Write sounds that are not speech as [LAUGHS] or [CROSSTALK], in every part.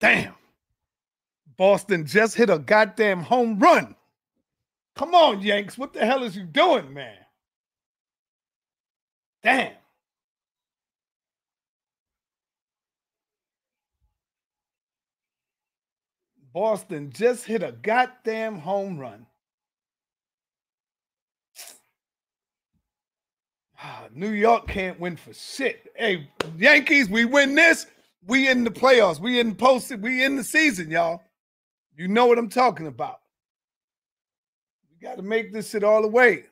Damn. Boston just hit a goddamn home run. Come on, Yanks. What the hell is you doing, man? Damn. Boston just hit a goddamn home run. [SIGHS] New York can't win for shit. Hey, Yankees, we win this. We in the playoffs. We in post. We in the season, y'all. You know what I'm talking about. We got to make this shit all the way.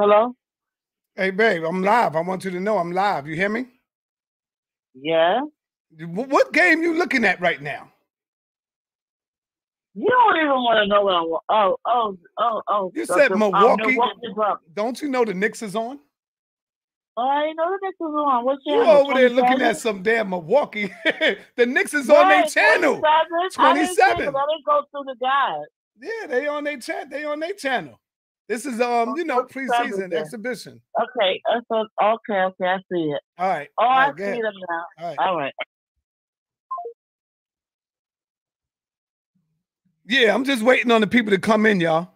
Hello? Hey, babe, I'm live. I want you to know I'm live. You hear me? Yeah. What game you looking at right now? You don't even want to know what I'm. Oh, oh, oh, oh. You said the, oh, Milwaukee. Milwaukee don't you know the Knicks is on? Oh, I didn't know the Knicks is on. What's your? You over there looking at some damn Milwaukee. [LAUGHS] the Knicks is on their channel. Twenty-seven. I didn't go through the guide. Yeah, they on their chat. They on their channel. This is um, you know, preseason exhibition. Okay, okay, okay, I see it. All right. Oh, All I right, see them now. All right. All right. Yeah, I'm just waiting on the people to come in, y'all.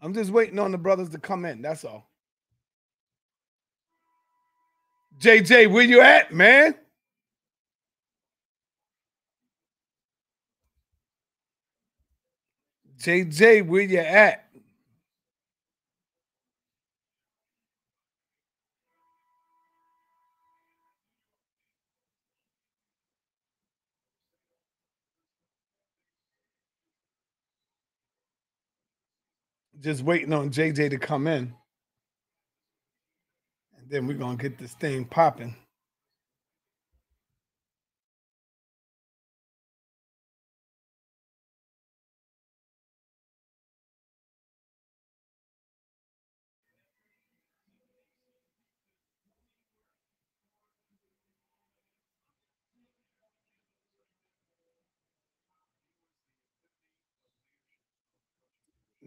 I'm just waiting on the brothers to come in. That's all. JJ, where you at, man? JJ, where you at? Just waiting on JJ to come in. And then we're going to get this thing popping.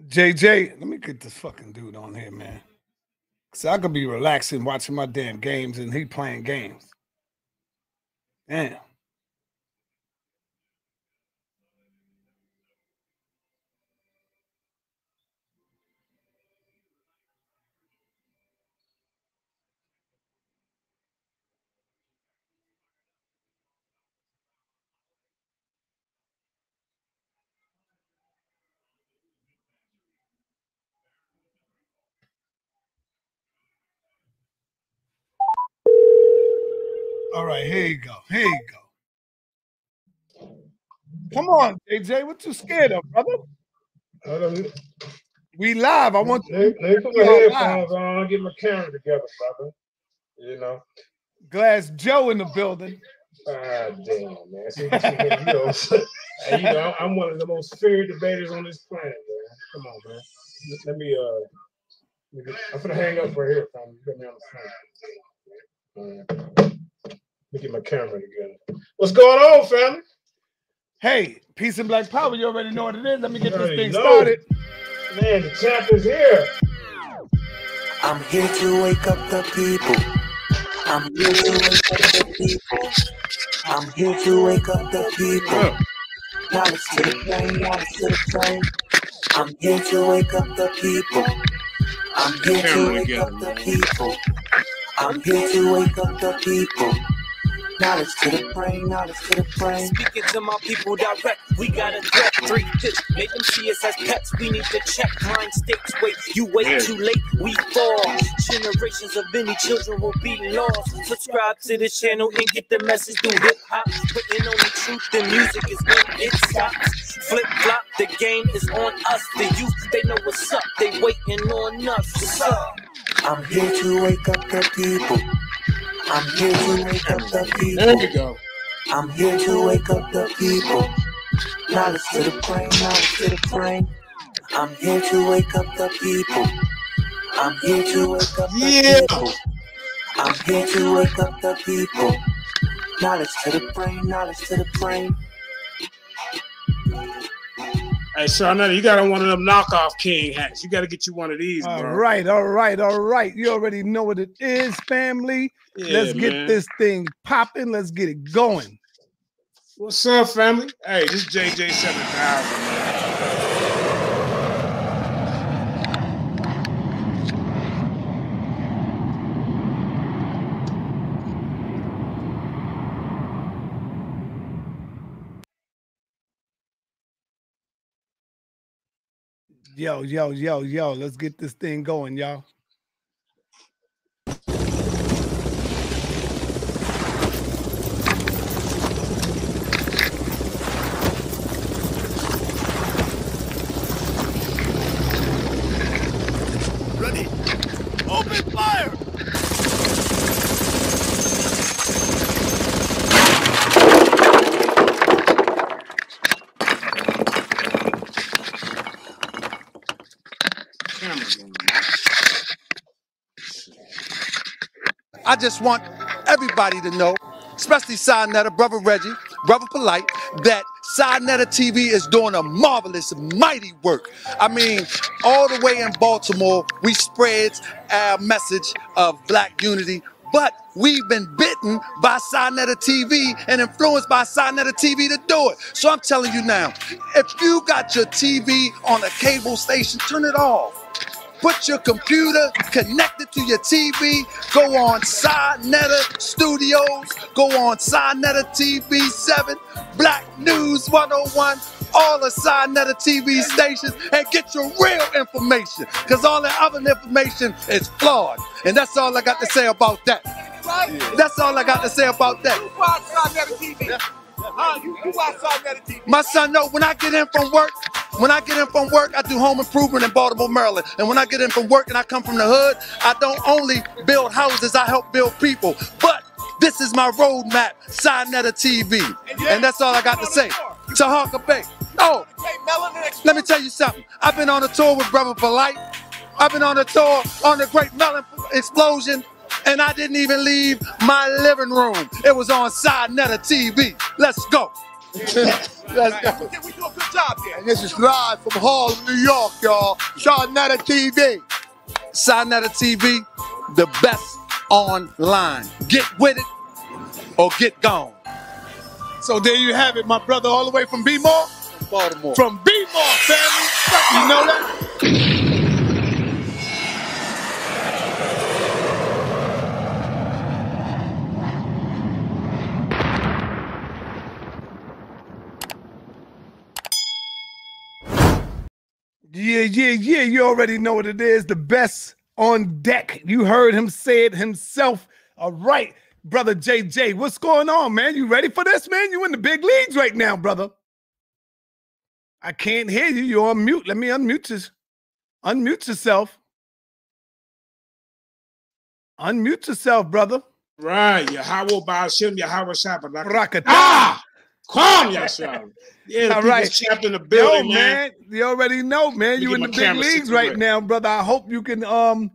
JJ, let me get this fucking dude on here, man. Cause I could be relaxing watching my damn games and he playing games. Damn. All right, here you go. Here you go. Come on, JJ. What you scared of, brother? We live. I want you. Let, me put my headphones on. Get my camera together, brother. You know. Glass Joe in the building. Ah, damn, man. See, you know, you know, [LAUGHS] I'm one of the most feared debaters on this planet, man. Come on, man. Let me, uh, I'm gonna hang up right here, got me on the phone. Let me get my camera together. What's going on, family? Hey, peace and black power. You already know what it is. Let me get this thing know. started. Man, the champ is here. I'm here to wake up the people. I'm here to wake up the people. I'm here to wake up the people. Knowledge to the brain, knowledge to the brain. I'm here to wake up the people. I'm here to wake up the people. I'm here to wake up the people. Knowledge to the brain, knowledge to the brain. Speaking to my people direct, we got a threat. Three pitch, make them see us as pets. We need to check mind states. Wait, you wait too late, we fall. Generations of many children will be lost. Subscribe to the channel and get the message through hip hop. Putting on the truth, the music is when it stops. Flip flop, the game is on us. The youth, they know what's up. They waiting on us. What's up? I'm here to wake up the people. I'm here to wake up the There people. go. I'm here to wake up the people. Knowledge to the brain, knowledge to the brain. I'm here to wake up the people. I'm here to wake up the Yeah. people. I'm here to wake up the people. Knowledge to the brain, knowledge to the brain. Hey, Shawnetta, you got on one of them knockoff king hats. You got to get you one of these, All bro. right, all right, all right. You already know what it is, family. Yeah, Let's get man. this thing popping. Let's get it going. What's up, family? Hey, this is JJ Seven Thousand, man. Yo, yo, yo, yo. Let's get this thing going, y'all. I just want everybody to know, especially Sinetta, Brother Reggie, Brother Polite, that Sinetta TV is doing a marvelous, mighty work. I mean, all the way in Baltimore, we spread our message of black unity, but we've been bitten by Sinetta TV and influenced by Sinetta TV to do it. So I'm telling you now, if you got your TV on a cable station, turn it off. Put your computer connected to your TV. Go on Sinetta Studios. Go on Sinetta TV 7, Black News 101, all the Sinetta TV stations, and get your real information. Because all that other information is flawed. And that's all I got to say about that. That's all I got to say about that. My son, no, when I get in from work, when I get in from work, I do home improvement in Baltimore, Maryland. And when I get in from work and I come from the hood, I don't only build houses, I help build people. But this is my roadmap, Sinetta TV. And that's all I got to say. Tahaka Bay. Oh, let me tell you something. I've been on a tour with Brother Polite. I've been on a tour on the Great Melon Explosion. And I didn't even leave my living room. It was on Sinetta TV. Let's go. [LAUGHS] Let's go. We do a good job here. And this is live from Harlem, New York, y'all. Sinetta TV. Sinetta TV, the best online. Get with it or get gone. So there you have it, my brother, all the way from B-More. Baltimore. From B-More, family. You know that? Yeah, yeah, yeah. You already know what it is. The best on deck. You heard him say it himself. All right, brother JJ, what's going on, man? You ready for this, man? You in the big leagues right now, brother. I can't hear you. You're on mute. Let me unmute you. Unmute yourself. Unmute yourself, brother. Right, Yahweh Ba'ashem, Yahweh Shabbat. Ah! Calm yourself. [LAUGHS] Yeah, All right. champ in the Yo, man, man. you already know, man. You in the big leagues right now, brother. I hope you can um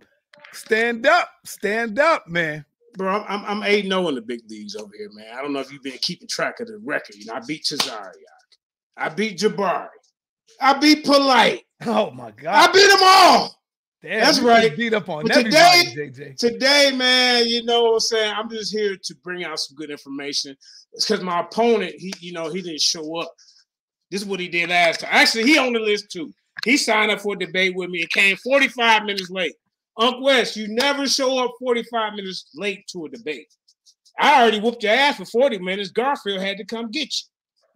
stand up, stand up, man. Bro, I'm I'm 8 0 in the big leagues over here, man. I don't know if you've been keeping track of the record. You know, I beat Cesare. I beat Jabari. I beat Polite. Oh my God, I beat them all. Damn, that's right. Beat up on today- JJ. Today, man, you know what I'm saying? I'm just here to bring out some good information. It's because my opponent, he, you know, he didn't show up. This is what he did last time. Actually, he on the list too. He signed up for a debate with me and came 45 minutes late. Unc West, you never show up 45 minutes late to a debate. I already whooped your ass for 40 minutes. Garfield had to come get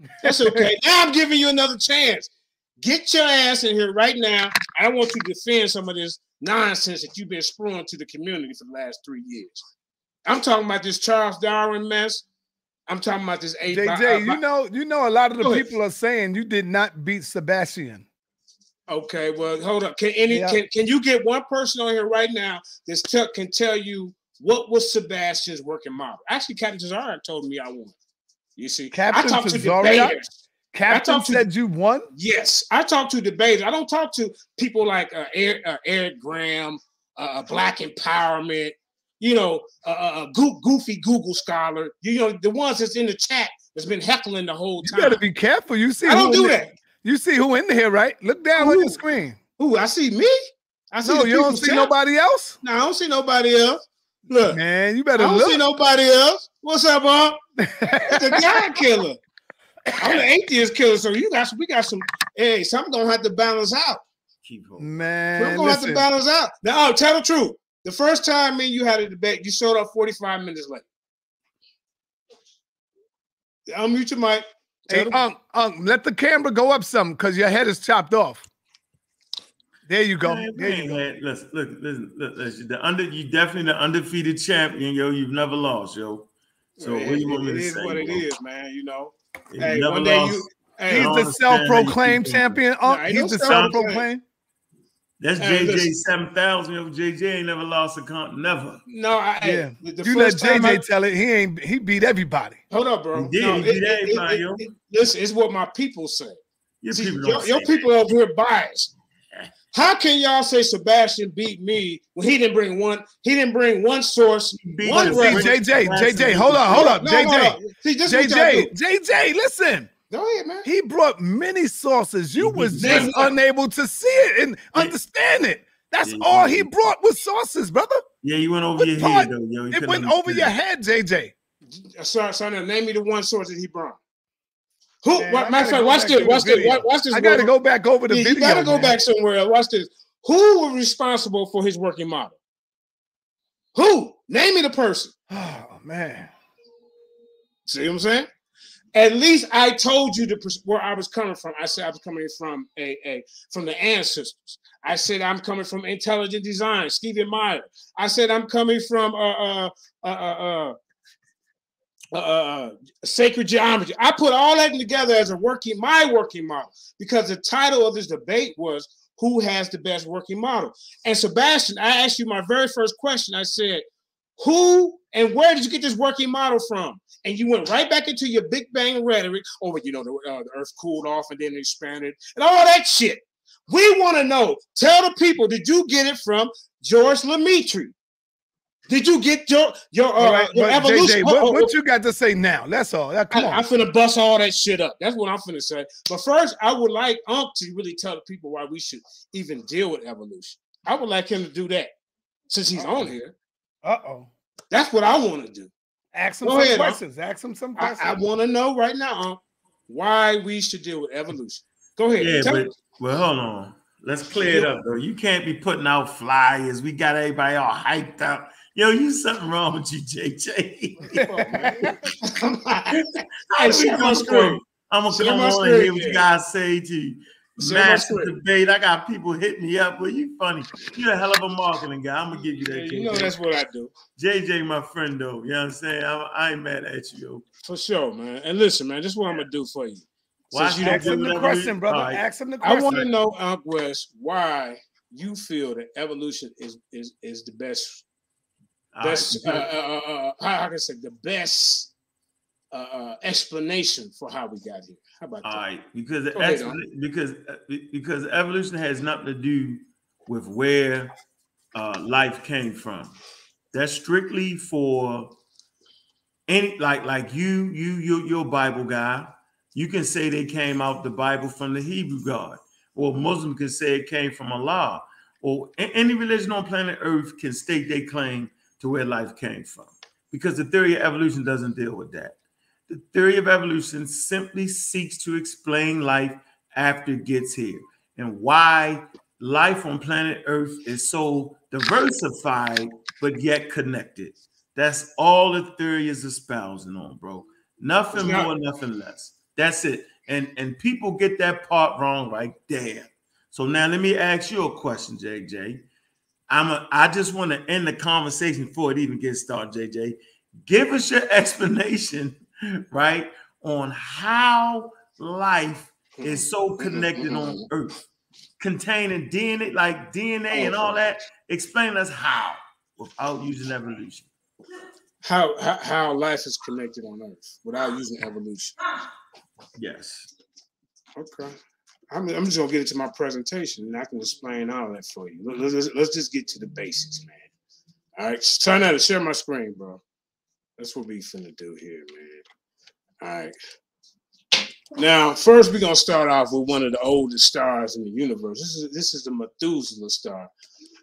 you. That's okay. [LAUGHS] now I'm giving you another chance. Get your ass in here right now. I want you to defend some of this nonsense that you've been spewing to the community for the last three years. I'm talking about this Charles Darwin mess. I'm talking about this eight. JJ, you know, you know, a lot of the people are saying you did not beat Sebastian. Okay, well, hold up. Can any Yeah. can, can you get one person on here right now that tell, can tell you what was Sebastian's working model? Actually, Captain Cesaro told me I won. You see, Captain I talked to debaters. Captain to- said you won. Yes, I talk to debaters. I don't talk to people like uh, Eric, uh, Eric Graham, uh, Black Empowerment, you know, uh, uh, goofy Google scholar. You know, the ones that's in the chat that's been heckling the whole time. You time. better be careful. You see, I don't do in that. You see who in here, right? Look down on Who? your screen. Ooh, I see me. I see No, the you don't see chat. nobody else. No, I don't see nobody else. Look, Man, you better. I better don't look. see nobody else. What's up, Bob? It's a [LAUGHS] guy killer. I'm the atheist killer, so you got some, we got some. Hey, something gonna have to balance out. Keep hope. Man We're gonna have to balance out. Now, oh, tell the truth. The first time me and you had a debate, you showed up 45 minutes late. Unmute your mic. Hey, the- Unc, Unc, let the camera go up some because your head is chopped off. There you go. Man, There you man, go. man, Listen, look, listen, look, listen. The under, you definitely the undefeated champion, yo. You've never lost, yo. So it- what do you want me to is say? what it bro? is, man. You know. Hey, one day lost. you. Hey, He's the understand how you self-proclaimed champion. Unc, Nah, ain't he's the self-proclaimed. Self-proclaimed. That's Hey, JJ listen. seven thousand. Yo, JJ ain't never lost a comp. Never. no, I, hey, Yeah. the, the You let JJ I- tell it. He ain't. He beat everybody. Hold up, bro. He did, No, he it- beat it- it- everybody, it- yo. it- Listen, it's what my people say. Your See, people your, your people over here biased. How can y'all say Sebastian beat me when he didn't bring one? He didn't bring one source. One See, JJ, JJ, hold the on, hold French. up, No, no, JJ, no. See, this is what y'all JJ. JJ. Listen, Go ahead, man. he brought many sauces. You was just unable to see it and Yeah. understand it. That's Yeah, all he brought was sauces, brother. Yeah, you went over What your part? head though, yo. You It couldn't went over your head, JJ. Sorry, son, name me the one source that he brought. Who? Man, what, I matter of fact, watch this. Watch this. Watch, watch this. I got to go back over the Yeah, video. you gotta go man. back somewhere else. Watch this. Who was responsible for his working model? Who? Name me the person. [SIGHS] Oh man. See what I'm saying? At least I told you the where I was coming from. I said I was coming from a, a from the ancestors. I said I'm coming from intelligent design, Stephen Meyer. I said I'm coming from uh uh uh uh, uh, uh sacred geometry. I put all that together as a working my working model because the title of this debate was who has the best working model. And Sebastian, I asked you my very first question. I said, who and where did you get this working model from? And you went right back into your Big Bang rhetoric. Oh, you know, the, uh, the Earth cooled off and then it expanded and all that shit. We want to know. Tell the people, did you get it from George Lemaitre? Did you get your your, uh, right, your evolution? JJ, what, oh, what you got to say now? That's all. That, come I, on. I'm finna bust all that shit up. That's what I'm finna say. But first, I would like Ump to really tell the people why we should even deal with evolution. I would like him to do that since he's on here. Uh oh. That's what I want to do. Ask him Go some ahead, Unc. questions. Ask him some questions. I want to know right now Ump, why we should deal with evolution. Go ahead. Yeah, Tell but well, hold on. Let's clear it up though. You can't be putting out flyers. We got everybody all hyped up. Yo, you something wrong with you, JJ. [LAUGHS] How Hey, do we share my go screen. I'm gonna Share come my on screen, and hear what yeah. you guys say to you. Share my Massive debate. I got people hit me up. Well, you funny. You're a hell of a marketing guy. I'm gonna give you Yeah, that. you know that's what I do. JJ, my friend, though. You know what I'm saying? I, I ain't mad at you, yo. For sure, man. And listen, man, this is what I'm gonna do for you. Why Since you Ask him the question, brother. All right. Ask him the question. I want to know, Unc West, why you feel that evolution is is is the best best uh, uh, uh, uh, how I can say the best uh, uh, explanation for how we got here. How about All that? right, because ahead, expla- because uh, because evolution has nothing to do with where uh, life came from. That's strictly for any like like you you you you're Bible guy. You can say they came out the Bible from the Hebrew God, or Muslim can say it came from Allah, or any religion on planet Earth can state they claim to where life came from, because the theory of evolution doesn't deal with that. The theory of evolution simply seeks to explain life after it gets here and why life on planet Earth is so diversified but yet connected. That's all the theory is espousing on, bro. Nothing not- more, nothing less. That's it. And and people get that part wrong right there. So now let me ask you a question, JJ. I'm a, I just want to end the conversation before it even gets started, JJ. Give us your explanation, [LAUGHS] right, on how life mm-hmm. is so mm-hmm. connected on mm-hmm. Earth, containing DNA, like DNA and all that. Explain us how without using evolution. How, how how life is connected on Earth without using evolution. Yes. Okay. I'm, I'm just gonna get into my presentation and I can explain all that for you. Let- Let's, let's just get to the basics, man. All right, turn not to share my screen, bro. That's what we finna do here, man. All right. Now, first we're gonna start off with one of the oldest stars in the universe. This is this is the Methuselah star.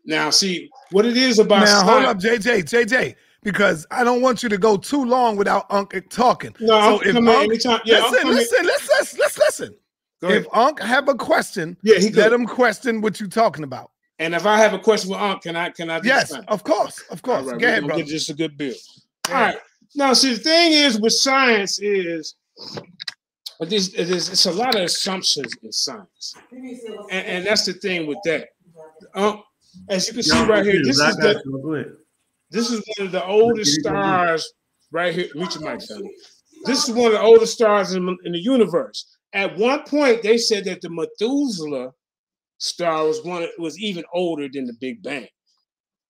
Now, see what it is about. Now hold up, JJ, JJ, because I don't want you to go too long without Unc talking. No, I'm coming Unc- anytime. Yeah, listen, listen, let's let's let's listen. If Unc have a question, Yeah, he let him question what you're talking about. And if I have a question with Unc, can I can I Yes, of course, of course. All right, Go ahead, bro. get just a good bill. All right. Now, see, the thing is with science is it is, it is it's a lot of assumptions in science, and, and that's the thing with that. Um, as you can see right here, this is the you. Go ahead. this is one of the oldest stars right here. Reach your mic, family. This is one of the oldest stars in, in the universe. At one point, they said that the Methuselah star was one was even older than the Big Bang.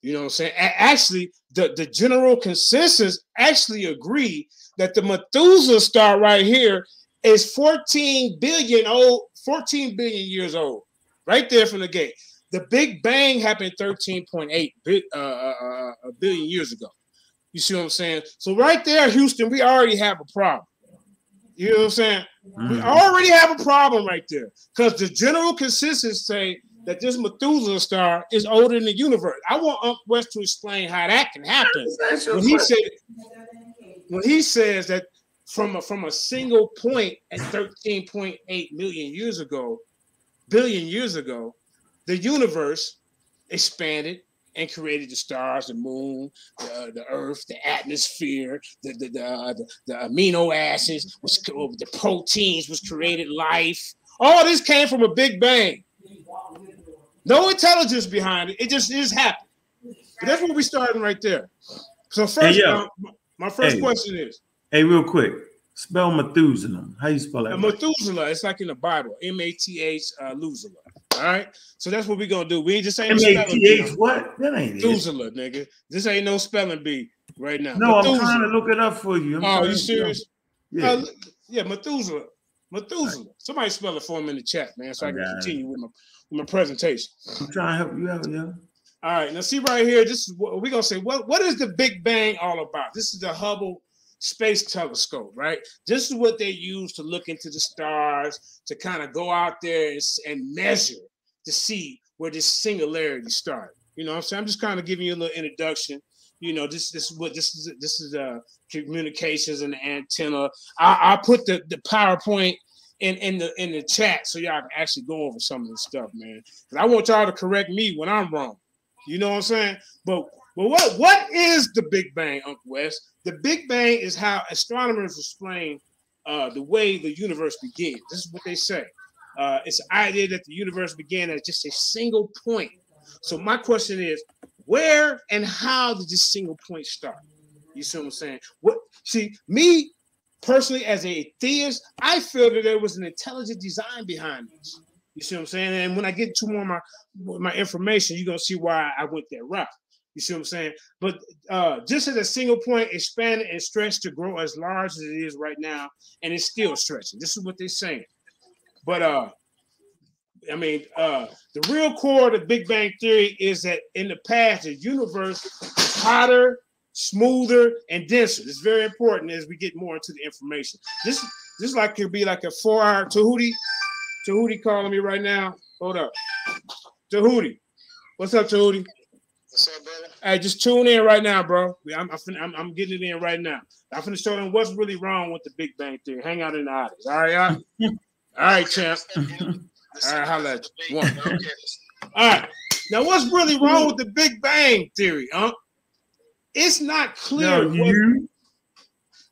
You know what I'm saying? A- actually, the, the general consensus actually agree that the Methuselah star right here is 14 billion old, 14 billion years old, right there from the gate. The Big Bang happened 13.8 bi- uh, uh, uh, uh, billion years ago. You see what I'm saying? So right there, Houston, we already have a problem. You know what I'm saying? We Mhm. already have a problem right there because the general consensus say that this Methuselah star is older than the universe. I want Uncle West to explain how that can happen. When he said, when he says that from a, from a single point at 13.8 million years ago, billion years ago, the universe expanded and created the stars, the moon, the, the earth, the atmosphere, the the, the, uh, the, the amino acids, was, the proteins was created life. All this came from a big bang. No intelligence behind it. It just it just happened. But that's where we starting right there. So first, yo. uh, my first Hey. question is Hey, real quick. Spell Methuselah. How you spell that? Methuselah. It's like in the Bible, M A T H uh. All right. So that's what we're gonna do. We ain't just ain't M spelling T H. What? That ain't it. Methuselah, nigga. This ain't no spelling bee right now. No, I'm trying to look it up for you. I'm Oh, you to- serious? Yeah. Uh, yeah, Methuselah. Methuselah. Somebody spell it for him in the chat, man, so I, I can it. continue with my with my presentation. I'm trying to help you out, yeah. All right, now see right here. This is what we're gonna say. What what is the Big Bang all about? This is the Hubble Space Telescope, right? This is what they use to look into the stars to kind of go out there and, and measure to see where this singularity started. You know, what I'm saying I'm just kind of giving you a little introduction. You know, this this is what this is. This is uh communications and the antenna. I I put the the PowerPoint. In, in the in the chat so y'all can actually go over some of this stuff, man. 'Cause I want y'all to correct me when I'm wrong. You know what I'm saying? But but what what is the Big Bang, Uncle West? The Big Bang is how astronomers explain uh, the way the universe begins. This is what they say. Uh, it's the idea that the universe began at just a single point. So my question is, where and how did this single point start? You see what I'm saying? What see me personally as a theist, I feel that there was an intelligent design behind this. You see what I'm saying? And when I get to more of my my information, you're gonna see why I went that route. You see what I'm saying? But uh, just as a single point expanded and stretched to grow as large as it is right now, and it's still stretching. This is what they're saying. But uh, I mean, uh, the real core of the Big Bang Theory is that in the past, the universe was hotter, smoother, and denser. It's very important as we get more into the information. This this like could be like a four-hour Tahuti. Tahuti calling me right now. Hold up. Tahuti. What's up, Tahuti? What's up, brother? Hey, just tune in right now, bro. I'm, I'm, I'm, I'm getting it in right now. I'm finna show them what's really wrong with the Big Bang Theory. Hang out in the audience. All right, y'all? All right, champ. All right, holla at you. One. All right. Now, what's really wrong with the Big Bang Theory, huh? It's not No, clear. whether, you.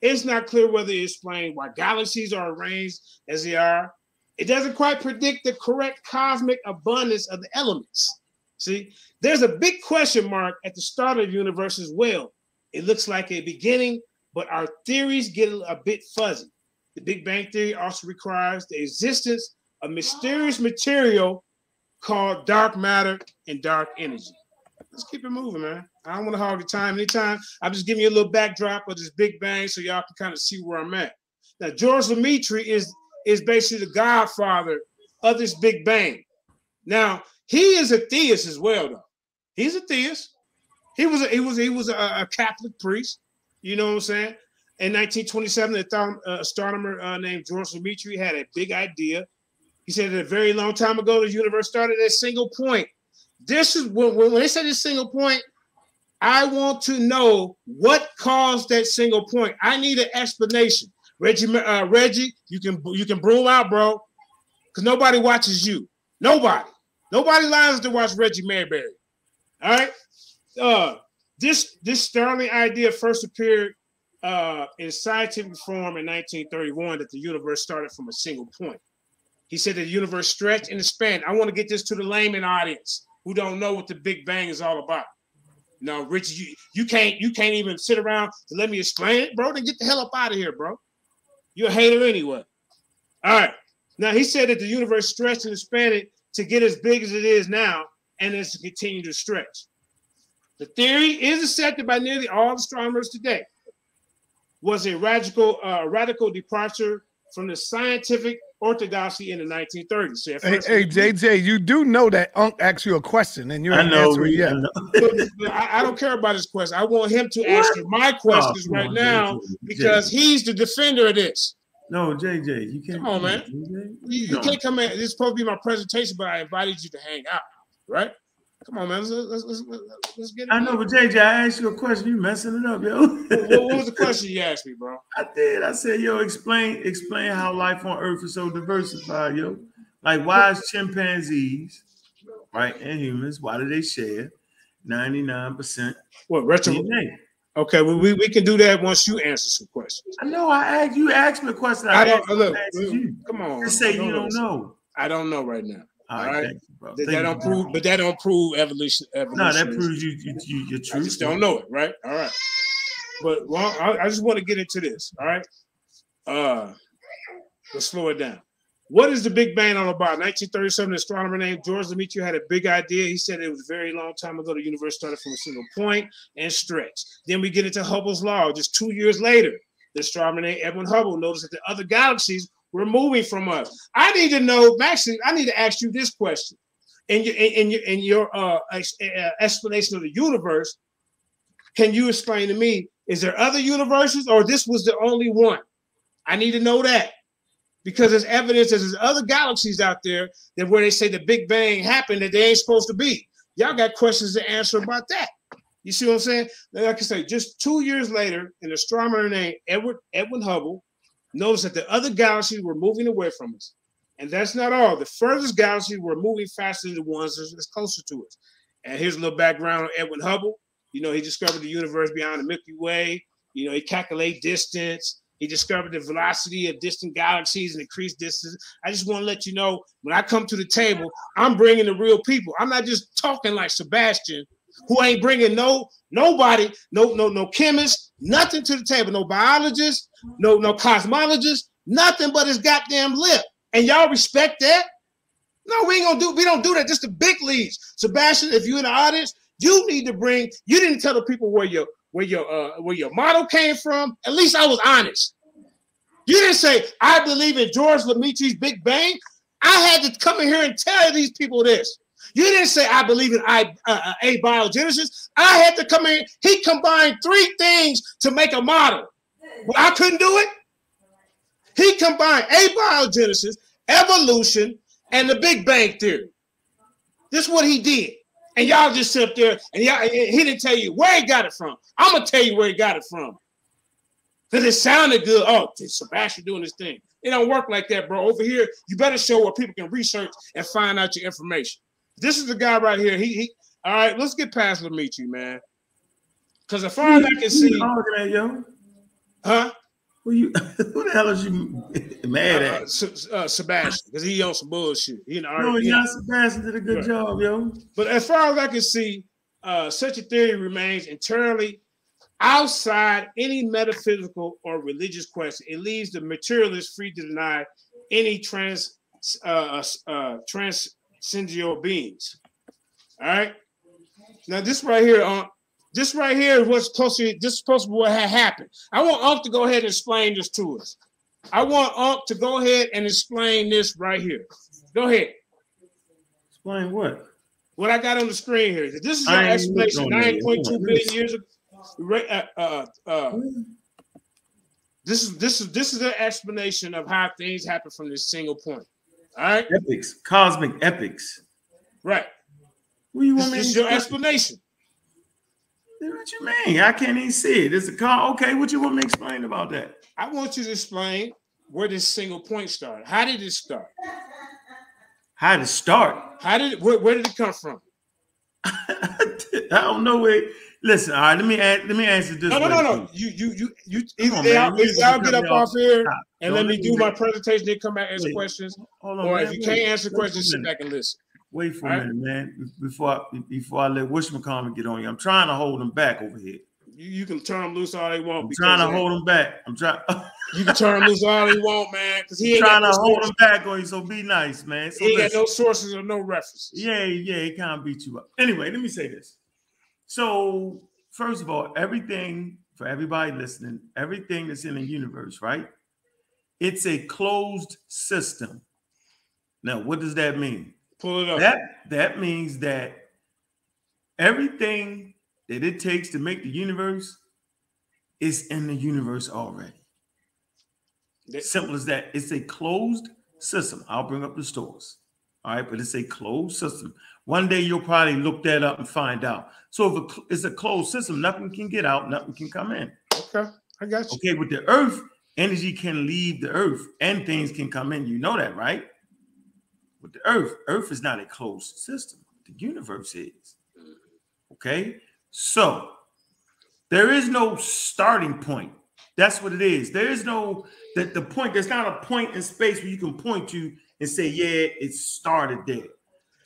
it's not clear whether it explains why galaxies are arranged as they are. It doesn't quite predict the correct cosmic abundance of the elements. See, there's a big question mark at the start of the universe as well. It looks like a beginning, but our theories get a bit fuzzy. The Big Bang Theory also requires the existence of mysterious material called dark matter and dark energy. Let's keep it moving, man. I don't want to hog the time anytime. I'm just giving you a little backdrop of this Big Bang so y'all can kind of see where I'm at. Now, George Lemaitre is is basically the godfather of this Big Bang. Now, he is a theist as well, though. He's a theist. He was a, he was he was a, a Catholic priest. You know what I'm saying? In 1927, an uh, astronomer uh, named George Lemaitre had a big idea. He said that a very long time ago, the universe started at a single point. This is when, when they said this single point. I want to know what caused that single point. I need an explanation. Reggie, uh, Reggie, you can you can broom out, bro, because nobody watches you. Nobody, nobody lines to watch Reggie Mayberry. All right. Uh, this this sterling idea first appeared uh, in scientific form in 1931 that the universe started from a single point. He said that the universe stretched and expanded. I want to get this to the layman audience who don't know what the Big Bang is all about. No, Richie, you, you can't you can't even sit around to let me explain it, bro. Then get the hell up out of here, bro. You're a hater anyway. All right. Now he said that the universe stretched and expanded to get as big as it is now, and it's to continue to stretch. The theory is accepted by nearly all astronomers today. Was a radical uh, radical departure from the scientific orthodoxy in the 1930s. So Hey, first- hey, JJ, you do know that Unc asked you a question and you I haven't know. answered it. I. [LAUGHS] I, I don't care about his question. I want him to answer my oh, questions Oh, right on, now JJ. because he's the defender of this. No, JJ, you can't. Come on, man. JJ. You, you No. can't come in. This is supposed to be my presentation, but I invited you to hang out, right? Come on, man. Let's, let's, let's, let's, get it. I know, but JJ, I asked you a question. You messing it up, yo. What, what was the question you asked me, bro? [LAUGHS] I did. I said, yo, explain, explain how life on Earth is so diversified, yo. Like, why is chimpanzees, right, and humans, why do they share 99% What retro? DNA? Okay, well, we, we can do that once you answer some questions. I know. I asked you. Asked me a question. I I, don't asked, look. asked you. Come on. Just say I you don't know. I don't know right now. All All right, right. thank you, bro. That, Thank that you, don't bro. prove, but that don't prove evolution. evolution No, that proves you, you, you you're I just don't know it, right? All right. But well, I, I just want to get into this. All right. Uh, let's slow it down. What is the Big Bang all about? 1937, an astronomer named George Lemaitre had a big idea. He said it was a very long time ago. The universe started from a single point and stretched. Then we get into Hubble's law. Just two years later, the astronomer named Edwin Hubble noticed that the other galaxies were moving from us. I need to know, Maxie. I need to ask you this question. In your in, your in your uh, uh, explanation of the universe, can you explain to me? Is there other universes, or this was the only one? I need to know that because there's evidence that there's other galaxies out there that where they say the Big Bang happened that they ain't supposed to be. Y'all got questions to answer about that. You see what I'm saying? Like I say, just two years later, an astronomer named Edward Edwin Hubble noticed that the other galaxies were moving away from us. And that's not all. The furthest galaxies were moving faster than the ones that's closer to us. And here's a little background on Edwin Hubble. You know, he discovered the universe beyond the Milky Way. You know, he calculated distance. He discovered the velocity of distant galaxies and increased distance. I just want to let you know when I come to the table, I'm bringing the real people. I'm not just talking like Sebastian, who ain't bringing no nobody, no no no chemist, nothing to the table, no biologist, no no cosmologist, nothing but his goddamn lip. And y'all respect that? No, we ain't gonna do. We don't do that. Just the big leagues. Sebastian, if you're in the audience, you need to bring. You didn't tell the people where your where your uh, where your model came from. At least I was honest. You didn't say I believe in George Lemaitre's Big Bang. I had to come in here and tell these people this. You didn't say I believe in I, uh, abiogenesis. I had to come in. He combined three things to make a model. Well, I couldn't do it. He combined abiogenesis, evolution, and the Big Bang Theory. This is what he did. And y'all just sit up there and y'all, he didn't tell you where he got it from. I'm gonna tell you where he got it from. Because it sounded good. Oh, Sebastian doing this thing. It don't work like that, bro. Over here, you better show where people can research and find out your information. This is the guy right here. He, he all right, let's get past Lemaitre, man. Because as far as I can see, at, yo? huh? Who you? [LAUGHS] Who the hell is you mad Uh, at? S- uh, Sebastian, because he on some bullshit. He in the No, Sebastian did a good Right. job, yo. But as far as I can see, uh, such a theory remains entirely outside any metaphysical or religious question. It leaves the materialist free to deny any trans uh, uh, transcendental beans. All right. Now this right here, uh, this right here is what's supposed to. This is supposed to be what had happened. I want Unc to go ahead and explain this to us. I want Unc to go ahead and explain this right here. Go ahead. Explain what? What I got on the screen here. This is an explanation. on. Nine point two on, billion years ago. Uh, uh, uh, this is this is this is an explanation of how things happen from this single point. All right, Epics, cosmic epics. right. What do you This, want me to your explain? explanation. What you mean? I can't even see it. It's a car. Okay, what you want me to explain about that? I want you to explain where this single point started. How did it start? How to start? How did it, where, where did it come from? [LAUGHS] I don't know where. Listen, all right. Let me ask, let me answer this. No, no, no, no. You, you, you, you. Either, on, man. I'll, You either just I'll get up off here Stop. and Don't let me do my presentation, then come back and answer Wait. questions. Hold on, Or man. if you Wait. can't answer Wait questions, sit back and listen. Wait for All a right. minute, man. Before I, before I let Wishmacommon get on you, I'm trying to hold him back over here. You, you can turn them loose all they want. I'm trying to hold him back. I'm trying. [LAUGHS] You can turn him loose all he want, man, because he ain't trying to no hold him back on you. So be nice, man. So He ain't got no sources or no references. Yeah, yeah, he kind of beat you up. Anyway, let me say this. So, first of all, everything for everybody listening, everything that's in the universe, right? It's a closed system. Now, what does that mean? Pull it up. That that means that everything that it takes to make the universe is in the universe already. That- Simple as that. It's a closed system. I'll bring up the stores. All right, but it's a closed system. One day you'll probably look that up and find out. So if it's a closed system, nothing can get out, nothing can come in. Okay, I got you. Okay, with the earth, energy can leave the earth and things can come in. You know that, right? With the earth, earth is not a closed system. The universe is. Okay, so there is no starting point. That's what it is. There is no that the point. There's not a point in space where you can point to and say, "Yeah, it started there."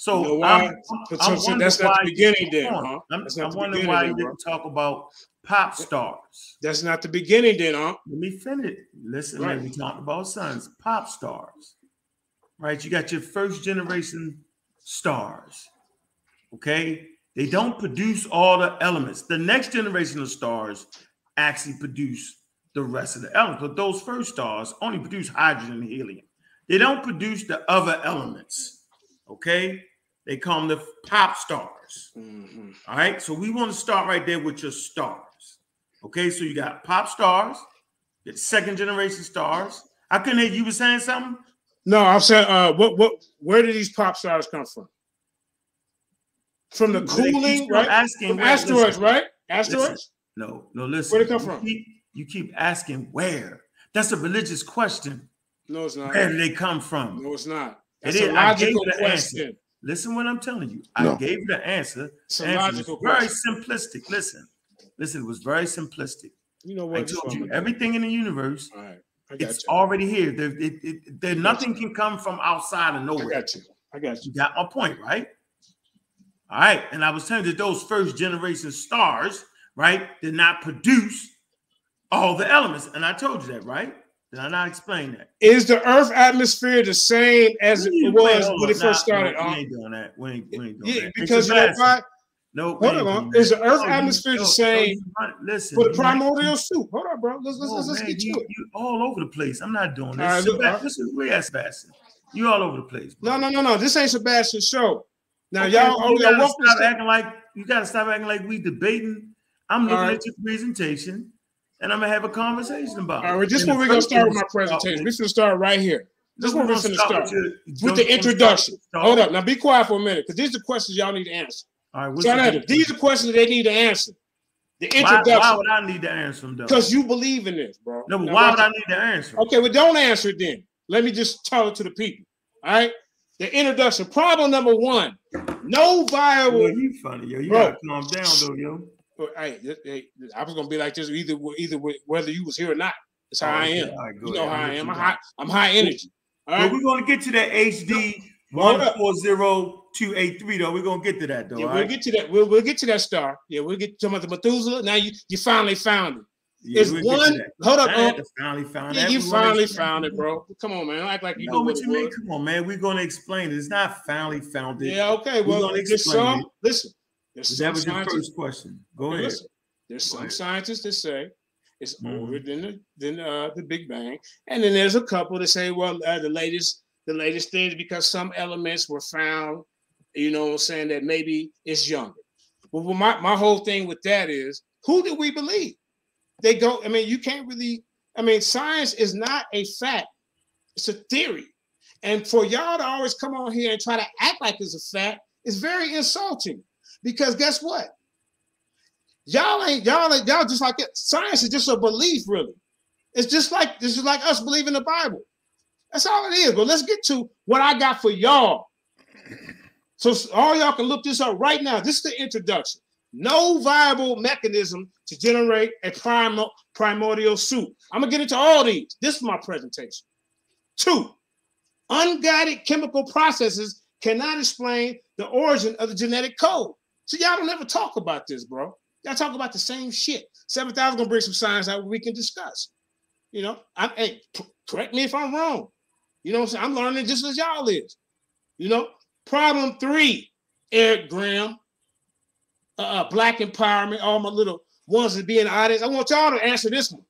So You know? I'm- I'm so- that's not the beginning then, huh? I'm, I'm wondering why you didn't talk about pop stars. That's not the beginning, then, huh? Let me finish. Listen, Right. man, we talked about sons, pop stars. Right? You got your first generation stars. Okay? They don't produce all the elements. The next generation of stars actually produce the rest of the elements. But those first stars only produce hydrogen and helium. They don't produce the other elements. Okay? They call them the pop stars. Mhm. All right. So we want to start right there with your stars. Okay. So you got pop stars, you second generation stars. I couldn't hear you were saying something. No, I'm saying, uh, what, what, where do these pop stars come from? From the cooling, right? Asking From where- asteroids, listen, right? listen. Asteroids. No, no, listen. Where'd it come You from? keep- you keep asking where. That's a religious question. No, it's not. Where do they come from? No, it's not. It That's is. a I gave logical you the question. Listen what I'm telling you. I No. gave the answer. It's a Answer was logical very simplistic. Listen, listen, it was very simplistic. You know what? I told you everything in the universe All right, it's you. already here. There, it, it, there nothing can come from outside of nowhere. I got you. I got you. You got my point, right? All right. And I was telling you that those first generation stars, right, did not produce all the elements. And I told you that, right? Did I not explain that? Is the Earth atmosphere the same as it was when it first started? we uh, ain't doing that. We ain't, we ain't doing Yeah, that. because you know why? No, Hold on. Is the. Earth oh, you- atmosphere the no, same Listen, for the primordial soup? Hold on, bro. Let's let's, Oh, let's, let's man, get to you, it. you all over the place. I'm not doing this. All right, look, Sebast- all right. Listen, we ask Sebastian. You all over the place. bro. No, no, no, no. This ain't Sebastian's show. Now, Okay, y'all, oh, you y'all gotta to stop acting like you gotta stop acting like we debating. I'm looking right. at your presentation and I'm gonna have a conversation about it. All right, this And where we're gonna start with my presentation. We're gonna start right here. This No, one we're gonna start with your- with don't- the introduction. Hold up. Now be quiet for a minute, because these are questions y'all need to answer. All right, So the these are questions they need to answer. The why, why introduction, would I need to answer them though? because you believe in this, bro. No, but Now why would I need to answer? Okay, well, don't answer it then. Let me just tell it to the people. All right. The introduction. Problem number one: No Yo, viable. you funny, yo. You Bro. gotta calm down though, yo. Well, Hey, hey, I was gonna be like this either either whether you was here or not. That's how Oh, I am. Right, You know how I am. I'm high. I'm high energy. All right. we're gonna get to that HD one four zero two eight three though. We're gonna get to that though. Yeah, we'll right? get to that. We'll, we'll get to that star. Yeah, we'll get to the Methuselah. Now you you finally found it. Yeah, it's we'll one. Hold up, I had Unc. to finally found Yeah, you finally found it. bro. Come on, man. Act like you No, know what what you mean? was. Come on, man. We're gonna explain it. It's not finally found it. Yeah, okay. We're Well, gonna there's explain some. Listen, there's That was your first question. Go ahead. listen, there's Go some ahead. scientists that say it's Mhm. older than the than uh, the Big Bang, and then there's a couple that say, well, uh, the latest the latest thing is because some elements were found, you know, what I'm saying that maybe it's younger. Well, well, my my whole thing with that is, who do we believe? They go. I mean, you can't really. I mean, science is not a fact; it's a theory. And for y'all to always come on here and try to act like it's a fact is very insulting. Because guess what? Y'all ain't y'all ain't y'all just like it. Science is just a belief, really. It's just like this is like us believing the Bible. That's all it is. But let's get to what I got for y'all. So all y'all can look this up right now. This is the introduction. No viable mechanism to generate a primo- primordial soup. I'm gonna get into all these. This is my presentation. Two, unguided chemical processes cannot explain the origin of the genetic code. So y'all don't ever talk about this, bro. Y'all talk about the same shit. 7,000 gonna bring some signs out we can discuss. You know, I'm hey, correct me if I'm wrong. You know what I'm saying? I'm learning just as y'all is. You know, problem three, Eric Graham, uh, uh, black empowerment, all my little ones that be in the audience. I want y'all to answer this one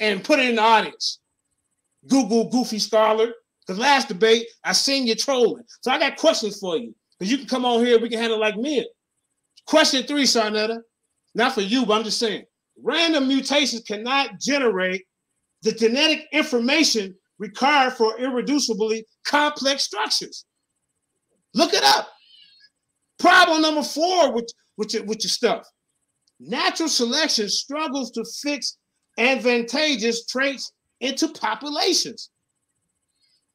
and put it in the audience. Google Goofy Scholar. Because last debate, I seen you trolling. So I got questions for you. Because you can come on here, we can handle it like men. Question three, Sarnetta. Not for you, but I'm just saying. Random mutations cannot generate the genetic information required for irreducibly complex structures. Look it up. Problem number four with, with, your, with your stuff. Natural selection struggles to fix advantageous traits into populations.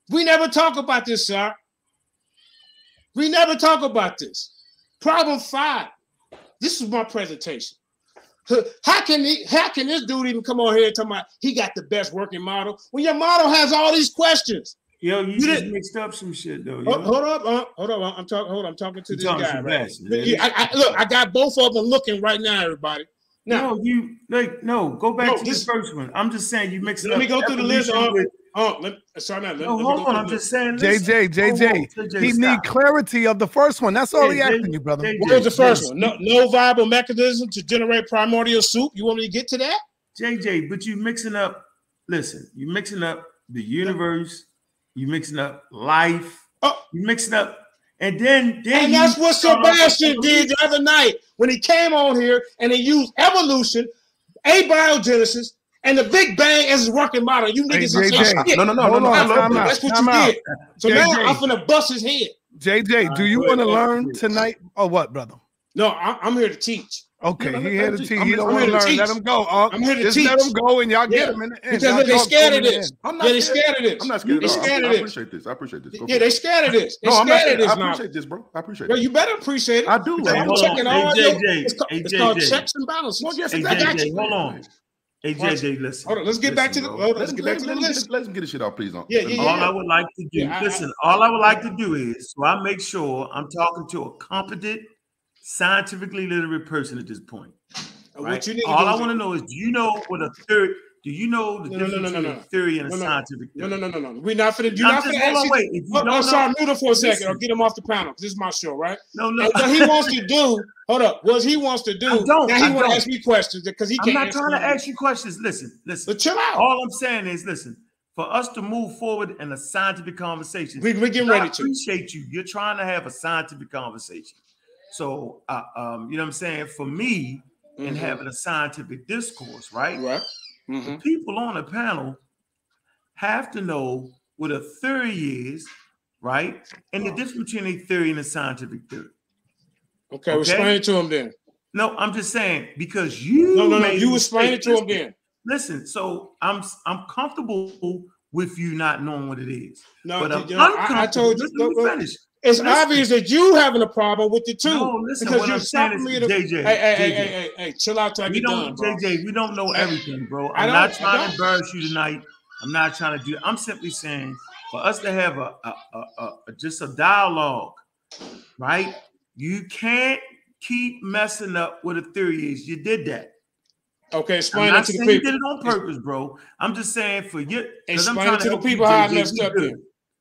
We never talk about this, sir. We never talk about this. Problem five. This is my presentation. How can he, how can this dude even come on here and talk about he got the best working model when your model has all these questions? Yo, you, You just didn't- mixed up some shit though. Hold, hold up, uh, hold up. I'm talking. Hold on, I'm talking to You this talking guy. Right? man. Yeah, I, I, look, I got both of them looking right now, everybody. Now, no, you like no. Go back No, to this- the first one. I'm just saying you mixed let up me go through the list. Uh, with- oh, let, sorry, now, let, no, let hold on. I'm just list. saying. JJ, listen. Hold on, JJ, JJ, he stop. need clarity of the first one. That's all he Yeah, asking you, brother. JJ, What was the first yes. one? No, no viable mechanism to generate primordial soup. You want me to get to that? JJ, but you mixing up. Listen, you mixing up the universe. You mixing up life. Oh. You mixing up, and then then And that's what start off with Sebastian did the other night when he came on here and he used evolution, abiogenesis, and the Big Bang as his working model. You Hey, niggas are JJ. shit. No, no, no, Hold no, no. on, I love time That's what Time you out. did. So now I'm finna bust his head. JJ, do you want to learn tonight or what, brother? No, I, I'm here to teach. Okay, Yeah, let- he let here to teach. teach. I'm He don't want to here to learn. Let him go. Uh, I'm here to just let him go, and y'all get Yeah. him in the end. Because they talk scared of the this. I'm not Yeah, they scared. scared of this. I'm not scared They at all. I, scared of this. appreciate this. I appreciate this. Go Yeah, they scared of this. They No, I'm not scared scared. of this I now. appreciate this, bro. I appreciate Well, it. you better appreciate it. I do. I'm checking on. all your. JJ. It's, ca- Hey, it's called checks and balances. Well, yes, Hey, I got JJ, you. hold on. Hey, JJ, listen. Hold on, let's get back to the. Hold on, Let's, let's get let, back to the let, him list. get, let him get his shit out, please. Unc. Yeah, Let yeah, All yeah. I would like to do, Yeah, I- listen, all I would like to do is so I make sure I'm talking to a competent, scientifically literate person at this point. Uh, right? What you need all I want to know is do you know what a theory do you know the No, no, no, difference no, no, between no. theory and a No, no. scientific No, theory? no, no, no, no. We're not finna. You're I'm not just- finna hold on, wait. If you Oh, don't oh, sorry, him for a second or Listen. get him off the panel. This is my show, right? No, no. And what he wants to do, hold up, what he wants to do. I don't, Now he want to ask me questions because he I'm can't. I'm not trying to ask you questions. Listen, listen. But chill out. All I'm saying is, listen, for us to move forward in a scientific conversation, We we getting ready to. appreciate you. You're trying to have a scientific conversation. So, uh, um, you know what I'm saying? For me, in Mhm. having a scientific discourse, right? Right. Mhm. People on the panel have to know what a theory is, right? And the difference between a theory and a scientific theory. Okay, Okay. explain it to them then. No, I'm just saying because you No, no, no. You explain it to them then. Listen, so I'm I'm comfortable with you not knowing what it is. No, but I'm you know, I, I told you. Listen, look, look, finish. It's Listen. obvious that you having a problem with it too. No, listen, because what you're I'm saying stopping is, me to JJ, Hey, hey, hey, JJ. hey, hey, hey, chill out till I We get done, bro. JJ. We don't know everything, bro. I'm don't- trying to embarrass you tonight. I'm not trying to do. I'm simply saying for us to have a, a, a, a, just a dialogue, right? You can't keep messing up what a theory is. You did that. Okay, I'm explain not that to the saying you did it on purpose, bro. I'm just saying for you. I'm Explain trying it to the you, people how I messed up.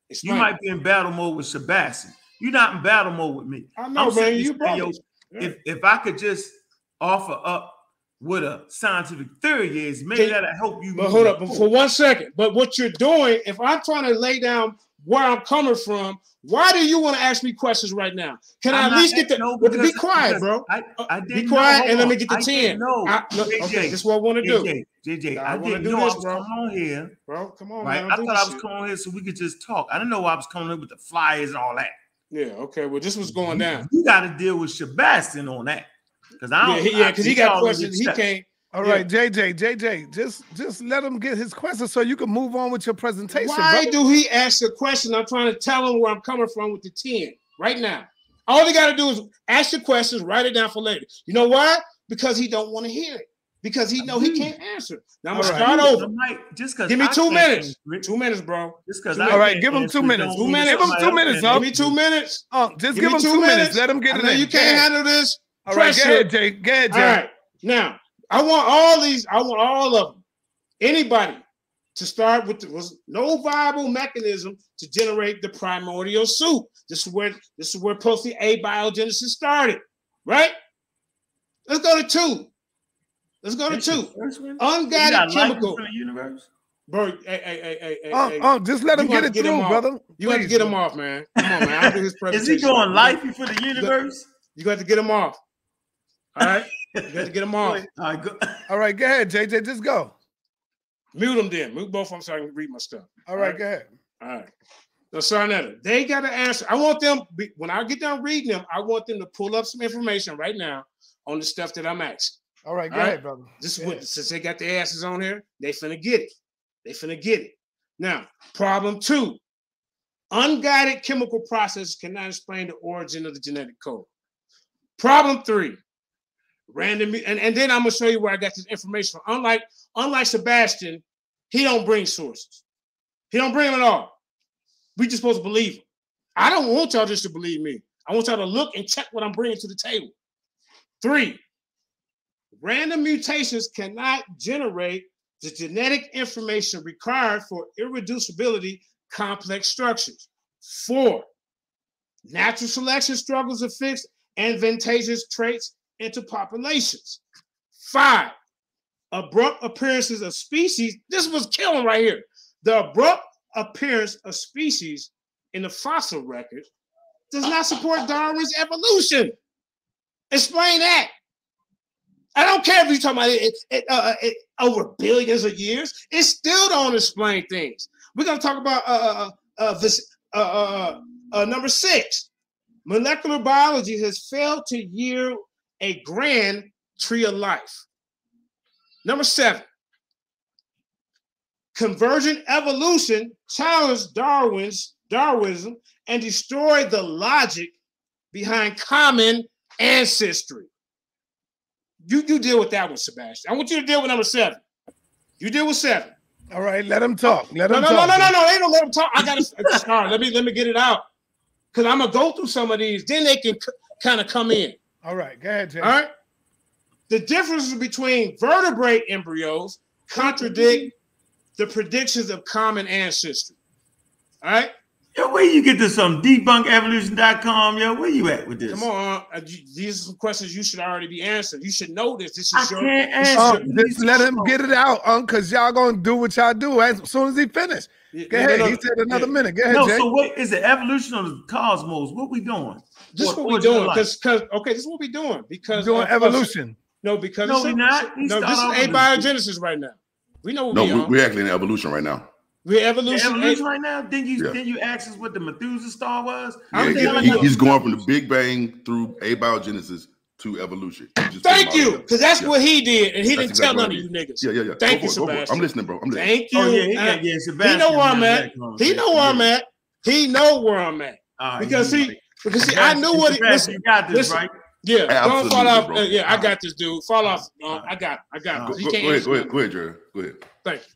Then. You might be in battle mode with Sebastian. You're not in battle mode with me. I know, I'm man. You saying, brought yo, it. Yeah. if if I could just offer up what a scientific theory is, maybe that'll help you. But hold up for one second. But what you're doing, if I'm trying to lay down where I'm coming from, why do you want to ask me questions right now? Can I I'm at least get the? no, but be quiet, bro. I, I Uh, didn't be quiet know, and let me get the I didn't 10. know. I- look, JJ, okay, this is what I want to do. JJ, JJ, I I, didn't do know this, I was bro. coming on here. Bro, come on, Right, man. I thought I was shit. coming on here so we could just talk. I didn't know I was coming in with the flyers and all that. Yeah, okay. Well, this was going down. You got to deal with Sebastian on that because I don't. yeah, because he got questions. He can't. All Yeah. JJ, JJ, just just let him get his question so you can move on with your presentation. Why brother. do he ask a question? I'm trying to tell him where I'm coming from with the 10 right now. All he got to do is ask the questions, write it down for later. You know why? Because he don't want to hear it. Because he know he hmm. can't answer. Now I'm All gonna right. start over. might- just because Give me two minutes. Two minutes, bro. Just because Two I. All right, give him two minutes. Two minutes. Give him two minutes, else huh? Give me two minutes. Oh, just Give give, him two two minutes. minutes. Let him get I it know in. you can't ahead. handle this. All right, go pressure. ahead, Jay. Go ahead, All Jay. right. Now, I want all these, I want all of them. Anybody to start with the was no viable mechanism to generate the primordial soup. This is where this is where post abiogenesis started, right? Let's go to two. Let's go to two. first one? You got Unguided chemical. from universe. Bro, hey, hey, hey, hey, hey, Oh, hey. oh, just let him get it get him through, off. brother. You got to Please, get him off, man. Come on, man. I'll do [LAUGHS] Is he going You life for the universe? You got to get him off. All right? You got to get him off. All right, go. [LAUGHS] All right, go ahead, JJ. Just go. Mute them then. Mute both of them so I can read my stuff. All right, right. go ahead. All right. So Sarnetta, they got to answer. I want them when I get done reading them. I want them to pull up some information right now on the stuff that I'm asking. All right, go All right. ahead, brother. This is what ahead. since they got their asses on here, they finna get it. They finna get it. Now, problem two: unguided chemical processes cannot explain the origin of the genetic code. Problem three: random, and, and then I'm gonna show you where I got this information from. Unlike unlike Sebastian, he don't bring sources. He don't bring them at all. We just supposed to believe him. I don't want y'all just to believe me. I want y'all to look and check what I'm bringing to the table. Three, random mutations cannot generate the genetic information required for irreducibility complex structures. Four, natural selection struggles to fix advantageous traits into populations. Five, abrupt appearances of species. This was killing right here. The abrupt appearance of species in the fossil record does not support Darwin's evolution. Explain that. I don't care if you're talking about it, it- it, uh, it over billions of years. It still don't explain things. We're gonna talk about uh, uh, uh, this uh, uh, uh, number six. Molecular biology has failed to yield a grand tree of life. Number seven. Convergent evolution challenged Darwin's Darwinism and destroyed the logic behind common ancestry. You, you deal with that one, Sebastian. I want you to deal with number seven. You deal with seven. All right, let him talk. Let No, him no, no, talk. no, no, no. They don't let them talk. I gotta [LAUGHS] start. Let me let me get it out. Cause I'm gonna go through some of these. Then they can kind of come in. All right, go ahead, Jay. All right. The differences between vertebrate embryos contradict the predictions of common ancestry. All right. Yo, where you get this from? Debunkevolution.com. Yo, where you at with this? Come on. Uh, These are some questions you should already be answered. You should know this. This is I your. can't answer. Um, just let him get it out, um, cause y'all gonna do what y'all do as soon as he finish. Yeah, Go no, ahead. no, He said another yeah. minute. Go ahead, No, Jay. so what is it? Evolution of the cosmos? What we doing? This is what we're doing. Because, because, okay, this is what we're doing. Because doing of- evolution. No, because No, it's we a- not. We No, this is abiogenesis right now. We know what No, we we, are. we're actually in evolution right now. We're The evolution. evolution right now? Then you Yeah. then you ask us what the Methuselah star was? I'm Yeah, he- he's going from the Big Bang through abiogenesis to evolution. He Thank you, because that's Yeah. what he did, and he That's didn't tell none of you niggas. Yeah, yeah, yeah. Thank Go you, for it, for. Sebastian. I'm listening, bro. I'm listening. Thank you. Oh yeah, he, Uh, got, yeah, he Sebastian. know where I'm at. He know where I'm at. He know where I'm at. Uh, Because you- see, because see, I knew what he listen, you got this listen. right. Yeah, don't fall off. bro. uh, yeah, I got this, dude. Fall off. Uh, I got, I got. Go, go- go ahead, go ahead, go ahead, Jerry. Go ahead. Thank you.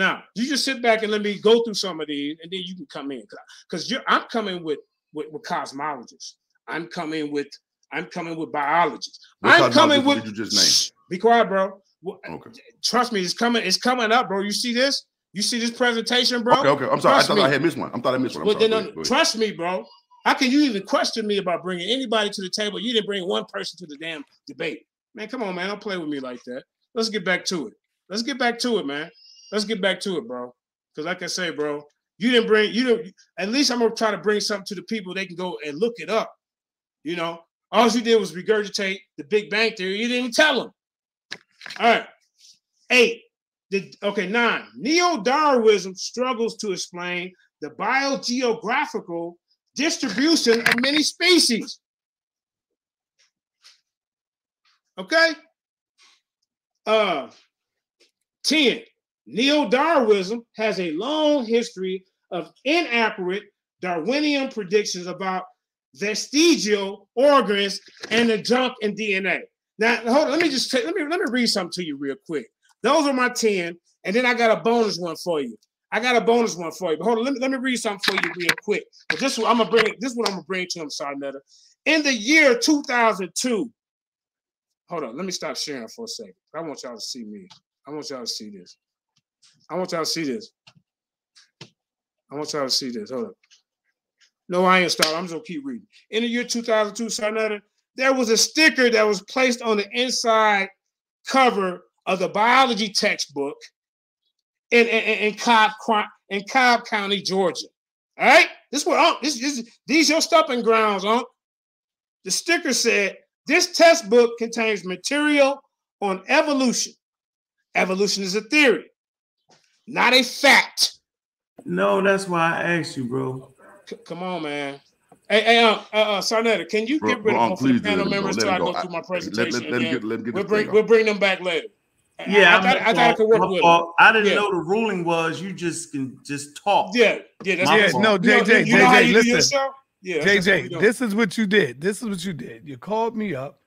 Now you just sit back and let me go through some of these, and then you can come in because you're. I'm coming with with, with cosmologists. I'm coming with. I'm coming with biologists. What I'm coming with. did you just name? Shh, be quiet, bro. Well, Okay. Trust me, it's coming. It's coming up, bro. You see this? You see this presentation, bro? Okay, okay. I'm sorry. I thought me. I had missed one. I thought I missed one. I'm Well, sorry. then, Go uh, ahead, go ahead. trust me, bro. How can you even question me about bringing anybody to the table? You didn't bring one person to the damn debate. Man, come on, man. Don't play with me like that. Let's get back to it. Let's get back to it, man. Let's get back to it, bro. Because like I say, bro, you didn't bring, you didn't, at least I'm gonna try to bring something to the people they can go and look it up. You know, all you did was regurgitate the Big Bang Theory. You didn't tell them. All right. Eight. The, okay, nine. Neo-Darwinism struggles to explain the biogeographical distribution of many species. Okay. Uh, 10. Neo-Darwinism has a long history of inaccurate Darwinian predictions about vestigial organs and the junk in DNA. Now, hold on, let me just let me let me read something to you real quick. Those are my 10, and then I got a bonus one for you. I got a bonus one for you. But hold on, let me, let me read something for you real quick. But this one I'm gonna bring this is what I'm gonna bring to him, Sarnetta. In the year 2002, hold on, let me stop sharing for a second. I want y'all to see me. I want y'all to see this. I want y'all to see this. I want y'all to see this. Hold up. No, I ain't starting. I'm just gonna keep reading. In the year 2002, Sarnetta, there was a sticker that was placed on the inside cover of the biology textbook in, in, in, in Cobb in Cobb County, Georgia. All right, this what Unc, this, this these your stopping grounds, Unc. The sticker said this textbook contains material on evolution. Evolution is a theory, not a fact. No, that's why I asked you, bro. C- come on, man. Hey, hey, uh, uh, uh Sarnetta, can you Bro, get rid bro, of both the panel let him go, members let till I go go. through my presentation? let- let him and get- let get we'll bring we'll bring them back later. I- Yeah, I, thought, I thought I could work with fault. I didn't Yeah. know the ruling was you just can just talk. Yeah, yeah, that's My Yeah, fault. no, You know- JJ, you know how JJ, you do your listen. Yeah, that's- that's what we JJ, doing. this is what you did. This is what you did. You called me up.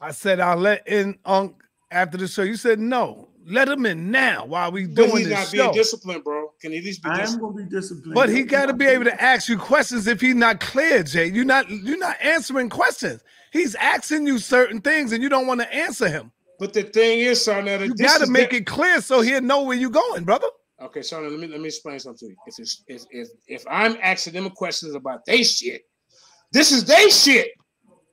I said I'll let in Unc after the show. You said no. Let him in now while we But doing he's this not show. being disciplined, bro. Can he at least be I am disciplined? gonna be disciplined. But he got to be able to ask you questions if he's not clear, Jay. You're not you're not answering questions. He's asking you certain things and you don't want to answer him. But the thing is, Sarnetta, You this got to make the- it clear so he'll know where you're going, brother. Okay, Sarnetta, let me let me explain something to you. If it's, if if if I'm asking them questions about they shit, this is they shit.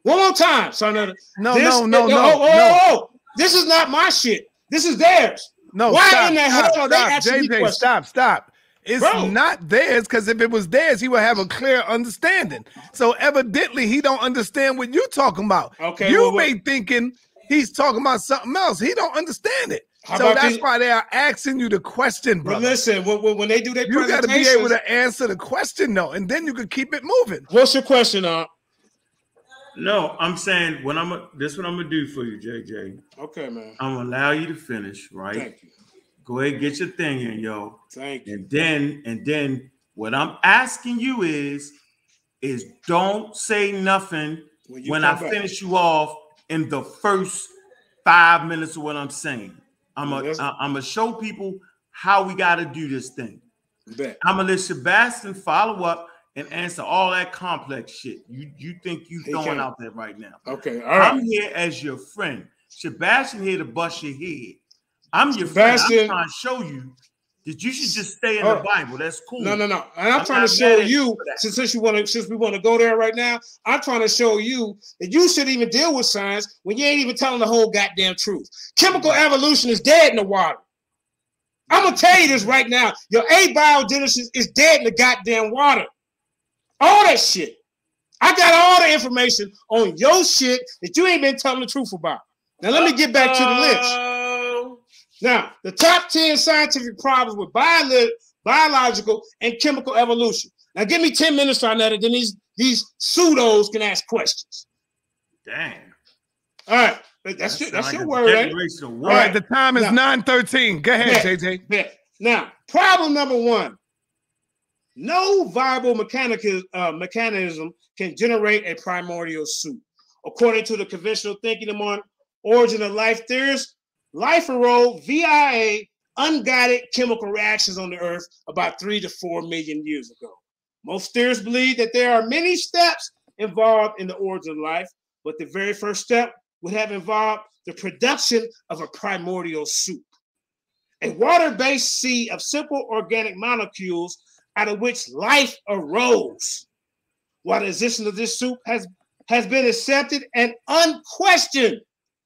One more time, Sarnetta. No, This- no, no, oh, no, oh, oh, no. oh, This is not my shit. This is theirs. No, Why stop, in the stop, hell are they asking JJ, questions? stop, stop. It's Bro. not theirs because if it was theirs, he would have a clear understanding. So evidently, he don't understand what you're talking about. Okay, you well, may thinking he's talking about something else. He don't understand it. How so that's these- why they are asking you the question, But brother. listen, when, when when they do their You got to be able to answer the question though, and then you can keep it moving. what's your question, uh? No, I'm saying what I'm. This what I'm gonna do for you, JJ. Okay, man. I'm gonna allow you to finish, right? Thank you. Go ahead, get your thing in, yo. Thank you. And then, and then, what I'm asking you is, is don't say nothing When when I back. finish you off in the first five minutes of what I'm saying. I'm that's- mm-hmm. uh, I'm gonna show people how we got to do this thing. I'm gonna let Sebastian follow up and answer all that complex shit. You, you think you He throwing can't. out there right now? Okay, all right. I'm here as your friend. Sebastian here to bust your head. I'm your friend. I'm trying to show you that you should just stay in the Bible. That's cool. No, no, no. And I'm, I'm trying to show you, you for that. since, since you want to, since we want to go there right now, I'm trying to show you that you should even deal with science when you ain't even telling the whole goddamn truth. Chemical evolution is dead in the water. I'm gonna tell you this right now. Your abiogenesis is dead in the goddamn water. All that shit. I got all the information on your shit that you ain't been telling the truth about. Now let me get back to the list. Uh, Now, the top 10 scientific problems with bio- biological and chemical evolution. Now, give me 10 minutes on that, and then these, these pseudos can ask questions. Damn. All right. That's, That your, that's like your a word, eh? declaration of All war. right, the time is Now- 9:13. Go ahead, Yeah. JJ. Yeah. Now, problem number one No viable mechanical uh, mechanism can generate a primordial soup. According to the conventional thinking among origin of life theorists, life arose via unguided chemical reactions on the earth about three to four million years ago. Most theorists believe that there are many steps involved in the origin of life, but the very first step would have involved the production of a primordial soup, a water based sea of simple organic molecules out of which life arose. While the existence of this soup has, has been accepted and unquestioned.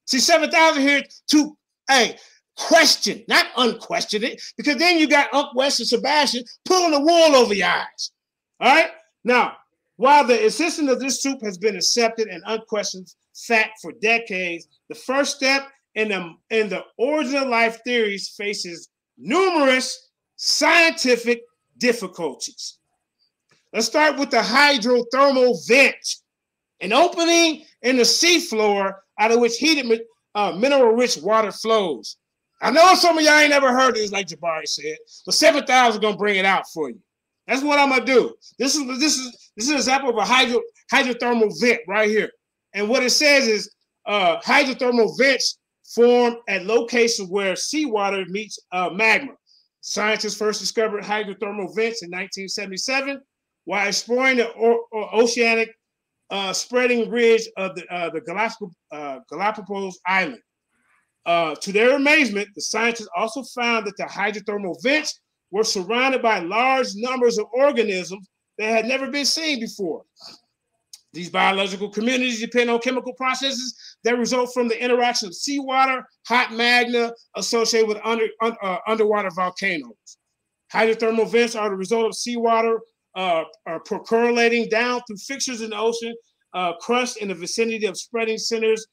See, 7,000 here to, hey, question, not unquestion it, because then you got Unc West and Sebastian pulling the wool over your eyes. All right. Now, while the existence of this soup has been accepted and unquestioned fact for decades, the first step in the in the origin of life theories faces numerous scientific difficulties. Let's start with the hydrothermal vent, an opening in the seafloor out of which heated uh, mineral-rich water flows. I know some of y'all ain't never heard this, like Jabari said, but 7,000 gonna bring it out for you. That's what I'm gonna do. This is this is this is an example of a hydro, hydrothermal vent right here. And what it says is uh, hydrothermal vents form at locations where seawater meets uh, magma. Scientists first discovered hydrothermal vents in 1977 while exploring the o- oceanic uh, spreading ridge of the, uh, the Galapagos, uh, Galapagos Island. Uh, to their amazement, the scientists also found that the hydrothermal vents were surrounded by large numbers of organisms that had never been seen before. These biological communities depend on chemical processes that result from the interaction of seawater, hot magma associated with under, uh, underwater volcanoes. Hydrothermal vents are the result of seawater uh, percolating down through fixtures in the ocean uh, crust in the vicinity of spreading centers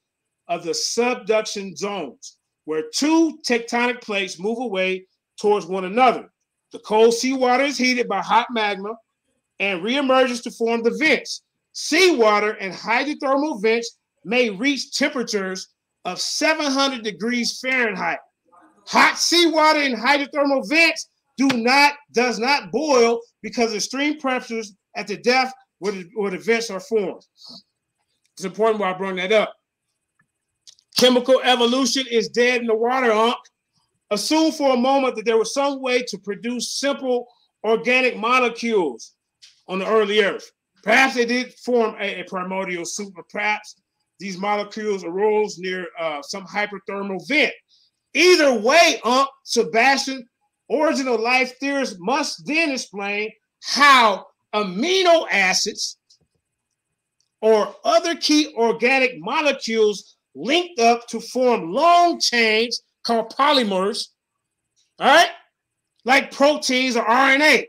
of the subduction zones, where two tectonic plates move away towards one another. The cold seawater is heated by hot magma and reemerges to form the vents. Seawater and hydrothermal vents may reach temperatures of 700 degrees Fahrenheit. Hot seawater and hydrothermal vents do not does not boil because extreme pressures at the depth where the, where the vents are formed. It's important why I bring that up. Chemical evolution is dead in the water, Unc. Assume for a moment that there was some way to produce simple organic molecules on the early Earth. Perhaps they did form a, a primordial soup, or perhaps these molecules arose near uh, some hyperthermal vent. Either way, Unc, Sebastian, original life theorists must then explain how amino acids or other key organic molecules linked up to form long chains called polymers, all right, like proteins or RNA.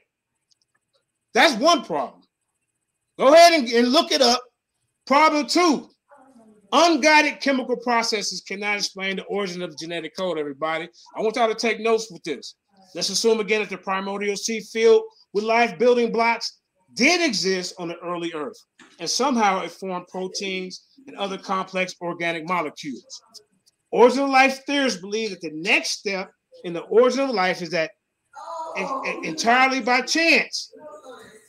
That's one problem. Go ahead and, and look it up. Problem two unguided chemical processes cannot explain the origin of the genetic code, everybody. I want y'all to take notes with this. Let's assume again that the primordial sea filled with life building blocks did exist on the early Earth, and somehow it formed proteins and other complex organic molecules. Origin of life theorists believe that the next step in the origin of life is that entirely by chance,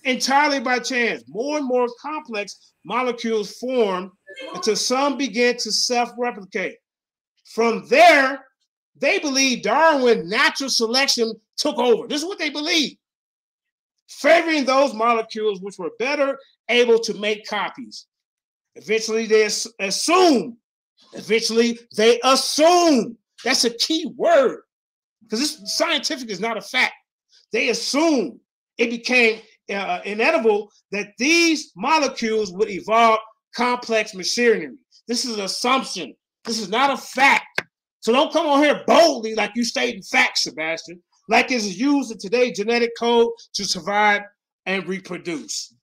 entirely by chance, more and more complex molecules form until some begin to self-replicate. From there, they believe Darwin natural selection took over. This is what they believe, favoring those molecules which were better able to make copies. Eventually, they assume. Eventually, they assume. That's a key word because this scientific is not a fact. They assume it became uh, inevitable that these molecules would evolve complex machinery. This is an assumption. This is not a fact. So don't come on here boldly like you stating facts, Sebastian, like it's used in today's genetic code to survive and reproduce.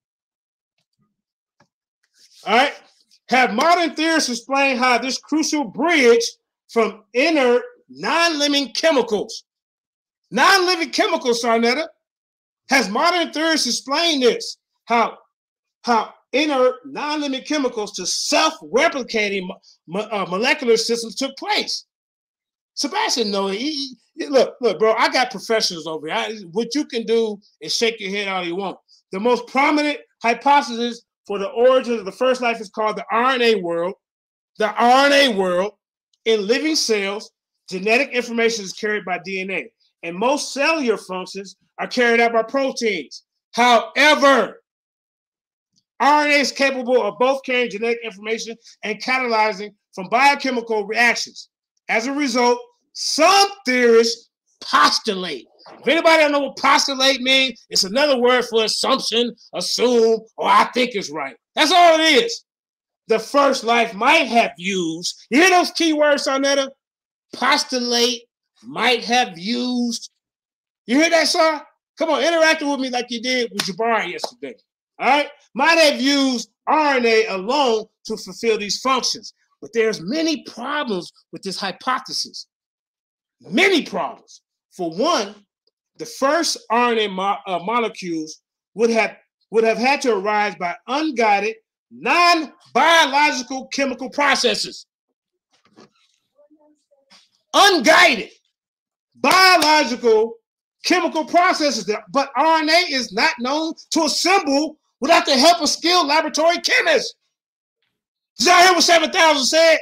All right. Have modern theorists explained how this crucial bridge from inert non-living chemicals, non-living chemicals, Sarnetta, has modern theorists explained this? How how inert non-living chemicals to self-replicating mo- uh, molecular systems took place. Sebastian know. He, he- look, look, bro. I got professionals over here. I, what you can do is shake your head all you want. The most prominent hypothesis for the origin of the first life is called the RNA world. The RNA world in living cells, genetic information is carried by DNA, and most cellular functions are carried out by proteins. However, RNA is capable of both carrying genetic information and catalyzing from biochemical reactions. As a result, some theorists postulate. If anybody don't know what postulate means, it's another word for assumption, assume, or I think it's right. That's all it is. The first life might have used. You hear those key words, Sarnetta? Postulate, might have used. You hear that, sir? Come on, interacting with me like you did with Jabari yesterday. All right, might have used RNA alone to fulfill these functions, but there's many problems with this hypothesis. Many problems. For one, the first RNA mo- uh, molecules would have would have had to arise by unguided, non-biological chemical processes. Unguided, biological chemical processes. that- But RNA is not known to assemble without the help of skilled laboratory chemists. Did y'all hear what 7000 said?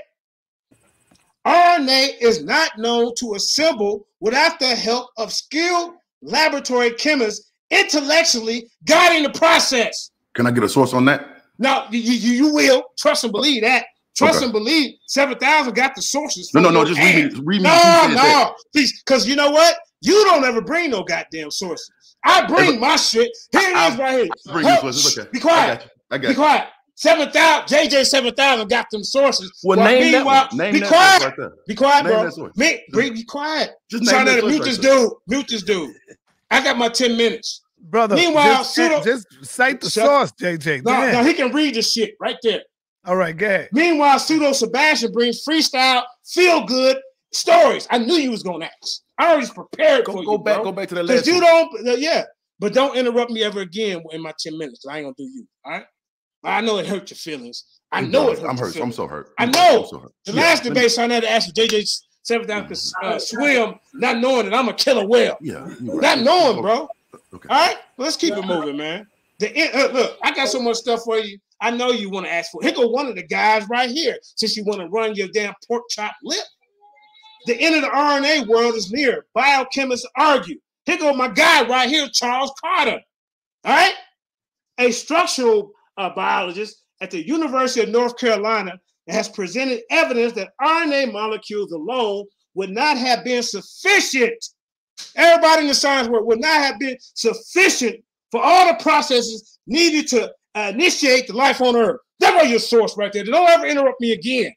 RNA is not known to assemble without the help of skilled laboratory chemists intellectually guiding the process. Can I get a source on that? Now, you, you, you will trust and believe that. Trust Okay. and believe 7,000 got the sources. No, no, no. Just read me. Read me. No, that. no, please, because you know what? You don't ever bring no goddamn sources. I bring my shit. Here it is right here. I Bring you Huh, sources. Okay. Be quiet. I got you. I got Be you. quiet. Seven thousand. JJ seven thousand got them sources. Well, While name that meanwhile- one. Name be that quiet. right there. Be quiet, Name bro. that. Me, be, be quiet. Just Trying name to that mute right this there. dude. Mute this dude. I got my ten minutes. Brother, Meanwhile, just, pseudo- just cite the Shut- source, JJ. No, Damn. no, he can read this shit right there. All right, go ahead. Meanwhile, pseudo Sebastian brings freestyle, feel good stories. I knew you was gonna ask. I already prepared Go, for go you, back. bro. Go back to that Because you don't, yeah. But don't interrupt me ever again in my 10 minutes. I ain't gonna do you. All right. I know it hurt your feelings. I know it hurt I'm hurt. I'm so hurt. I I'm know. so hurt. The Yeah, last let me- debate, so I had to ask JJ seven down to uh, swim, not knowing that I'm a killer whale. Yeah. you right. Not knowing, bro. Okay. All right, let's keep it moving, man. The in- uh, look, I got so much stuff for you. I know you want to ask for. Here go one of the guys right here. Since you want to run your damn pork chop lip, the end of the RNA world is near. Biochemists argue. Here go my guy right here, Charles Carter. All right, a structural uh, biologist at the University of North Carolina has presented evidence that RNA molecules alone would not have been sufficient Everybody in the science world would not have been sufficient for all the processes needed to uh, initiate the life on Earth. That was your source right there. Don't ever interrupt me again.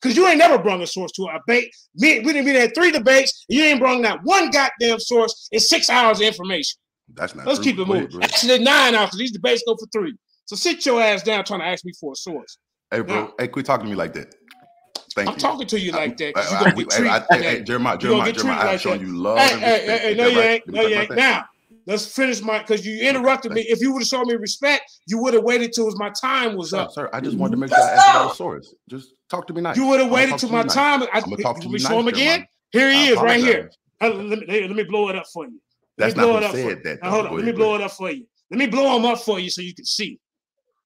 Because you ain't never brought a source to a debate. Me, we didn't we had three debates. And you ain't brought that one goddamn source in six hours of information. That's not Let's true. keep it moving. Actually, nine hours. These debates go for three. So sit your ass down trying to ask me for a source. Hey, bro. Now- Hey, quit talking to me like that. Thank I'm you. talking to you like that. 'cause I- you I- gonna we- get hey, treated. I- like hey, that. hey, Jeremiah, You gonna Jeremiah, get Jeremiah, like shown that. you love Hey, hey, hey, hey, no, you right? ain't. No, you ain't. Now, let's finish my because you interrupted me. If you would have shown me respect, you would have waited till my time was Sir, up. sir, I just wanted to make sure I asked about the source. Just talk to me nice. You would have waited till my nice. time. I, I'ma talk to you nice, show him again? Jeremiah. Here he I is, right here. Uh, Let me, let me blow it up for you. Let That's not blow who it up for said that, hold on. Let me blow it up for you. Let me blow him up for you so you can see.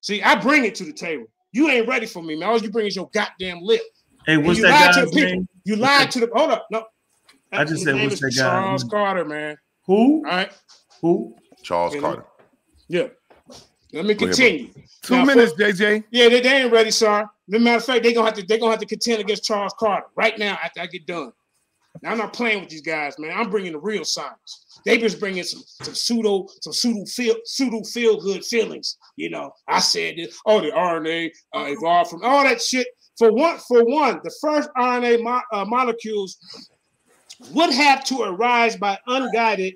See, I bring it to the table. You ain't ready for me, man. All you bring is your goddamn lip. Hey, what's you that to guy's the people. name? You lied to the. Hold up. No. I just His said, what's that guy? Charles Carter, man. Who? All right. Who? Charles You? Carter. Yeah. Let me Go ahead, continue. Two Now, minutes, for- JJ. Yeah, they, they ain't ready, sir. As a matter of fact, they gonna have to they gonna have to contend against Charles Carter right now after I get done. Now, I'm not playing with these guys, man. I'm bringing the real science. They just bringing some some pseudo some pseudo feel pseudo feel good feelings. You know, I said this. Oh, the RNA uh, evolved from all that shit. For one, for one, the first RNA mo- uh, molecules would have to arise by unguided.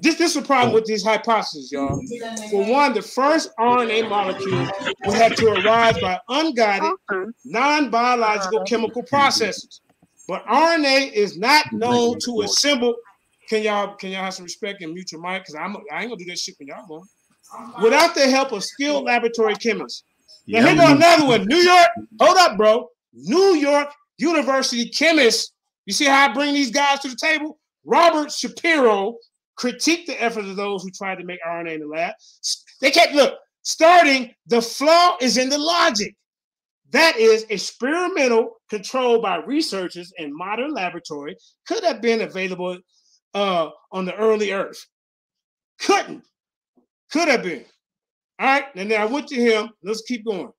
This, this is the problem with these hypotheses, y'all. For one, the first RNA molecule would have to arise by unguided, non-biological chemical processes. But RNA is not known to assemble. Can y'all can y'all have some respect and mute your mic? Because I'm I ain't gonna do that shit when y'all going. Without the help of skilled laboratory chemists. Now Yeah, here go another one. New York, hold up, bro. New York University chemists You see how I bring these guys to the table? Robert Shapiro critiqued the efforts of those who tried to make RNA in the lab. They kept look, starting the flaw is in the logic. That is experimental control by researchers in modern laboratory could have been available uh, on the early Earth. Couldn't. Could have been. All right. And then I went to him. Let's keep going.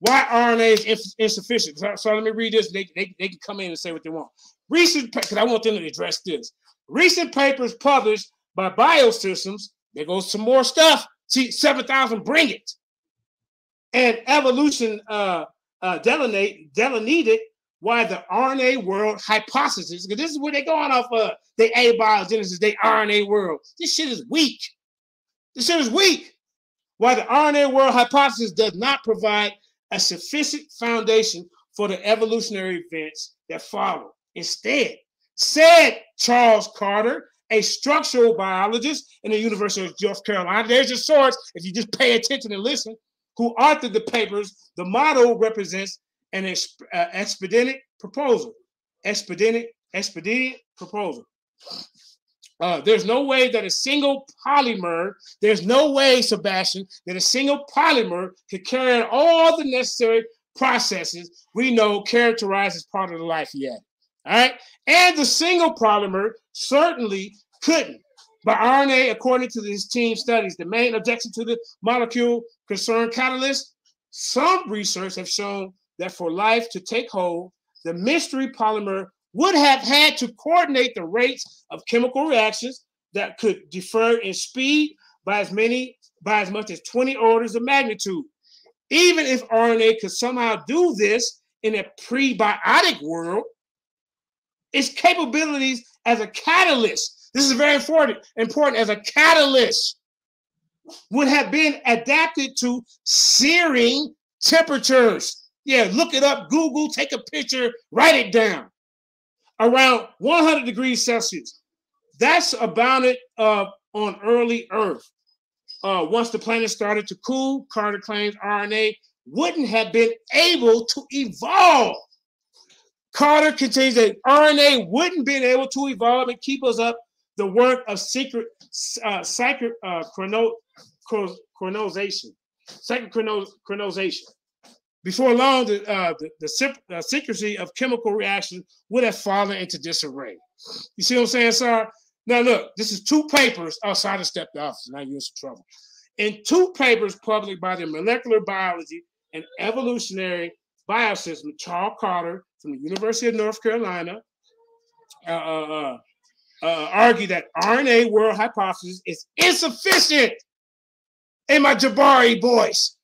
Why RNA is ins- insufficient? So, so let me read this. They, they, they can come in and say what they want. Recent, because I want them to address this. Recent papers published by Biosystems. There goes some more stuff. See, 7,000, bring it. And evolution uh, uh, delineate, delineated why the RNA world hypothesis, because this is where they're going off of. They abiogenesis, they RNA world. This shit is weak. This shit is weak. Why the RNA world hypothesis does not provide a sufficient foundation for the evolutionary events that follow. Instead, said Charles Carter, a structural biologist in the University of North Carolina, there's your source if you just pay attention and listen, who authored the papers. The model represents an exp- uh, expedient proposal. Expedient, expedient proposal. Uh, there's no way that a single polymer, there's no way, Sebastian, that a single polymer could carry out all the necessary processes we know characterize as part of the life yet. All right. And the single polymer certainly couldn't. But RNA, according to these team studies, the main objection to the molecule concerned catalyst, some research have shown that for life to take hold, the mystery polymer would have had to coordinate the rates of chemical reactions that could differ in speed by as many by as much as 20 orders of magnitude. Even if RNA could somehow do this in a prebiotic world, its capabilities as a catalyst, this is very important, important as a catalyst, would have been adapted to searing temperatures. Yeah, look it up, Google, take a picture, write it down around 100 degrees Celsius. That's abounded uh, on early Earth. Uh, once the planet started to cool, Carter claims RNA wouldn't have been able to evolve. Carter continues that RNA wouldn't been able to evolve and keep us up the work of secret uh, secret uh, chronization, chrono, chronization. Before long, the, uh, the, the, secrecy of chemical reactions would have fallen into disarray. You see what I'm saying, sir? Now, look, this is two papers outside of step the office. Now you're in trouble. In two papers published by the Molecular Biology and Evolutionary Biosystem, Charles Carter from the University of North Carolina uh, uh, uh, argue that RNA world hypothesis is insufficient. In my Jabari voice.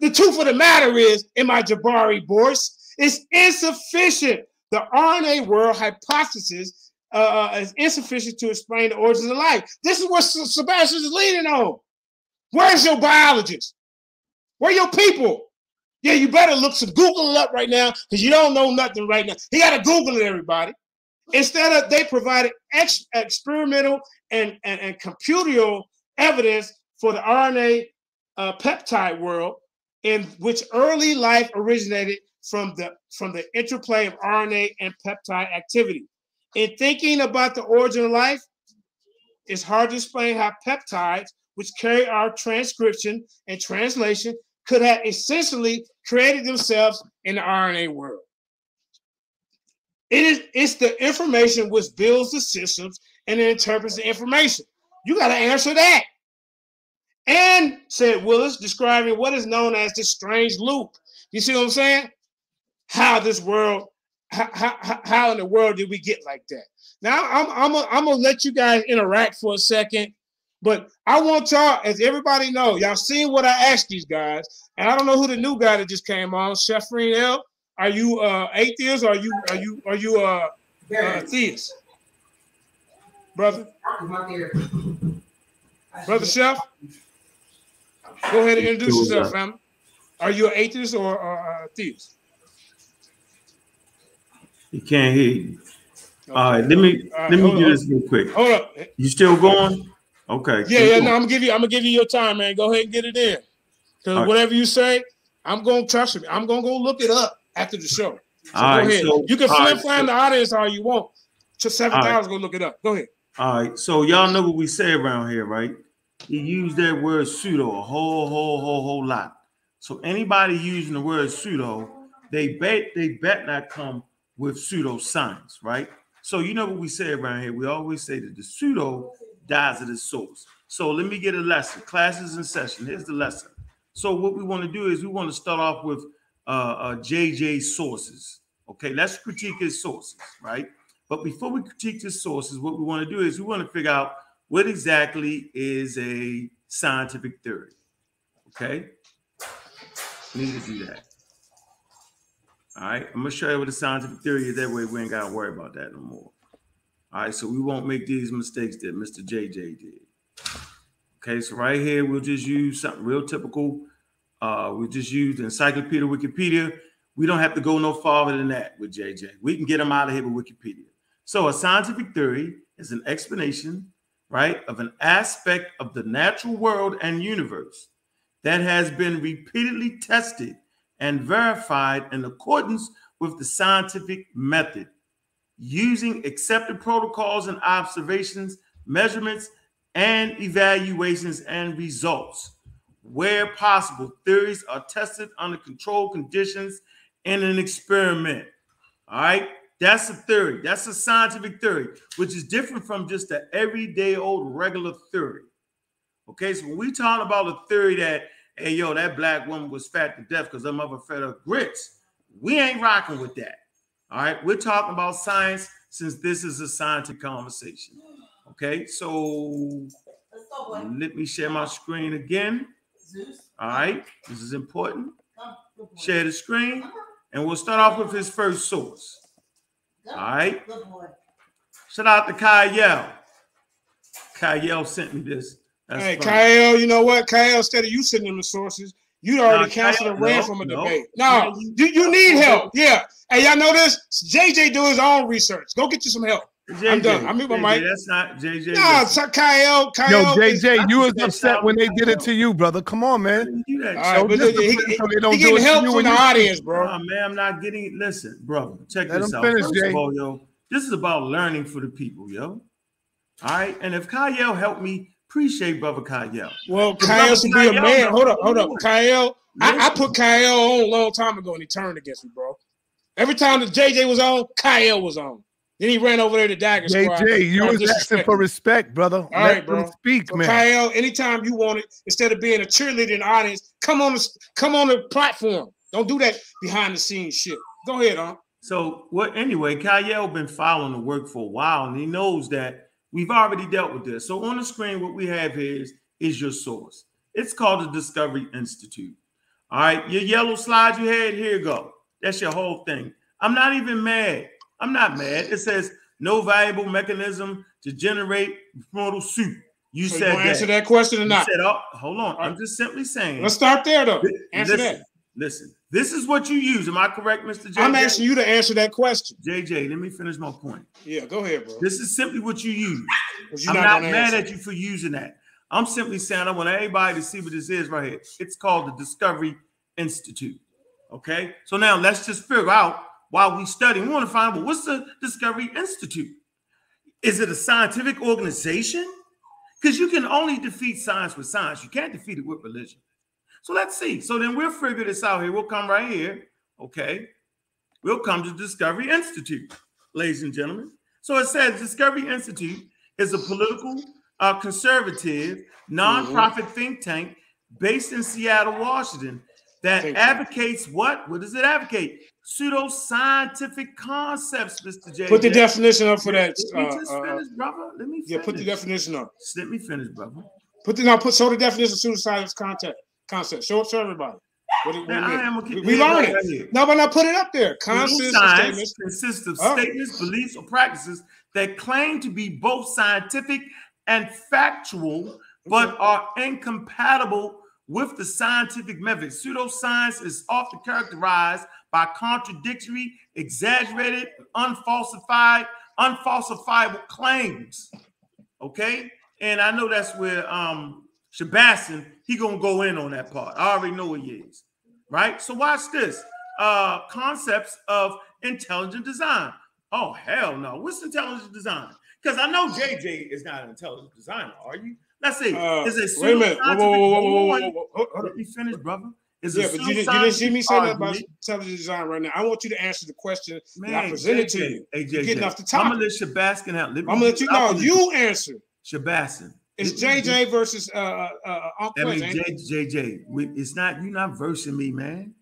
The truth of the matter is, in my Jabari voice, it's insufficient. The RNA world hypothesis uh, uh, is insufficient to explain the origins of life. This is what Sebastian is leaning on. Where's your biologist? Where your people? Yeah, you better look some Google up right now because you don't know nothing right now. You got to Google it, everybody. Instead of they provided ex- experimental and, and, and evidence for the RNA uh, peptide world, in which early life originated from the from the interplay of RNA and peptide activity. In thinking about the origin of life, it's hard to explain how peptides, which carry our transcription and translation, could have essentially created themselves in the RNA world. It is it's the information which builds the systems and interprets the information. You got to answer that. And said Willis, describing what is known as the strange loop. You see what I'm saying? How this world, how, how, how in the world did we get like that? Now I'm I'm a, I'm gonna let you guys interact for a second, but I want y'all, as everybody know, y'all seen what I asked these guys, and I don't know who the new guy that just came on, Chef L. Are you uh atheist or are you are you are you uh, uh theist? Brother? Brother Chef? Go ahead and introduce yourself, fam. Are you an atheist or, a theist? He can't hear you. Okay. All right, let me right, let me do this real quick. Hold up. You still going? Okay. Yeah, yeah. No, I'm gonna give you. I'm gonna give you your time, man. Go ahead and get it in. Because right. whatever you say, I'm gonna trust you. I'm gonna go look it up after the show. So All go right, ahead. so- you can flip right, the audience all you want. Just seven All right. thousand. Go look it up. Go ahead. All right, so y'all know what we say around here, right? He used that word pseudo a whole, whole, whole, whole lot. So anybody using the word pseudo, they bet they bet not come with pseudo science, right? So you know what we say around here. We always say that the pseudo dies at its source. So let me get a lesson. Classes in session. Here's the lesson. So what we want to do is we want to start off with uh, uh, JJ's sources. Okay, let's critique his sources, right? But before we critique his sources, what we want to do is we want to figure out what exactly is a scientific theory. Okay, need to do that. All right, I'm gonna show you what a scientific theory is. That way, we ain't gotta worry about that no more. All right, so we won't make these mistakes that Mr. JJ did. Okay, so right here, we'll just use something real typical. Uh, we just use Encyclopedia Wikipedia. We don't have to go no farther than that with JJ. We can get them out of here with Wikipedia. So, a scientific theory is an explanation, right, of an aspect of the natural world and universe that has been repeatedly tested and verified in accordance with the scientific method using accepted protocols and observations, measurements, and evaluations and results. Where possible, theories are tested under controlled conditions in an experiment. All right, that's a theory. That's a scientific theory, which is different from just the everyday old regular theory. Okay, so when we talk about a theory that, hey, yo, that black woman was fat to death because her mother fed her grits, we ain't rocking with that. All right, we're talking about science since this is a scientific conversation. Okay, so let me share my screen again. All right, this is important. Share the screen, and we'll start off with his first source. All right, shout out to Kyle. Kyle sent me this. That's hey, funny. Kyle, you know what? Kyle, instead of you sending them the sources, you already Nah, canceled and Kyle, ran no, from a no. debate. No, you, you need help. Yeah. Hey, y'all know this? JJ do his own research. Go get you some help. I'm JJ, done. I mute my JJ, mic. That's not JJ. No, listen. so Kyle, Kyle. Yo, JJ, you was upset when they did it to you, brother. Come on, man. do that. All right, Show but discipline he, he, so they don't he do getting it to help you from the audience, bro. Nah, man, I'm not getting it. Listen, brother, check Let this out. finish, First Jay. of all, yo, this is about learning for the people, yo. All right, and if Kyle helped me, appreciate brother Kyle. Well, Kyle should be a man. no, Hold up, hold up. Kyle, I, I put Kyle on a long time ago and he turned against me, bro. Every time that JJ was on, Kyle was on. Then he ran over there to Dagger Squad. JJ, you was asking for respect, brother. All Let right, bro. speak, So man. Kyle, anytime you want it, instead of being a cheerleader in the audience, come on the come on the platform. Don't do that behind the scenes shit. Go ahead, huh? So what? Anyway, Kyle been following the work for a while, and he knows that we've already dealt with this. So on the screen, what we have here is is your source. It's called the Discovery Institute. All right, your yellow slide you had here go. That's your whole thing. I'm not even mad. I'm not mad. It says no viable mechanism to generate mortal soup. You So said gonna that. answer that question or not? said, oh, hold on. Right. I'm just simply saying. Let's start there though. Answer listen, that. Listen, this is what you use. Am I correct, Mr. JJ? I'm asking you to answer that question. JJ, let me finish my point. Yeah, go ahead, bro. This is simply what you use. I'm not not mad at you for using that. I'm simply saying I want everybody to see what this is right here. It's called the Discovery Institute. Okay, so now let's just figure out while we study. We want to find well, what's the Discovery Institute? Is it a scientific organization? Because you can only defeat science with science. You can't defeat it with religion. So let's see. So then we'll figure this out here. We'll come right here. Okay. We'll come to Discovery Institute, ladies and gentlemen. So it says Discovery Institute is a political, uh, conservative, nonprofit think tank based in Seattle, Washington, that advocates what? What does it advocate? Pseudo-scientific concepts, Mr. J. Put the definition up for that. Let me Uh, just uh, finish, brother. Let me yeah, put the definition up. Just Let me finish, brother. Put the now put show the definition of pseudoscience concept concept. Show it to everybody. What what Now, I am a we, we learned it. here. No, but now put it up there. Concepts statements. consists of Oh. statements, beliefs, or practices that claim to be both scientific and factual, but are incompatible with the scientific method. Pseudoscience is often characterized by contradictory, exaggerated, unfalsified, unfalsifiable claims. Okay, and I know that's where um Sebastian he gonna go in on that part. I already know he is. Right. So watch this. uh, concepts of intelligent design. Oh hell no! What's intelligent design? Because I know JJ is not an intelligent designer. Are you? Let's see. Uh, is it wait a minute. Whoa, whoa, whoa, whoa, whoa, whoa, whoa, whoa, Let me finish, brother. Is Yeah, but you didn't, you didn't see me say that about intelligent design right now. I want you to answer the question that I Man, presented to JJ, you. Hey, You're getting off the I'm top. gonna let Shabaskin out. Let me- I'm gonna let you I'm know. You answer. Shabaskin. It's JJ versus uh uh, Uncle I mean, J. JJ, it's not you're not versing me, man.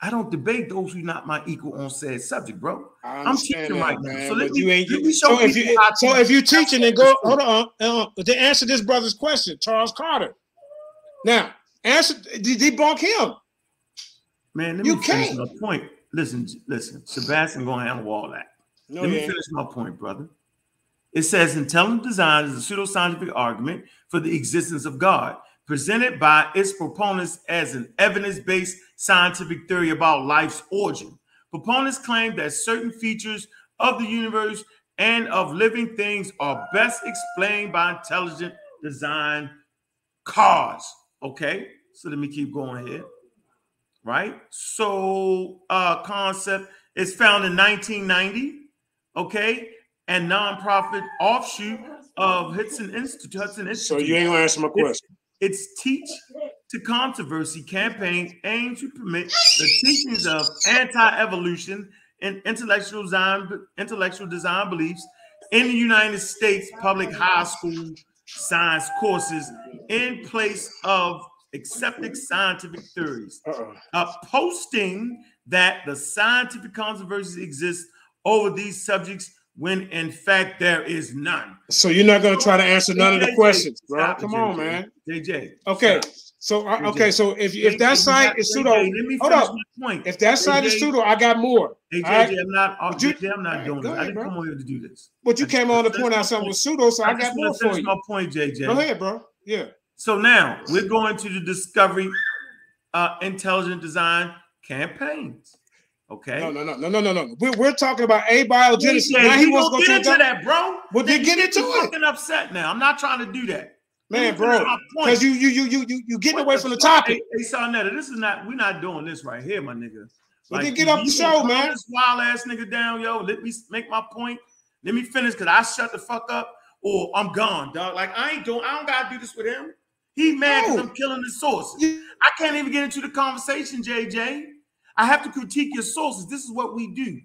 I don't debate those who not my equal on said subject, bro. I'm teaching that, right now. So let me, you ain't let me show so if you so if you're teaching then go hold on uh, to answer this brother's question, Charles Carter. Now answer de- debunk him. Man, let You me finish can't. my point. Listen, listen. Sebastian gonna handle all that. No, let he me ain't. finish my point, brother. It says intelligent design is a pseudoscientific argument for the existence of God, presented by its proponents as an evidence-based scientific theory about life's origin. Proponents claim that certain features of the universe and of living things are best explained by intelligent design cause. Okay, so let me keep going here. Right, so uh, concept is found in 1990. Okay, and nonprofit offshoot of Hudson Institute. Hudson Institute. So you ain't gonna answer my question. Its Teach to Controversy campaign aims to permit the teachings of anti-evolution and intellectual design, intellectual design beliefs in the United States public high school science courses in place of accepted scientific theories. Uh-uh. Uh, posting that the scientific controversies exist over these subjects when in fact there is none. So you're not gonna try to answer none of the questions, bro. it, Come on, man. JJ. Okay. stop. So uh, JJ. okay, so if if that JJ, site is pseudo, JJ, let me hold up. point. If that site is pseudo, I got more. All right? JJ, I'm not. uh, you- JJ, I'm not right, doing go this. I didn't bro. come on here to do this. But you I came on to point out something with pseudo, so I, I got more for you. my point, JJ. Go ahead, bro. Yeah. So now we're going to the discovery uh, intelligent design campaigns. Okay. No, no, no, no, no, no, no. We're, we're talking about abiogenesis. JJ, now he wants to get into the that, bro. Well, then you get into it. Fucking upset now. I'm not trying to do that. man, Let me finish bro. Because you you you you you you getting What away from the topic. Hey, hey Sarnetta, this is not. We're not doing this right here, my nigga. Well, then get off the show, man. This wild ass nigga down, yo. Let me make my point. Let me finish, cause I shut the fuck up, or I'm gone, dog. Like I ain't doing. I don't gotta do this with him. He mad because No. I'm killing his sources. I can't even get into the conversation, JJ. I have to critique your sources. This is what we do.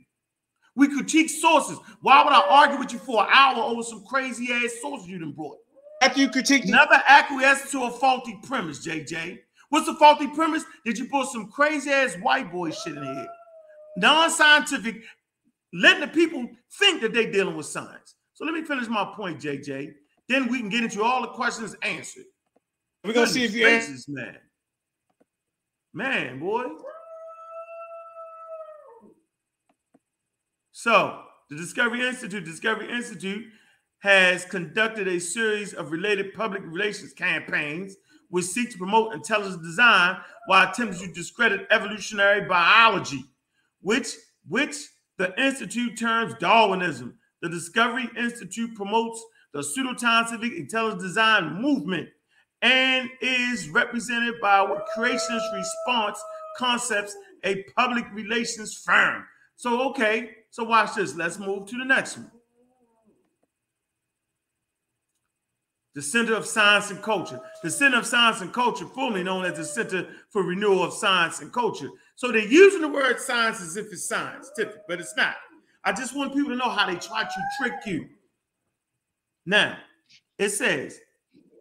We critique sources. Why would I argue with you for an hour over some crazy ass sources you done brought? After you critique Never acquiesce to a faulty premise, JJ. What's the faulty premise? Did you put some crazy ass white boy shit in here? Non-scientific, letting the people think that they're dealing with science. So let me finish my point, JJ. Then we can get into all the questions answered. we're gonna see if you answer. man. Man, boy. So, the Discovery Institute, Discovery Institute has conducted a series of related public relations campaigns which seek to promote intelligent design while attempting to discredit evolutionary biology, which which the institute terms Darwinism. The Discovery Institute promotes the pseudoscientific intelligent design movement and is represented by creationist response concepts a public relations firm. So okay so watch this. Let's move to the next one. The center of science and culture. The center of science and culture formerly known as the center for renewal of science and culture. So they're using the word science as if it's scientific but it's not i just want people to know how they try to trick you now it says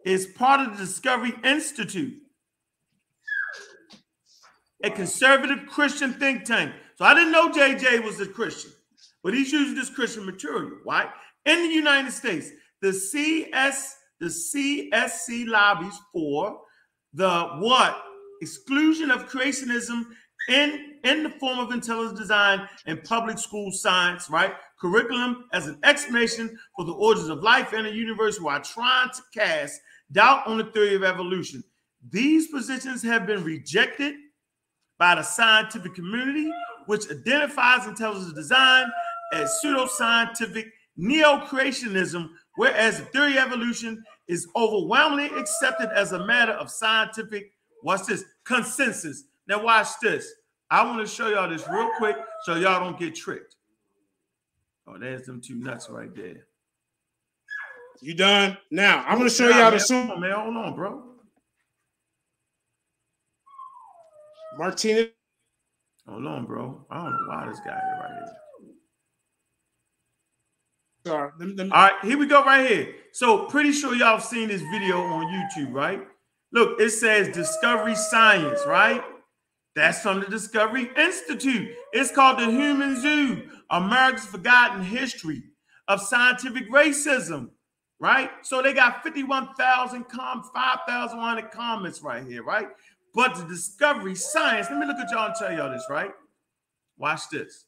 it's part of the Discovery Institute, a conservative Christian think tank. So I didn't know JJ was a Christian, but he's using this Christian material, right? In the United States, the CS, the CSC lobbies for the what? Exclusion of creationism in, in the form of intelligent design and public school science, right? Curriculum as an explanation for the origins of life and the universe while trying to cast doubt on the theory of evolution. These positions have been rejected by the scientific community, which identifies intelligent design as pseudoscientific neo-creationism, whereas the theory of evolution is overwhelmingly accepted as a matter of scientific, watch this, consensus. Now watch this. I want to show y'all this real quick so y'all don't get tricked. Oh, there's them two nuts right there. You done? Now I'm gonna show y'all the hold man. Hold on, bro. Martinez. Hold on, bro. I don't know why this guy here right here. Sorry. Let me- All right, here we go right here. So pretty sure y'all have seen this video on YouTube, right? Look, it says Discovery Science, right? That's from the Discovery Institute. It's called the Human Zoo, America's Forgotten History of Scientific Racism, right? So they got 51,000 com 5,100 comments right here, right? But the Discovery Science, let me look at y'all and tell y'all this, right? Watch this.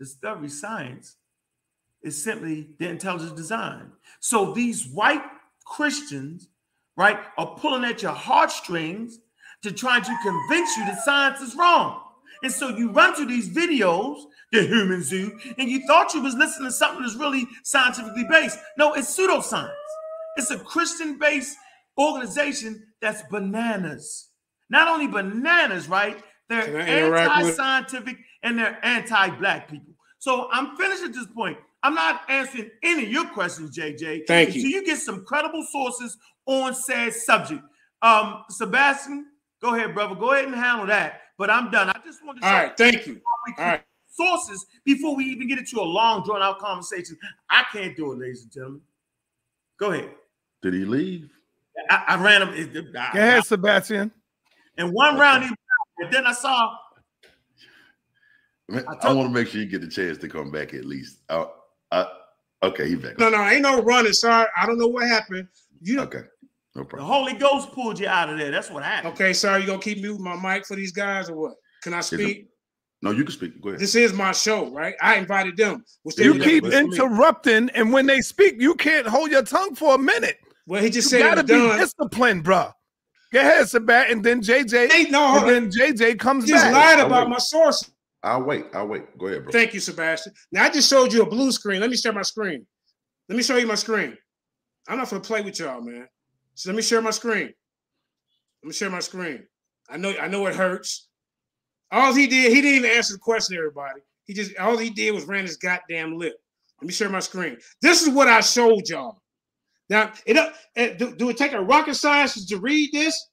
Discovery Science is simply the intelligent design. So these white Christians, right, are pulling at your heartstrings to try to convince you that science is wrong. And so you run to these videos, the human zoo, and you thought you was listening to something that's really scientifically based. No, it's pseudoscience. It's a Christian-based organization that's bananas. Not only bananas, right? They're Can I interact with- anti-scientific and they're anti-black people. So I'm finished at this point. I'm not answering any of your questions, JJ. Thank you. So you get some credible sources on said subject. Um, Sebastian, go ahead, brother. Go ahead and handle that. But I'm done. I just want to All show right. Thank you. All right. sources before we even get into a long, drawn out conversation. I can't do it, ladies and gentlemen. Go ahead. Did he leave? I, I ran him. it- it- Go I- ahead, Sebastian. And one round, he, and then I saw. Man, I I, want to make sure you get the chance to come back at least. Uh, uh, okay, he back. No, no, ain't no running. Sorry, I don't know what happened. You Okay, no The. Holy Ghost pulled you out of there. That's what happened. okay? Sorry, you gonna keep muting my mic for these guys or what? Can I speak? No, you can speak. Go ahead. This is my show, right? I invited them. Which You keep did for me. interrupting, and when they speak, you can't hold your tongue for a minute. Well, he just You said gotta be done. disciplined, bro. Go ahead, Sebastian, and then JJ, Hey, no, and then JJ comes You just back. lied about wait. my source. I'll wait. I'll wait. Go ahead, bro. Thank you, Sebastian. Now I just showed you a blue screen. Let me share my screen. Let me show you my screen. I'm not gonna play with y'all, man. So let me share my screen. Let me share my screen. I know, I know it hurts. All he did, he didn't even answer the question, everybody. He just all he did was ran his goddamn lip. Let me share my screen. This is what I showed y'all. Now, it eh, do, do it take a rocket scientist to read this?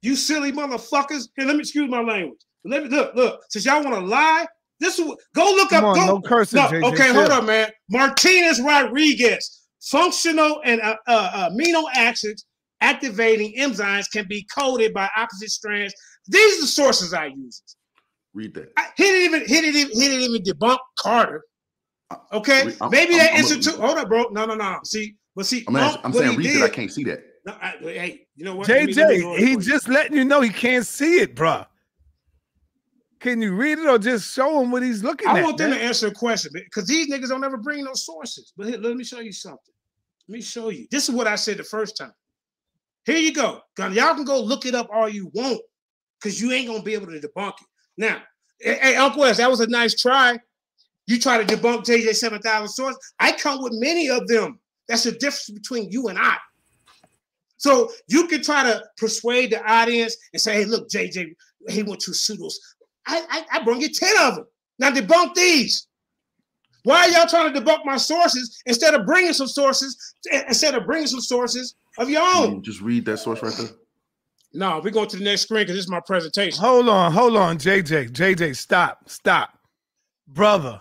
You silly motherfuckers. Here, let me excuse my language. Let me look, look. Since y'all want to lie, this is what- go look Come up. on, go, no cursing, no, JJ, okay, hold chill. on, man. Martinez Rodriguez. Functional and uh, uh, amino acids activating enzymes can be coded by opposite strands. These are the sources I use. Read that. I, he didn't even he didn't even he didn't even debunk Carter. Okay, I'm- maybe I'm- that I'm a- institute. Hold up, bro. No, no, no. See, but see, I'm, Unc, asking, I'm saying read did- that. I can't see that. No, I, hey, you know what? Let me- let me JJ, he for you. just letting you know he can't see it, bro. Can you read it or just show him what he's looking I at? want them man? to answer a question because these niggas don't ever bring no sources. But here, let me show you something. Let me show you. This is what I said the first time. Here you go. Y'all can go look it up all you want because you ain't gonna be able to debunk it. Now, hey, Uncle Wes, that was a nice try. You try to debunk JJ 7000 sources. I come with many of them. That's the difference between you and I. So you can try to persuade the audience and say, hey, look, JJ, he went to pseudos. I, I, I brought you 10 of them. Now debunk these. Why are y'all trying to debunk my sources instead of bringing some sources, instead of bringing some sources of your own? you just read that source right there. No, we're going to the next screen because this is my presentation. Hold on, hold on, JJ. JJ, stop, stop. Brother,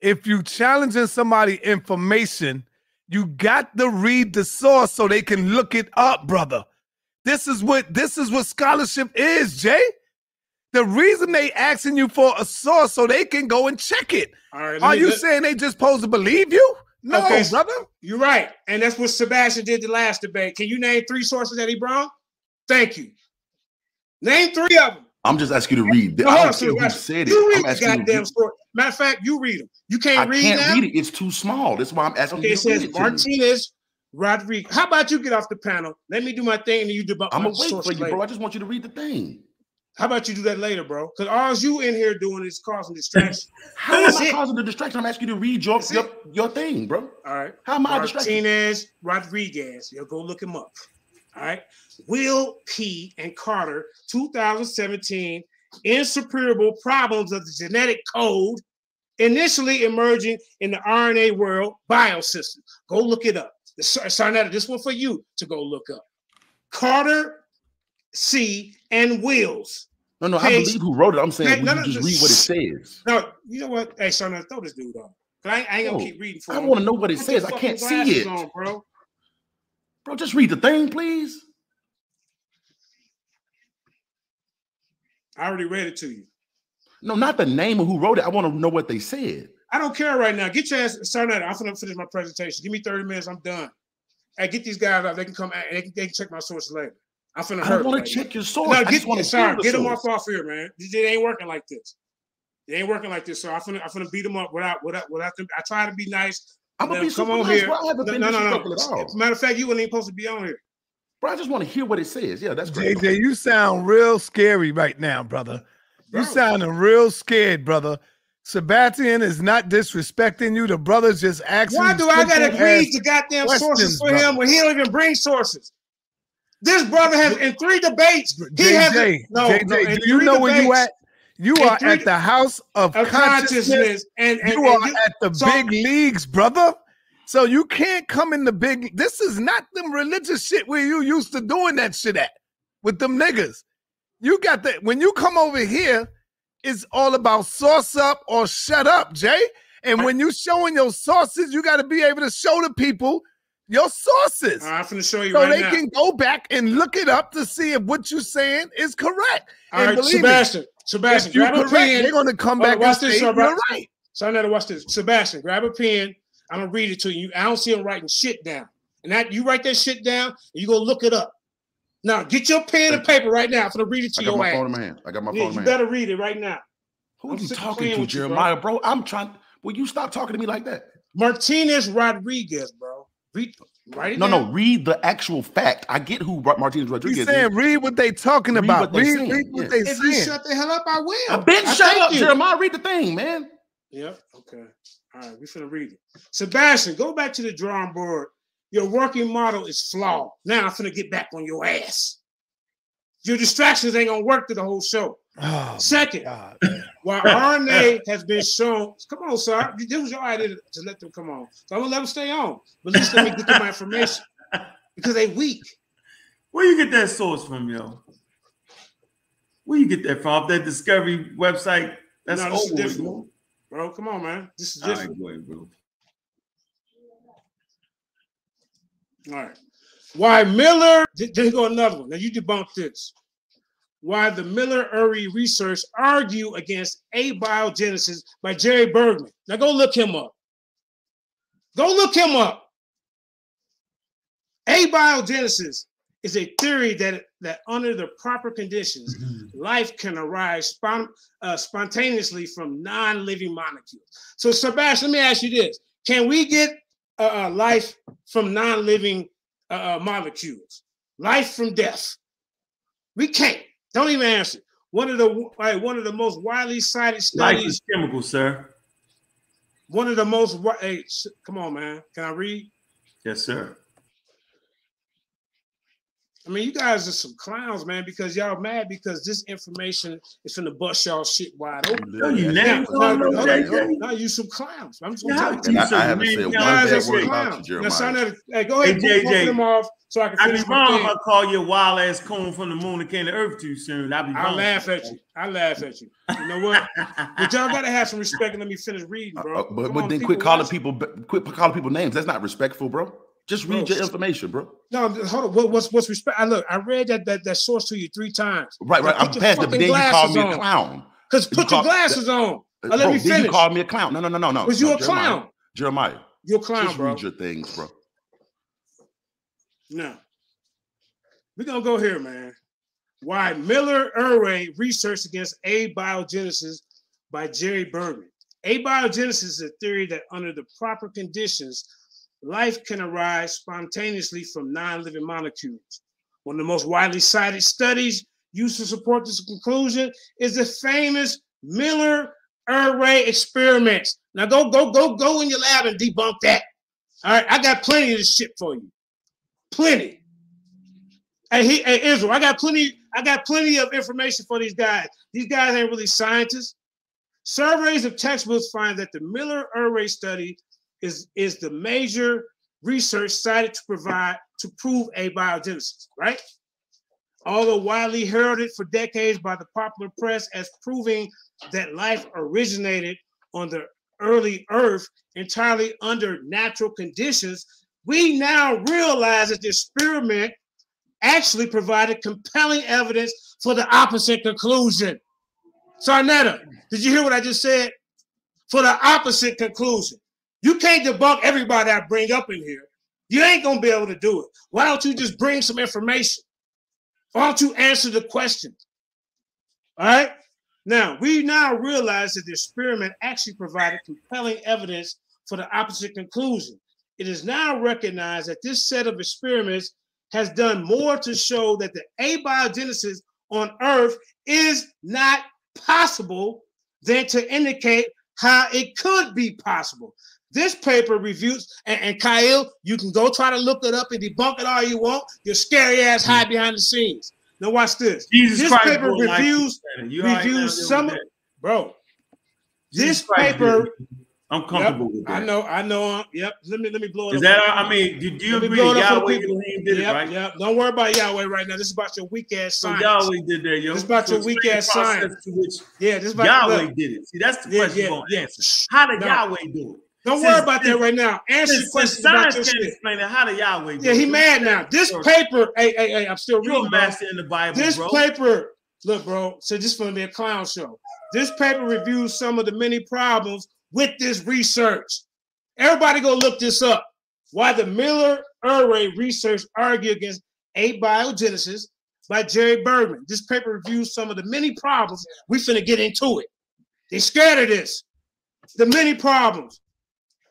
if you challenging somebody information, you got to read the source so they can look it up, brother. This is what this is what scholarship is, Jay. The reason they asking you for a source so they can go and check it. All right, Are you let- saying they just supposed to believe you? No, Okay, brother. You're right. And that's what Sebastian did the last debate. Can you name three sources that he brought? Thank you. Name three of them. I'm just asking you to read. No, I hold don't care who said it. You read I'm the asking you to goddamn read. story. Matter of fact, you read them. You I can't read can't now? read it. It's too small. That's why I'm asking Okay, you it to read says it to me. Martinez Rodriguez. How about you get off the panel? Let me do my thing and you debunk I'm my gonna wait for you, later. bro. I just want you to read the thing. How about you do that later, bro? Because all you in here doing is causing distraction. [LAUGHS] How am I it. causing the distraction? I'm asking you to read your That's your, it. your thing, bro. All right. How am I? Martinez Rodriguez. You'll go look him up. All right. Wills P. and Carter, 2017 insuperable problems of the genetic code initially emerging in the RNA world biosystem. Go look it up. The Sarnetta, this one for you to go look up. Carter C. and Wills. No, no, I believe who wrote it. I'm saying, Hey, will no, you no, just read what it says? No, you know what? Hey, Sarnetta, throw this dude on. I, ain't- I ain't gonna keep reading for I him. wanna know what it Put says. I can't see it. on, bro. Bro, just read the thing, please. I already read it to you. No, not the name of who wrote it. I want to know what they said. I don't care right now. Get your ass, Sarnetta. I'm finna finish my presentation. Give me 30 minutes. I'm done. Hey, get these guys out. They can come. They can, they can check my sources later. I'm finna I hurt. don't want to now. check your source. No, I get, just want to sorry, get them source. off off here, man. It it ain't working like this. It ain't working like this. So I'm finna, I'm finna beat them up without, without, without them. I try to be nice. I'm gonna be come super on nice, here. bro. I haven't no, been no, no, disrespectful no. at all. Matter of fact, you weren't supposed to be on here. Bro, I just want to hear what it says. Yeah, that's great. JJ, you sound real scary right now, brother. You sounding real scared, brother. Sebastian is not disrespecting you. The brother's just asking. Why do I gotta simple read the goddamn sources for brother. him when he don't even bring sources? This brother has in three debates. He JJ, hasn't. No, JJ, no, do you know where you at? You are three- at the house of, of consciousness. consciousness, and, and you and are you- at the so- big leagues, brother. So you can't come in the big. This is not them religious shit where you used to doing that shit at with them niggas. You got that when you come over here, it's all about source up or shut up, Jay. And when you showing your sources, you got to be able to show the people your sources. I'm going to show you so right they now. can go back and look it up to see if what you're saying is correct. All and right, believe me, Sebastian. Sebastian, if you grab a correct, pen. they're gonna come Hold on, back and watch this, say so you're right. So I know to watch this. Sebastian, grab a pen. I'm gonna read it to you. I don't see him writing shit down. And that you write that shit down, and you go look it up. Now get your pen and paper right now. I'm gonna read it to I got your my ass. phone in my hand. I got my Yeah, phone in you my better hand. read it right now. Who are you talking to, with you, bro. Jeremiah, bro? I'm trying. Will you stop talking to me like that? Martinez Rodriguez, bro. Read, write it No, down. no. Read the actual fact. I get who Martinez Rodriguez He's is. saying read what they talking Read about. what they Read, saying, read what yeah. they If you saying. shut the hell up, I will. I've been I shut up, you. Jeremiah. Read the thing, man. Yep. Okay. All right. We finna read it. Sebastian, go back to the drawing board. Your working model is flawed. Now I'm finna get back on your ass. Your distractions ain't gonna work through the whole show. Oh, Second, God. while [LAUGHS] RNA has been shown, come on, sir. This was your idea to, let them come on. So I'm gonna let them stay on. But at least let me get them my information. [LAUGHS] Because they weak. Where you get that source from, yo? Where you get that from? Off that Discovery website? That's No, old, different. yo. Bro, come on, man. This is All right, different. go ahead, bro. All right. Why Miller, th- there go another one. Now you debunk this. Why the Miller Urey research argue against abiogenesis by Jerry Bergman. Now go look him up. Go look him up. Abiogenesis is a theory that, that under the proper conditions, life can arise spon- uh, spontaneously from non-living molecules. So Sebastian, let me ask you this. Can we get uh, uh, life from non-living uh, uh, molecules? Life from death? We can't. Don't even answer. One of the like, one of the most widely cited Life studies. is chemical, sir. One of the most. Hey, come on, man. Can I read? Yes, sir. I mean, you guys are some clowns, man, because y'all mad because this information is finna bust y'all shit wide open. No, you Now, never now, know, now, JJ. now you some clowns. I'm just gonna tell you. you I, some I haven't said one you bad some word about you, clowns. Now, Jeremiah. son, that- hey, go ahead, Hey, both JJ. them off so I can I'd be wrong if. I call you a wild ass coon from the moon that came to earth too soon. I'd be I laugh at you. I laugh at you. You know what? [LAUGHS] But y'all gotta have some respect and let me finish reading, bro. Uh, but but on, then quit calling people quit calling people names. That's not respectful, bro. Just read Bro, your information, bro. No, hold on. What, what's what's respect? I look. I read that that, that source to you three times. Right, right. Now I'm past it, but fucking then you called me a clown. Cause You put your call- glasses on. Uh, let me then you finish. called me a clown. No, no, no, no, no. Was you no, a Jeremiah. clown? Jeremiah, You're a clown, just bro. read your things, bro. No. We're gonna go here, man. Why Miller Urey research against abiogenesis by Jerry Bergman. Abiogenesis is a theory that under the proper conditions, life can arise spontaneously from non-living molecules. One of the most widely cited studies used to support this conclusion is the famous Miller Urey experiments. Now go, go, go, go in your lab and debunk that. All right, I got plenty of this shit for you. Plenty. Hey, he, hey, Israel, I got plenty. I got plenty of information for these guys. These guys ain't really scientists. Surveys of textbooks find that the Miller-Urey study is is the major research cited to provide to prove abiogenesis. Right. Although widely heralded for decades by the popular press as proving that life originated on the early Earth entirely under natural conditions, we now realize that the experiment actually provided compelling evidence for the opposite conclusion. Sarnetta, did you hear what I just said? For the opposite conclusion. You can't debunk everybody I bring up in here. You ain't gonna be able to do it. Why don't you just bring some information? Why don't you answer the question? All right. Now we now realize that the experiment actually provided compelling evidence for the opposite conclusion. It is now recognized that this set of experiments has done more to show that the abiogenesis on Earth is not possible than to indicate how it could be possible. This paper reviews, and, and Kyle, you can go try to look it up and debunk it all you want. Your scary ass hide behind the scenes. Now watch this. Jesus this Christ, paper boy, reviews you reviews some of, bro. Jesus This Christ, paper, dude. I'm comfortable Yep, with that. I know, I know. Uh, yep. Let me let me blow it Is up. Is that? I mean, do, do you Let agree? blow it up for the Yahweh. Elohim did yep, it, right? Yep. Don't worry about Yahweh right now. This is about your weak ass So. Yahweh did that, yo. This about So your weak ass science. To which Yeah, this about Yahweh look, did it. See, that's the Yeah, question yeah, you're gonna yeah. answer. How did No. Yahweh do it? Don't Since- worry about that right now. Answer Since, questions about science your shit. explain it, how did Yahweh do Yeah, he mad now. This paper, hey, hey, hey, I'm still You're reading. a bro. master in the Bible, This bro. paper, look, bro. So this is gonna be a clown show. This paper reviews some of the many problems with this research. Everybody go look this up. Why the Miller Urey research argue against abiogenesis by Jerry Bergman. This paper reviews some of the many problems. We finna get into it. They scared of this. The many problems.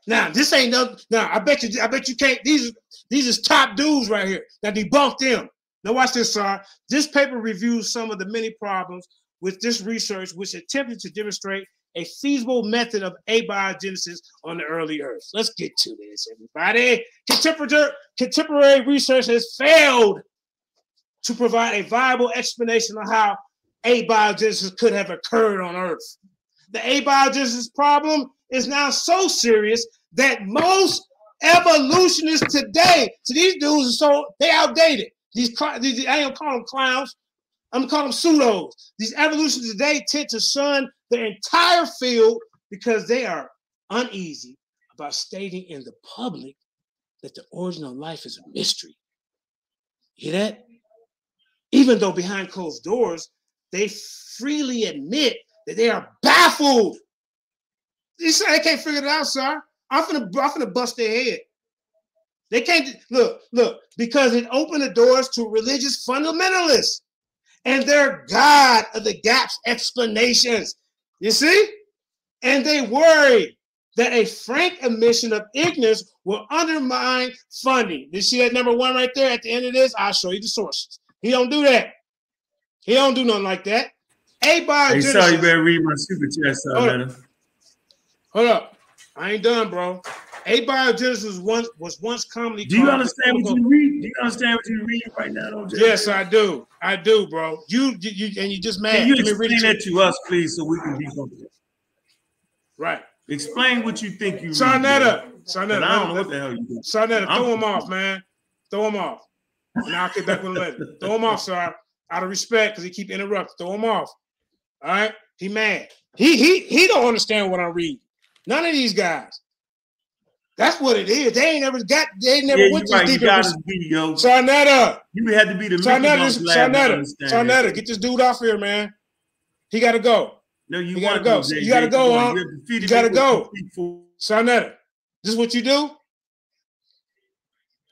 Now, this ain't no. Now, I bet you. I bet you can't. These these is top dudes right here. Now debunk them. Now watch this, sir. This paper reviews some of the many problems with this research, which attempted to demonstrate a feasible method of abiogenesis on the early Earth. Let's get to this, everybody. Contemporary contemporary research has failed to provide a viable explanation of how abiogenesis could have occurred on Earth. The abiogenesis problem is now so serious that most evolutionists today, so these dudes are so they outdated. These, these I gonna call them clowns. I'm gonna call them pseudos. These evolutionists today tend to shun the entire field because they are uneasy about stating in the public that the origin of life is a mystery. Hear that? Even though behind closed doors, they freely admit that they are baffled. You say they can't figure it out, sir. I'm gonna, I'm gonna bust their head. They can't look, look, because it opened the doors to religious fundamentalists and their God of the gaps explanations. You see? And they worry that a frank admission of ignorance will undermine funding. You see that number one right there at the end of this? I'll show you the sources. He don't do that. He don't do nothing like that. Hey, Abiogenesis. sorry, you better read my super chat, son, Hold. Hold up. I ain't done, bro. Abiogenesis was once was once commonly Do you understand what you read? Do you understand what you read right now? Yes, I do. I do, bro. You, you, you and you just mad. Can you Let read explain it that to us, please, so we can be comfortable? Right. Explain what you think you read. Sarnetta. bro. 'Cause Sarnetta. I don't know what the hell you do. Sarnetta, I'm- throw him off, man. Throw him off. And I'll get back with him later. Throw him off, sir. Out of respect, because he keep interrupting. Throw him off. All right. He mad. He he he don't understand what I read. None of these guys. That's what it is. They ain't never got. They ain't never Yeah, went you right. this You deep. in got res- to be, yo. Sarnetta. You had to be the Mickey Sarnetta, Mouse lab to Sarnetta, understand Sarnetta, that. get this dude off here, man. He got to go. No, you You gotta want go. to, You gotta JJ. go, huh? you have defeated You gotta go. complete fool- Sarnetta, this is what you do?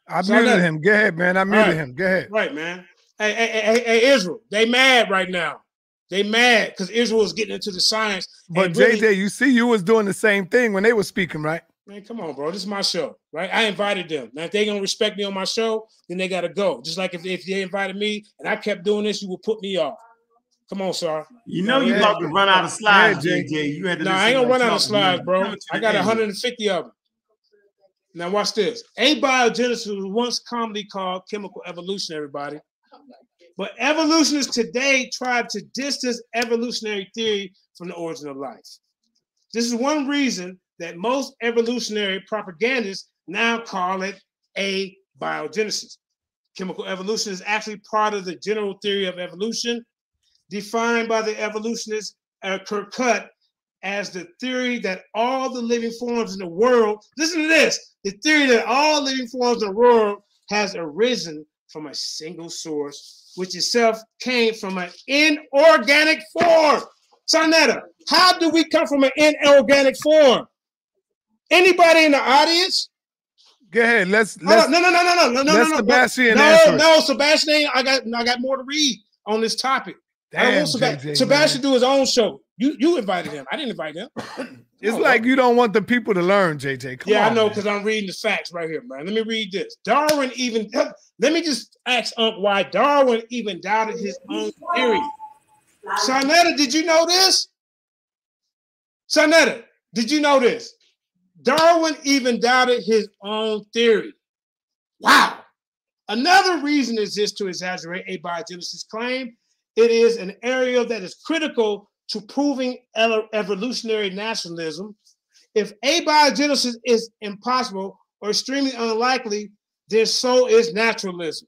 I So muted him. Go ahead, man. I muted right. him. Go ahead. Right, man. Hey, hey, hey, hey, hey, Israel, they mad right now. They mad because Israel is getting into the science. But and really- JJ, you see, you was doing the same thing when they were speaking, right? Man, come on, bro. This is my show, right? I invited them. Now, if they gonna respect me on my show, then they gotta go. Just like if, if they invited me and I kept doing this, you would put me off. Come on, sir. You know you Yeah. about to run out of slides, Yeah, JJ. You had to No, listen I ain't gonna run out of slides, bro. I got end. 150 of them. Now watch this. Abiogenesis was once commonly called chemical evolution, everybody. But evolutionists today try to distance evolutionary theory from the origin of life. This is one reason that most evolutionary propagandists now call it abiogenesis. Chemical evolution is actually part of the general theory of evolution, defined by the evolutionist uh, Kerkut as the theory that all the living forms in the world, listen to this, the theory that all living forms in the world has arisen from a single source, which itself came from an inorganic form. Sarnetta, how do we come from an inorganic form? Anybody in the audience? Go ahead. Let's let's. No, no, no, no, no, no, no, no, no. Sebastian no, answer no, Sebastian. I got, I got more to read on this topic. I don't Damn, want Seba- JJ, Sebastian do his own show. You, you invited him. I didn't invite him. [LAUGHS] It's No, like you don't want the people to learn, JJ. Come yeah, on, I know because I'm reading the facts right here, man. Let me read this. Darwin even let me just ask Unc why Darwin even doubted his own theory. Sarnetta, did you know this? Sarnetta, did you know this? Darwin even doubted his own theory. Wow. Another reason exists to exaggerate abiogenesis claim. It is an area that is critical to proving evolutionary naturalism. If abiogenesis is impossible or extremely unlikely, then so is naturalism.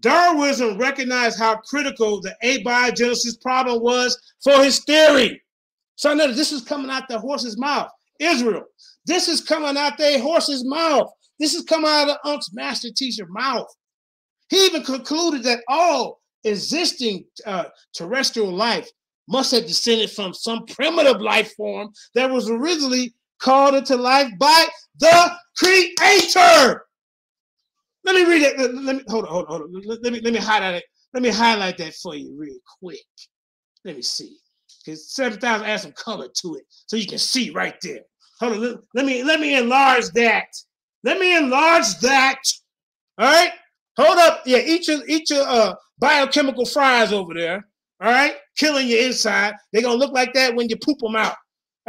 Darwinism recognized how critical the abiogenesis problem was for his theory. So now this is coming out the horse's mouth. Israel, this is coming out their horse's mouth. This is coming out of Unc's master teacher mouth. He even concluded that all existing uh, terrestrial life must have descended from some primitive life form that was originally called into life by the creator. Let me read it. Let, me hold on, hold on, hold on. Let, let me let me highlight it. Let me highlight that for you real quick. Let me see. Because 7,000 add some color to it so you can see right there. Hold on. Let, let me let me enlarge that. Let me enlarge that. All right. Hold up. Yeah, eat your eat your uh biochemical fries over there. All right, killing your inside. They're gonna look like that when you poop them out.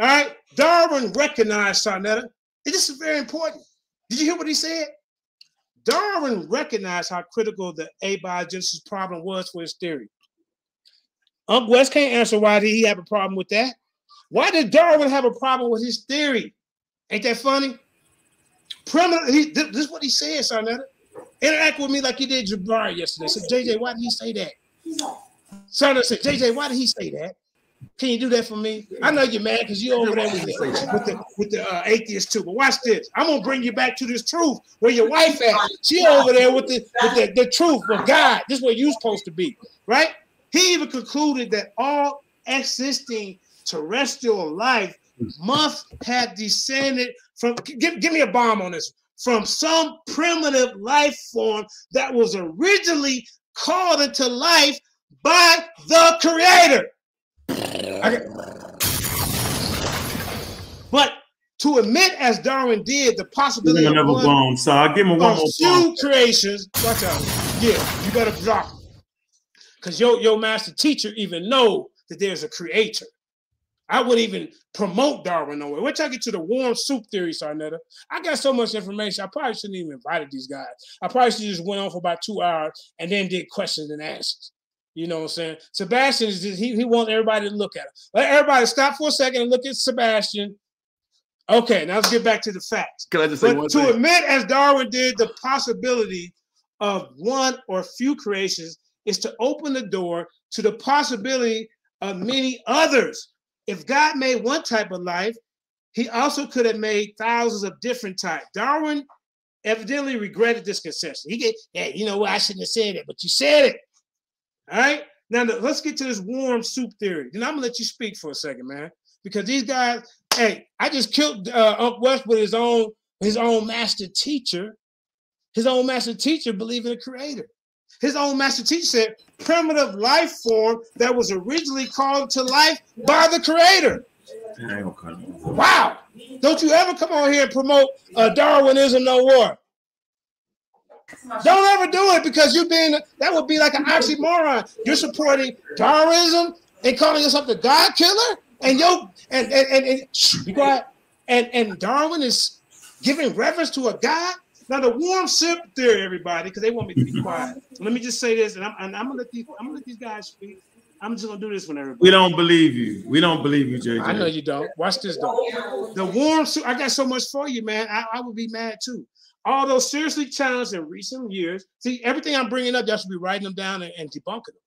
All right. Darwin recognized Sarnetta. This is very important. Did you hear what he said? Darwin recognized how critical the abiogenesis problem was for his theory. Uncle West can't answer why did he have a problem with that. Why did Darwin have a problem with his theory? Ain't that funny? Primitive. He, this is what he said, Sarnetta. Interact with me like you did Jabari yesterday. So JJ, why did he say that? Sarnetta said, JJ, why did he say that? Can you do that for me? I know you're mad because you're over there with the with the, with the uh, atheist too. But watch this. I'm gonna bring you back to this truth where your wife at. She over there with the with the, the truth of God. This is where you're supposed to be, right? He even concluded that all existing terrestrial life must have descended from. Give, give me a bomb on this. From some primitive life form that was originally called into life by the Creator. Okay. But to admit, as Darwin did, the possibility of another one bomb. So I'll give him one more few bomb. creations. Watch out. Yeah, you better drop Because your, your master teacher even know that there's a creator. I wouldn't even promote Darwin nowhere. Wait till I get to the warm soup theory, Sarnetta. I got so much information. I probably shouldn't even invited these guys. I probably should just went on for about two hours and then did questions and answers. You know what I'm saying? Sebastian is just, he, he wants everybody to look at him. Let everybody stop for a second and look at Sebastian. Okay, now let's get back to the facts. Can I just say But one to thing? admit, as Darwin did, the possibility of one or few creations is to open the door to the possibility of many others. If God made one type of life, he also could have made thousands of different types. Darwin evidently regretted this concession. He get, yeah, you know what? I shouldn't have said it, but you said it. All right. Now let's get to this warm soup theory. Then I'm gonna let you speak for a second, man, because these guys. Hey, I just killed uh, Unc West with his own his own master teacher. His own master teacher believed in a creator. His own master teacher said primitive life form that was originally called to life by the creator. Wow. Don't you ever come on here and promote uh, Darwinism no more. Don't ever do it because you've been, that would be like an oxymoron. You're supporting Darwinism and calling yourself the God killer? And yo, and and and, and. And and Darwin is giving reverence to a God. Now the warm sip theory, everybody, because they want me to be quiet. Let me just say this, and I'm, and I'm gonna let these I'm gonna let these guys speak. I'm just gonna do this one, everybody. We don't believe you. We don't believe you, JJ. I know you don't. Watch this though. The warm suit. I got so much for you, man. I, I would be mad too. Although seriously challenged in recent years, see everything I'm bringing up, y'all should be writing them down and, and debunking them.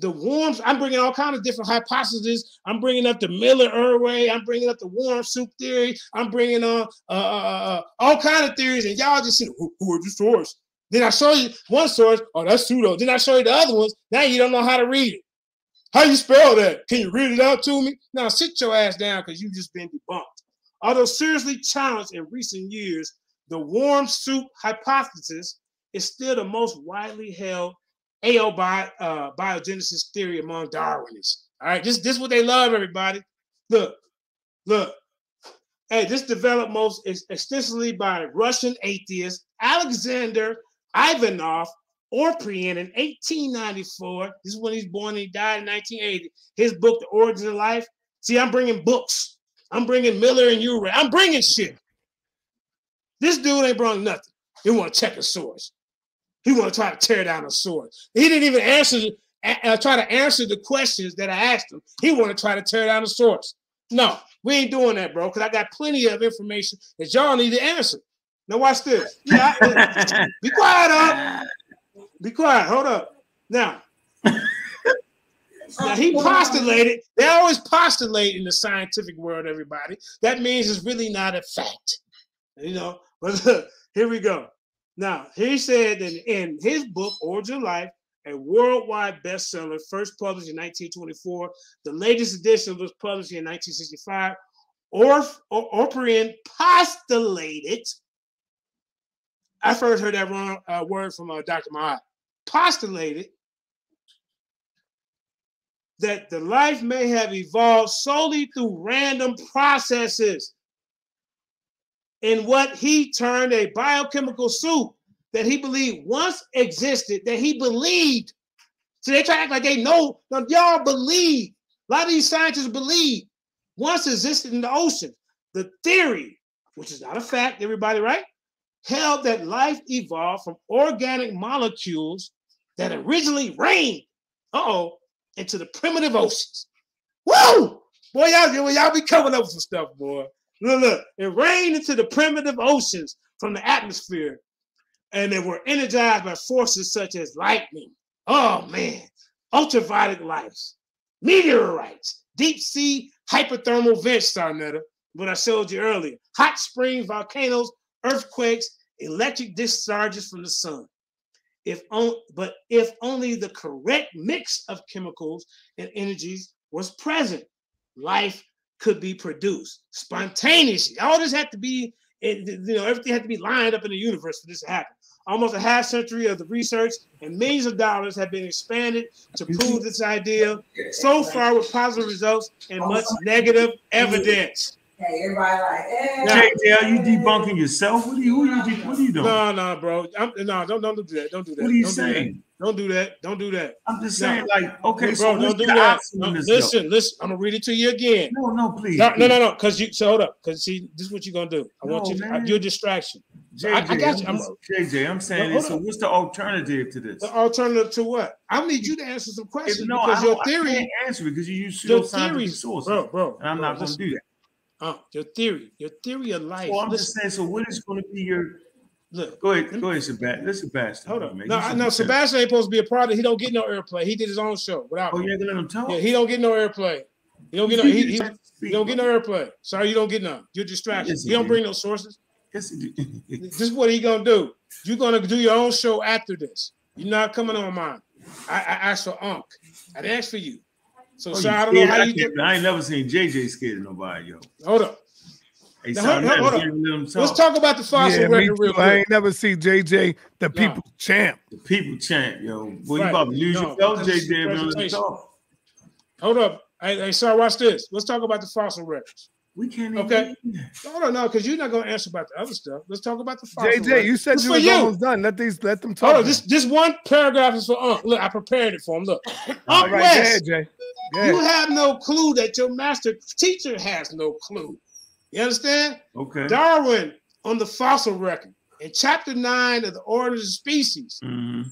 The warm, I'm bringing all kinds of different hypotheses. I'm bringing up the Miller Urey. I'm bringing up the warm soup theory. I'm bringing on uh, uh, uh, all kind of theories, and y'all just say, who, who are the source? Then I show you one source. Oh, that's pseudo. Then I show you the other ones. Now you don't know how to read it. How you spell that? Can you read it out to me? Now sit your ass down because you've just been debunked. Although seriously challenged in recent years, the warm soup hypothesis is still the most widely held AO uh, biogenesis theory among Darwinists. All right, this, this is what they love, everybody. Look, look. Hey, this developed most extensively by Russian atheist Alexander Ivanov Oparin in 1894. This is when he's born and he died in 1980. His book, The Origin of Life. See, I'm bringing books. I'm bringing Miller and Urey. I'm bringing shit. This dude ain't brought nothing. He want to check a source. He want to try to tear down a source. He didn't even answer, uh, try to answer the questions that I asked him. He want to try to tear down the source. No, we ain't doing that, bro. Because I got plenty of information that y'all need to answer. Now watch this. Yeah, I, [LAUGHS] be quiet, up. Be quiet. Hold up. Now, now he postulated. They always postulate in the scientific world. Everybody. That means it's really not a fact. You know. But look, here we go. Now he said that in his book Origin of Life, a worldwide bestseller, first published in 1924. The latest edition was published in 1965. Orf or Oparin postulated. I first heard that wrong uh, word from uh, Dr. Mahat. Postulated that the life may have evolved solely through random processes in what he termed a biochemical soup that he believed once existed, that he believed. So they try to act like they know. Now, y'all believe. A lot of these scientists believe once existed in the ocean. The theory, which is not a fact, everybody, right? Held that life evolved from organic molecules that originally rained, uh-oh, into the primitive oceans. Woo! Boy, y'all, y'all be coming up with some stuff, boy. Look, look, it rained into the primitive oceans from the atmosphere, and they were energized by forces such as lightning. Oh man, ultraviolet lights, meteorites, deep sea hyperthermal vents, Sarnetta, what I showed you earlier, hot springs, volcanoes, earthquakes, electric discharges from the sun. If on, but if only the correct mix of chemicals and energies was present, life could be produced spontaneously. All this had to be, eh, you know, everything had to be lined up in the universe for this to happen. Almost a half century of the research and millions of dollars have been expanded to prove this idea. So far, with positive results and much negative evidence. Hey, everybody like. Now, JJ, are you debunking yourself? What are you, who are you, what are you doing? No, no, bro. I'm, no, don't, don't do that. Don't do that. What are you don't saying? Do don't do that. Don't do that. I'm just No. saying, like, okay, bro, so don't let's do that. No, on this, listen, listen. I'm gonna read it to you again. No, no, please. No, no, no, no. Because you so hold up. Because see, this is what you're gonna do. I want No, you. To, man. you're a distraction. JJ, I, I got you. I'm, I'm, JJ, I'm saying Hold this. So up. what's the alternative to this? the alternative to what? I need you to answer some questions no, because I, your don't- I can't answer it because you use your pseudoscientific theories, sources, bro, bro. and I'm bro, not going to do that. Uh, your theory, your theory of life. So I'm listen, just saying. So what is going to be your? look. Go ahead, go ahead, Sebastian. Listen, Sebastian. Hold up. man. No, I, no, Sebastian ain't supposed to be a part of it. He don't get no airplay. He did his own show without Oh, me. you ain't gonna let him talk. Yeah, he don't get no airplay. He don't get no. He, he, he don't get no airplay. Sorry, you don't get none. You're distracted. Yes, he don't do. bring no sources. Yes. [LAUGHS] This is what he gonna do. You're gonna do your own show after this. You're not coming on mine. I, I asked for Unc. I didn't ask for you. So Oh, sorry, I don't know how I you can't- get. I ain't never seen JJ scared of nobody, yo. Hold up. Hey, Now, son, hold- hold let up. him- let him Let's talk. talk about the fossil Yeah, record real too. I ain't never seen JJ the people champ. The people champ, yo. Boy, you about to lose No, your belt, JJ, if you don't let him presentation. talk. Hold up. Hey, hey, sorry, watch this. Let's talk about the fossil records. We can't even. Okay. No, no, no, because you're not gonna answer about the other stuff. Let's talk about the fossil JJ, records. you said This you for was you. almost done. Let these let them talk. Hold on, this this one paragraph is for Unc. Look, I prepared it for him. Look, All Unc right, West, go ahead, Jay. Go you have no clue that your master teacher has no clue. You understand? Okay. Darwin on the fossil record In chapter nine of the Order of the Species, Mhm.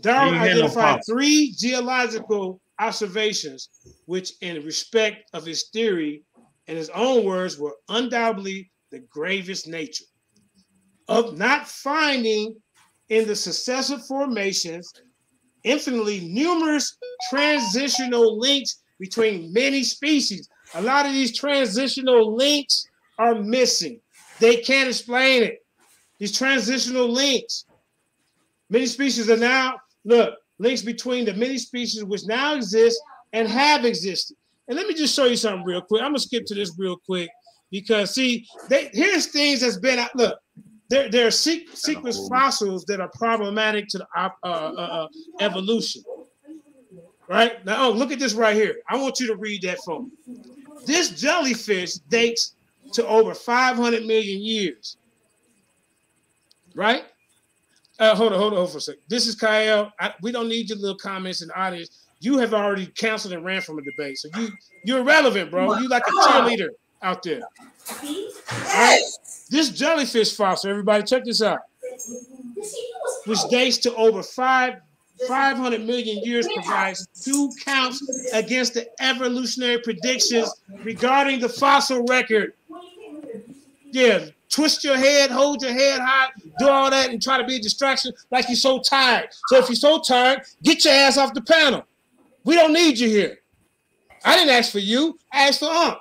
Darwin Ain't had no identified three geological observations, which, in respect of his theory, in his own words, were undoubtedly the gravest nature of not finding in the successive formations infinitely numerous transitional links between many species. A lot of these transitional links are missing. They can't explain it. These transitional links. Many species are now, look, links between the many species which now exist and have existed. And let me just show you something real quick. I'm gonna skip to this real quick because see, they here's things that's been out. Look, there, there are se- sequence fossils that are problematic to the op- uh, uh, uh, evolution. Right now, oh, look at this right here. I want you to read that for me. This jellyfish dates to over 500 million years. Right? Uh, hold on, hold on, hold on for a second. This is Kyle. I, we don't need your little comments in the audience. You have already canceled and ran from a debate, so you you're irrelevant, bro. You like a cheerleader out there. Right. This jellyfish fossil, everybody, check this out. Which dates to over five 500 million years provides two counts against the evolutionary predictions regarding the fossil record. Yeah, twist your head, hold your head high, do all that, and try to be a distraction like you're so tired. So if you're so tired, get your ass off the panel. We don't need you here. I didn't ask for you. I asked for Ump.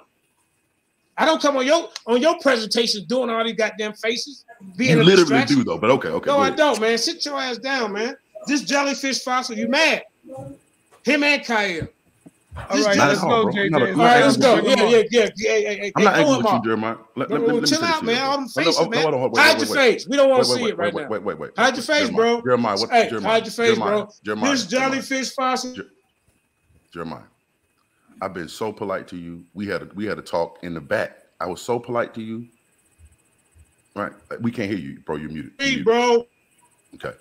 I don't come on your on your presentation doing all these goddamn faces. Being You literally do though, but okay, okay. No, go I don't, man. Sit your ass down, man. This jellyfish fossil, you mad? Him and Kyle. All This right, let's all, go. JJ. All right, let's go. Yeah, yeah, yeah, yeah, yeah, yeah. I'm not angry with you. Jeremiah. Let, let, let, let chill finish out, man. though. All them Oh, no, faces, oh, man. hold on, hold on, wait, Hide your face. We don't want to see it right now. Wait, wait, wait. Hide your face, bro. Jeremiah, what? Hey, Jeremiah, hide your face, bro. Jeremiah, This jellyfish fossil. Je- Jeremiah. I've been so polite to you. We had a, we had a talk in the back. I was so polite to you. Right, we can't hear you, bro. You're muted. You're Hey, muted. bro. Okay.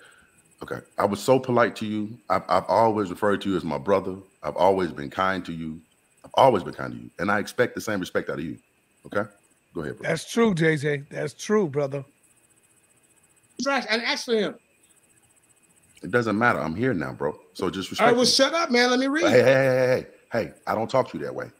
Okay. I was so polite to you. I've, I've always referred to you as my brother. I've always been kind to you. I've always been kind to you. And I expect the same respect out of you. Okay? Go ahead, bro. That's true, JJ. That's true, brother. Trash. And ask for him. It doesn't matter. I'm here now, bro. So just All respect right, well, me. shut up, man. Let me read. Hey, hey, hey, hey, hey, hey, I don't talk to you that way.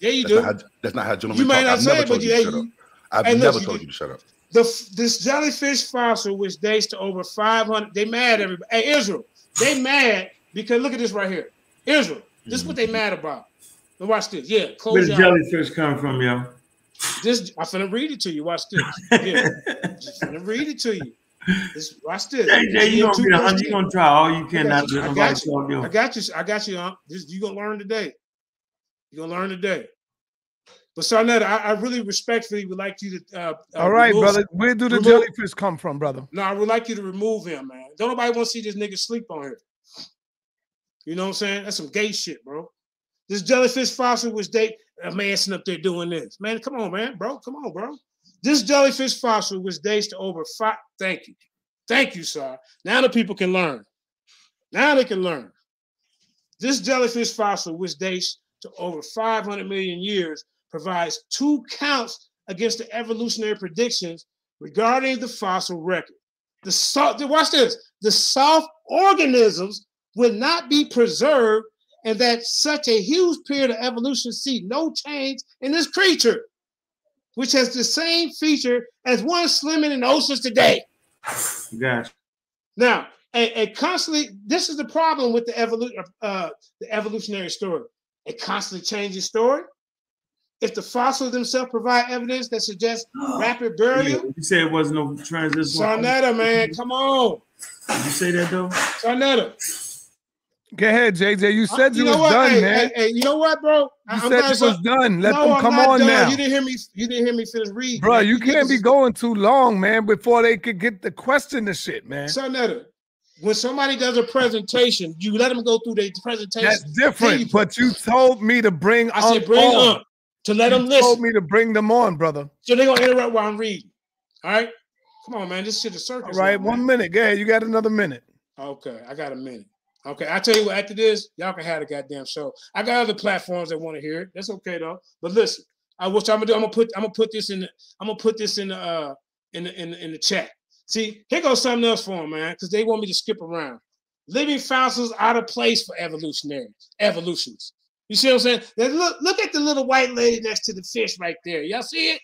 Yeah, you That's do. not how, that's not how gentlemen You may talk. not I've say never it, but told you you- to hey, shut up. you- I've hey, never you told did- you to shut up. The this jellyfish fossil, which dates to over 500, they mad everybody. Hey, Israel, they mad because look at this right here. Israel, this is what they mm-hmm. mad about. Now watch this. Yeah, Where close the your eyes. jellyfish come from, yo? This I'm finna read it to you. Watch this. Yeah, just finna read it to you. This, watch this. JJ, This you is gonna two be a. You 10. gonna try all you I can got not you. to I got you. talk yo. I got you. I got you. Huh? This, you gonna learn today. You gonna learn today. But Sarnetta, I, I really respectfully would like you to. Uh, uh, All right, remove- brother. Where do the remove- jellyfish come from, brother? No, I would like you to remove him, man. Don't nobody want to see this nigga sleep on here. You know what I'm saying? That's some gay shit, bro. This jellyfish fossil was they a man sitting up there doing this. Man, come on, man, bro. Come on, bro. This jellyfish fossil was dates to over five. Thank you. Thank you, sir. Now the people can learn. Now they can learn. This jellyfish fossil, which dates to over 500 million years, provides two counts against the evolutionary predictions regarding the fossil record. The soft, watch this. The soft organisms would not be preserved, and that such a huge period of evolution see no change in this creature, which has the same feature as one swimming in the oceans today. Gotcha. Now, a, a constantly this is the problem with the evolution uh the evolutionary story. A constantly changing story. If the fossils themselves provide evidence that suggests [GASPS] rapid burial, You said it wasn't no transition. Sarnetta, man, [LAUGHS] come on. Did you say that though? Sarnetta. Go ahead, JJ. You uh, said you, know was what? done, hey, man. Hey, hey, you know what, bro? You I'm said you so- was done. Let no, them come on done. now. You didn't hear me. You didn't hear me finish reading. Bro, man. you can't be this- going too long, man, before they could get the question to shit, man. Sarnetta. When somebody does a presentation, you let them go through their presentation. That's different. you- But you told me to bring I said bring on. up to let them You listen. told me to bring them on, brother. So they're gonna interrupt while I'm reading. All right. Come on, man. This shit is circus. All right, man. one minute. Go ahead. You got another minute. Okay, I got a minute. Okay, I tell you what. After this, y'all can have a goddamn show. I got other platforms that want to hear it. That's okay though. But listen, I what I'm gonna do. I'm gonna put. I'm gonna put this in. The, I'm gonna put this in the. Uh, in the in the, in the chat. See, here goes something else for them, man, because they want me to skip around. Living fossils out of place for evolutionary evolutions. You see what I'm saying? Look, look at the little white lady next to the fish right there. Y'all see it?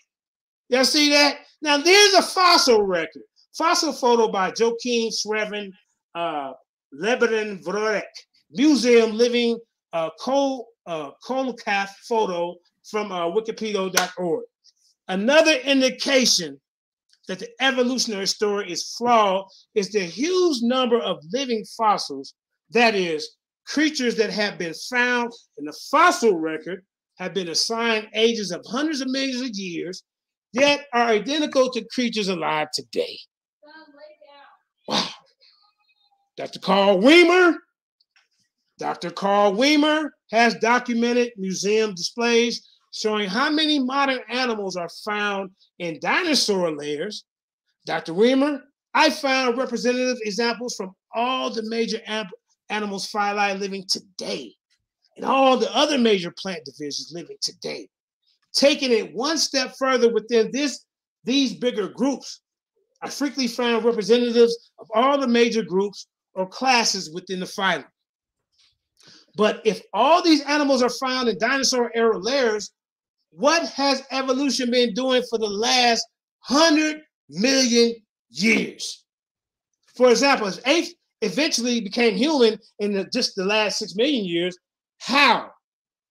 Y'all see that? Now there's a fossil record. Fossil photo by Joaquin Sreven, uh, Lebanon Vrek, Museum Living uh, Col uh, Kolkath photo from uh, wikipedia.org. Another indication that the evolutionary story is flawed is the huge number of living fossils, that is, creatures that have been found in the fossil record have been assigned ages of hundreds of millions of years, yet are identical to creatures alive today. Wow. Dr. Carl Werner, Dr. Carl Werner has documented museum displays showing how many modern animals are found in dinosaur layers. Dr. Werner, I found representative examples from all the major animals phyli living today and all the other major plant divisions living today. Taking it one step further within this, these bigger groups, I frequently found representatives of all the major groups or classes within the phylum. But if all these animals are found in dinosaur era layers, what has evolution been doing for the last 100 million years? For example, as apes eventually became human in the, just the last 6 million years, how?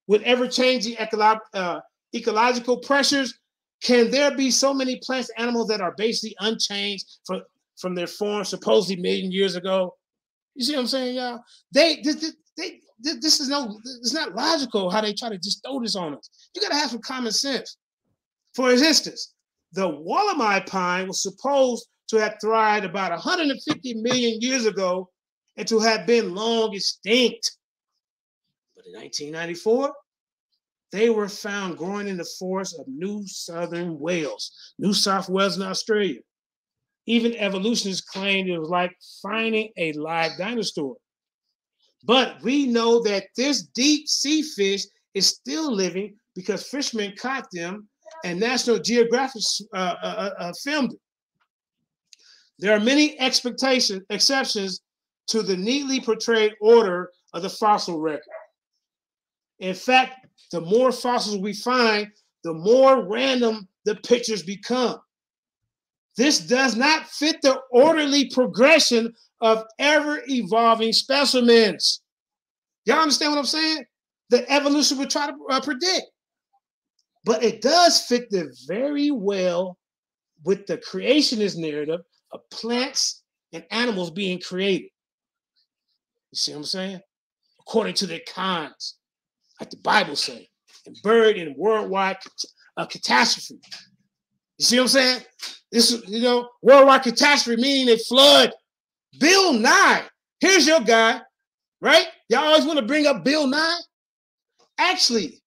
With ever changing ecolo- uh, ecological pressures, can there be so many plants and animals that are basically unchanged from, from their form supposedly million years ago? You see what I'm saying, y'all? They, they, they, this is no, it's not logical how they try to just throw this on us. You got to have some common sense. For instance, the Wollemi pine was supposed to have thrived about 150 million years ago and to have been long extinct. But in 1994, they were found growing in the forests of New Southern Wales, New South Wales in Australia. Even evolutionists claimed it was like finding a live dinosaur. But we know that this deep sea fish is still living because fishermen caught them and National Geographic uh, uh, uh, uh, filmed it. There are many exceptions to the neatly portrayed order of the fossil record. In fact, the more fossils we find, the more random the pictures become. This does not fit the orderly progression of ever evolving specimens. Y'all understand what I'm saying? The evolution would try to uh, predict. But it does fit the very well with the creationist narrative of plants and animals being created. You see what I'm saying? According to their kinds, like the Bible says, and buried in worldwide uh, catastrophe. You see what I'm saying? This you know, worldwide catastrophe meaning a flood. Bill Nye, here's your guy, right? Y'all always want to bring up Bill Nye. Actually,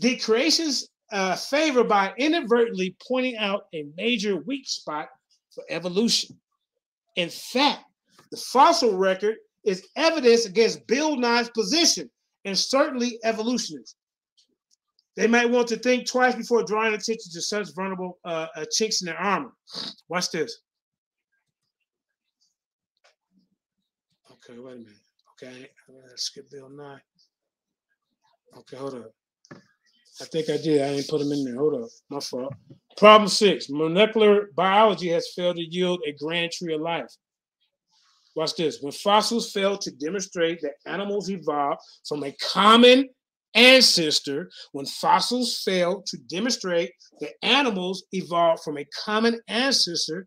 the creations uh, favor by inadvertently pointing out a major weak spot for evolution. In fact, the fossil record is evidence against Bill Nye's position, and certainly evolutionists. They might want to think twice before drawing attention to such vulnerable uh, uh, chinks in their armor. Watch this. Okay, wait a minute. Okay, I'm gonna skip Bill Nye. Okay, hold up. I think I did. I didn't put them in there. Hold up. My fault. Problem six molecular biology has failed to yield a grand tree of life. Watch this. When fossils fail to demonstrate that animals evolved from a common ancestor, when fossils fail to demonstrate that animals evolved from a common ancestor,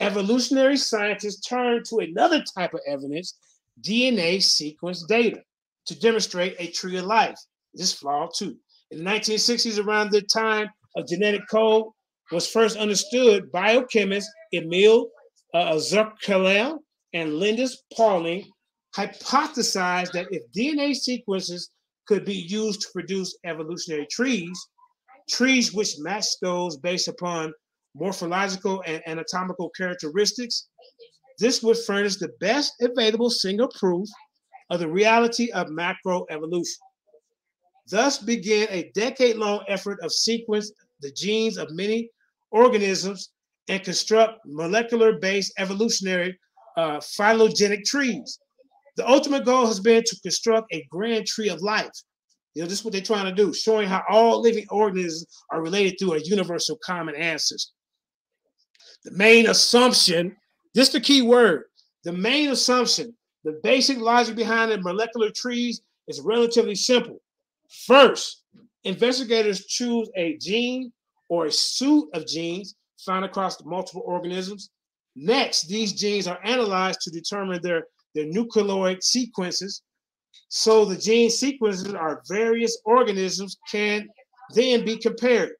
evolutionary scientists turned to another type of evidence, DNA sequence data, to demonstrate a tree of life. This flawed too. In the 1960s, around the time of genetic code was first understood, biochemist Emil uh, and Linus Pauling hypothesized that if DNA sequences could be used to produce evolutionary trees, trees which match those based upon morphological and anatomical characteristics, this would furnish the best available single proof of the reality of macroevolution. Thus began a decade-long effort of sequence the genes of many organisms and construct molecular-based evolutionary uh, phylogenetic trees. The ultimate goal has been to construct a grand tree of life. You know, this is what they're trying to do, showing how all living organisms are related through a universal common ancestor. The main assumption, this is the key word, the main assumption, the basic logic behind the molecular trees is relatively simple. First, investigators choose a gene or a suit of genes found across multiple organisms. Next, these genes are analyzed to determine their, their nucleoid sequences. So the gene sequences of various organisms can then be compared.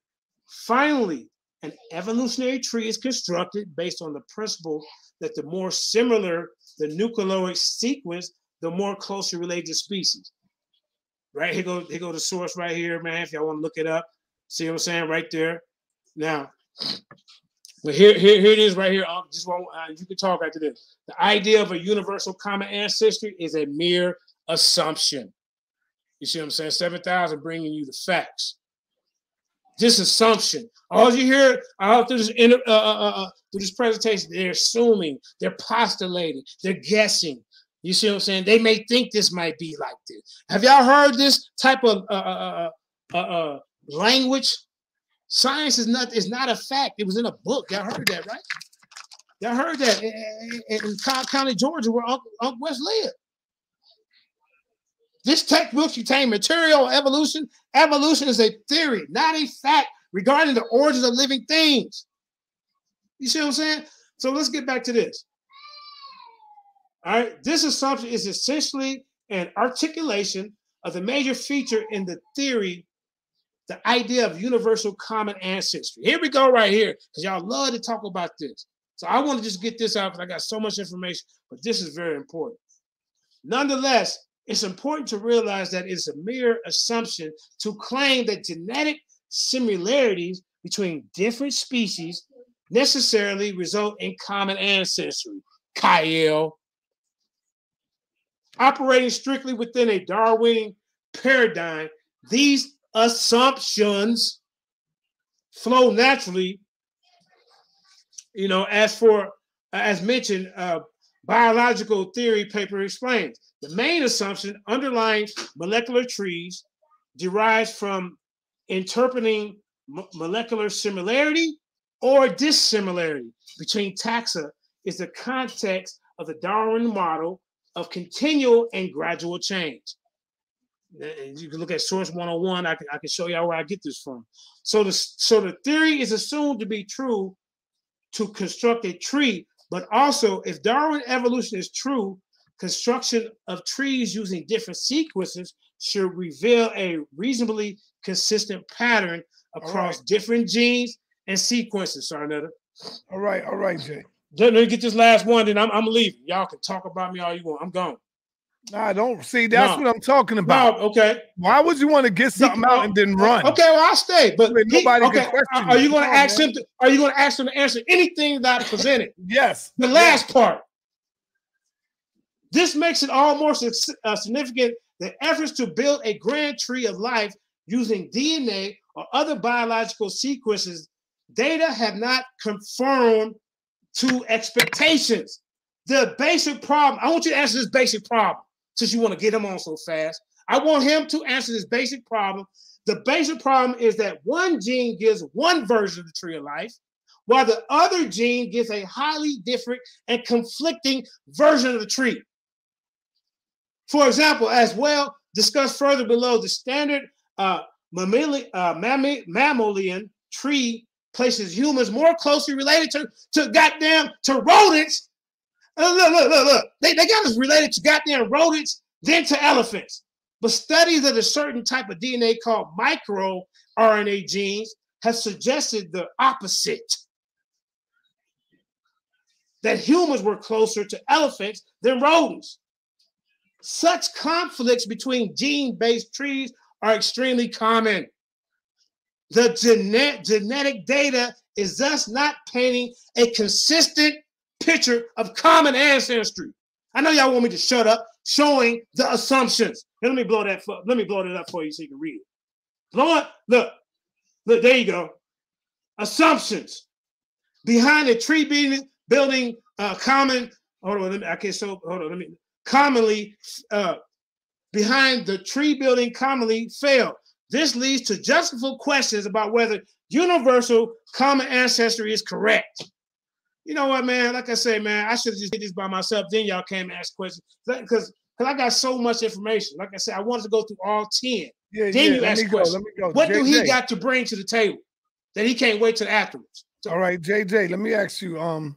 Finally, an evolutionary tree is constructed based on the principle that the more similar the nucleoid sequence, the more closely related the species. Right here go here go the source right here, man. If y'all want to look it up, see what I'm saying right there. Now, but here, here, here it is right here. Um, just one, uh, you can talk after this. The idea of a universal common ancestry is a mere assumption. You see what I'm saying? 7,000 bringing you the facts. This assumption. All you hear out through this, uh, uh, uh, uh, through this presentation, they're assuming, they're postulating, they're guessing. You see what I'm saying? They may think this might be like this. Have y'all heard this type of uh, language Science is not is not a fact. It was in a book. Y'all heard that, right? Y'all heard that in, in Cobb County, Georgia, where Uncle, Uncle West lived. This textbook contains material evolution. Evolution is a theory, not a fact regarding the origins of living things. You see what I'm saying? So let's get back to this. All right, this assumption is essentially an articulation of the major feature in the theory the idea of universal common ancestry. Here we go, right here, because y'all love to talk about this. So I want to just get this out because I got so much information, but this is very important. Nonetheless, it's important to realize that it's a mere assumption to claim that genetic similarities between different species necessarily result in common ancestry. Kyle. Operating strictly within a Darwinian paradigm, these assumptions flow naturally. You know, as for as mentioned, uh, biological theory paper explains the main assumption underlying molecular trees derives from interpreting molecular similarity or dissimilarity between taxa is the context of the Darwin model of continual and gradual change Eh, eh, you can look at source 101 i can, I can show y'all where i get this from. So the so the theory is assumed to be true to construct a tree but also if darwin evolution is true construction of trees using different sequences should reveal a reasonably consistent pattern across right. different genes and sequences. Sarnetta. all right all right jay. Let me get this last one then i'm, I'm leaving. Y'all can talk about me all you want. I'm gone I don't see. That's no. what I'm talking about. No, okay. Why would you want to get something out and then run? Okay, well I'll stay. But he, nobody okay, can question. Are you going to ask man. him? To, are you going to ask him to answer anything that I presented? [LAUGHS] yes. The last yes. part. This makes it all more uh, significant that efforts to build a grand tree of life using DNA or other biological sequences, data have not confirmed to expectations. The basic problem. I want you to answer this basic problem since you want to get him on so fast. I want him to answer this basic problem. The basic problem is that one gene gives one version of the tree of life, while the other gene gives a highly different and conflicting version of the tree. For example, as well discussed further below, the standard uh, mammalian, uh, mammalian tree places humans more closely related to, to goddamn to rodents look, look, look, look. They, they got us related to goddamn rodents, then to elephants. But studies of a certain type of DNA called micro RNA genes have suggested the opposite. That humans were closer to elephants than rodents. Such conflicts between gene based trees are extremely common. The genet- genetic data is thus not painting a consistent picture of common ancestry. I know y'all want me to shut up, showing the assumptions. let me blow that. Let me blow that up for you so you can read it. Blow it. Look, look. There you go. Assumptions. behind the tree building, building uh, common. Hold on, let me, I can't so hold on. Let me commonly uh, behind the tree building commonly failed. This leads to justifiable questions about whether universal common ancestry is correct. You know what, man? Like I say, man, I should have just did this by myself. Then y'all came and asked questions because because I got so much information. Like I said, I wanted to go through all ten. Yeah, then yeah, you ask go, questions. let me go. What do he got to bring to the table that he can't wait till afterwards? All right, JJ, let me ask you. Um,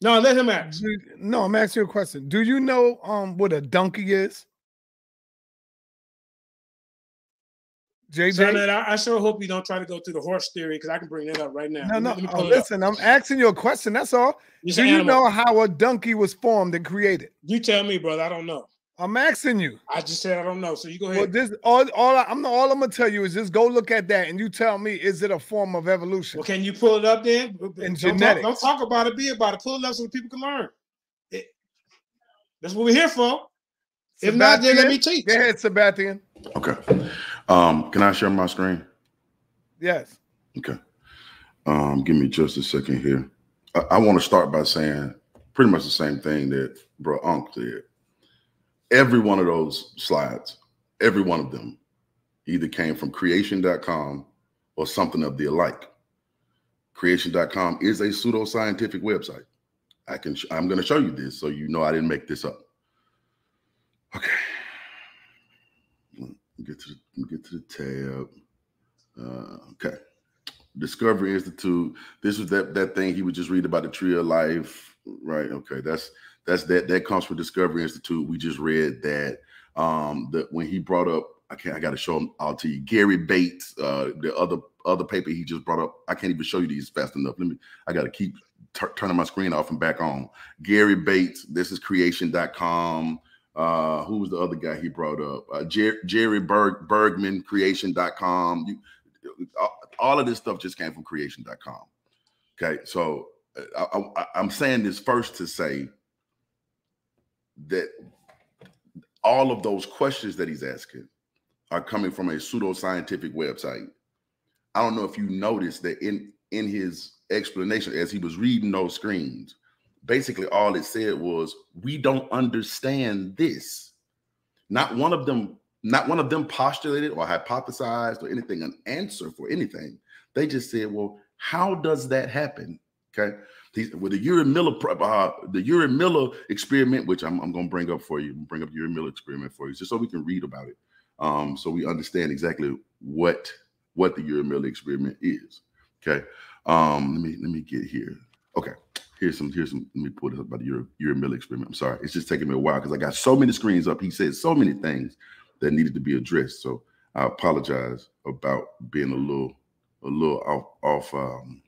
no, let him ask. no, I'm asking you a question. Do you know um what a donkey is? JJ, So, man, I, I sure hope you don't try to go through the horse theory because I can bring that up right now. no, Let me- no. let me oh, pull up. listen, I'm asking you a question. That's all. It's Do an you animal. know how a donkey was formed and created? You tell me, brother. I don't know. I'm asking you. I just said I don't know. So you go ahead. Well, ahead. this all all I, I'm all I'm gonna tell you is just go look at that and you tell me is it a form of evolution? Well, can you pull it up then? In don't talk, don't talk about it. Be about it. Pull it up so people can learn. It- that's what we're here for. If not, then let me teach. Go ahead, Sebastian. Okay. Um, can I share my screen? Yes. Okay. Um, give me just a second here. I, I want to start by saying pretty much the same thing that Bro Unc did. Every one of those slides, every one of them, either came from creation.com or something of the alike. Creation.com is a pseudoscientific website. I can I'm going to show you this so you know I didn't make this up. Okay. Get to the, get to the tab. Uh, okay. Discovery Institute. This was that that thing he would just read about the tree of life, right? Okay, that's that's that that comes from Discovery Institute. We just read that um that when he brought up, I can't I gotta show him all to you. Gary Bates, uh the other other paper he just brought up. I can't even show you these fast enough. Let me I gotta keep tur- turning my screen off and back on. Gary Bates, this is creation.com. Uh, who was the other guy he brought up? Uh, Jer- Jerry Berg, Bergman, creation.com. You, all- all of this stuff just came from creation.com. Okay, so uh, I, I, I'm saying this first to say that all of those questions that he's asking are coming from a pseudoscientific website. I don't know if you noticed that in in his explanation as he was reading those screens, basically all it said was, "We don't understand this." Not one of them, not one of them postulated or hypothesized or anything an answer for anything. They just said, "Well, how does that happen?" Okay, These, with the Urey Miller, uh, the Urey Miller experiment, which I'm, I'm going to bring up for you, bring up Urey Miller experiment for you, just so we can read about it, um, so we understand exactly what what the Urey Miller experiment is. Okay, um, let me let me get here. Okay, here's some here's some. Let me pull this up about the Urey Miller experiment. I'm sorry, it's just taking me a while because I got so many screens up. He said so many things that needed to be addressed. So I apologize about being a little a little off off um,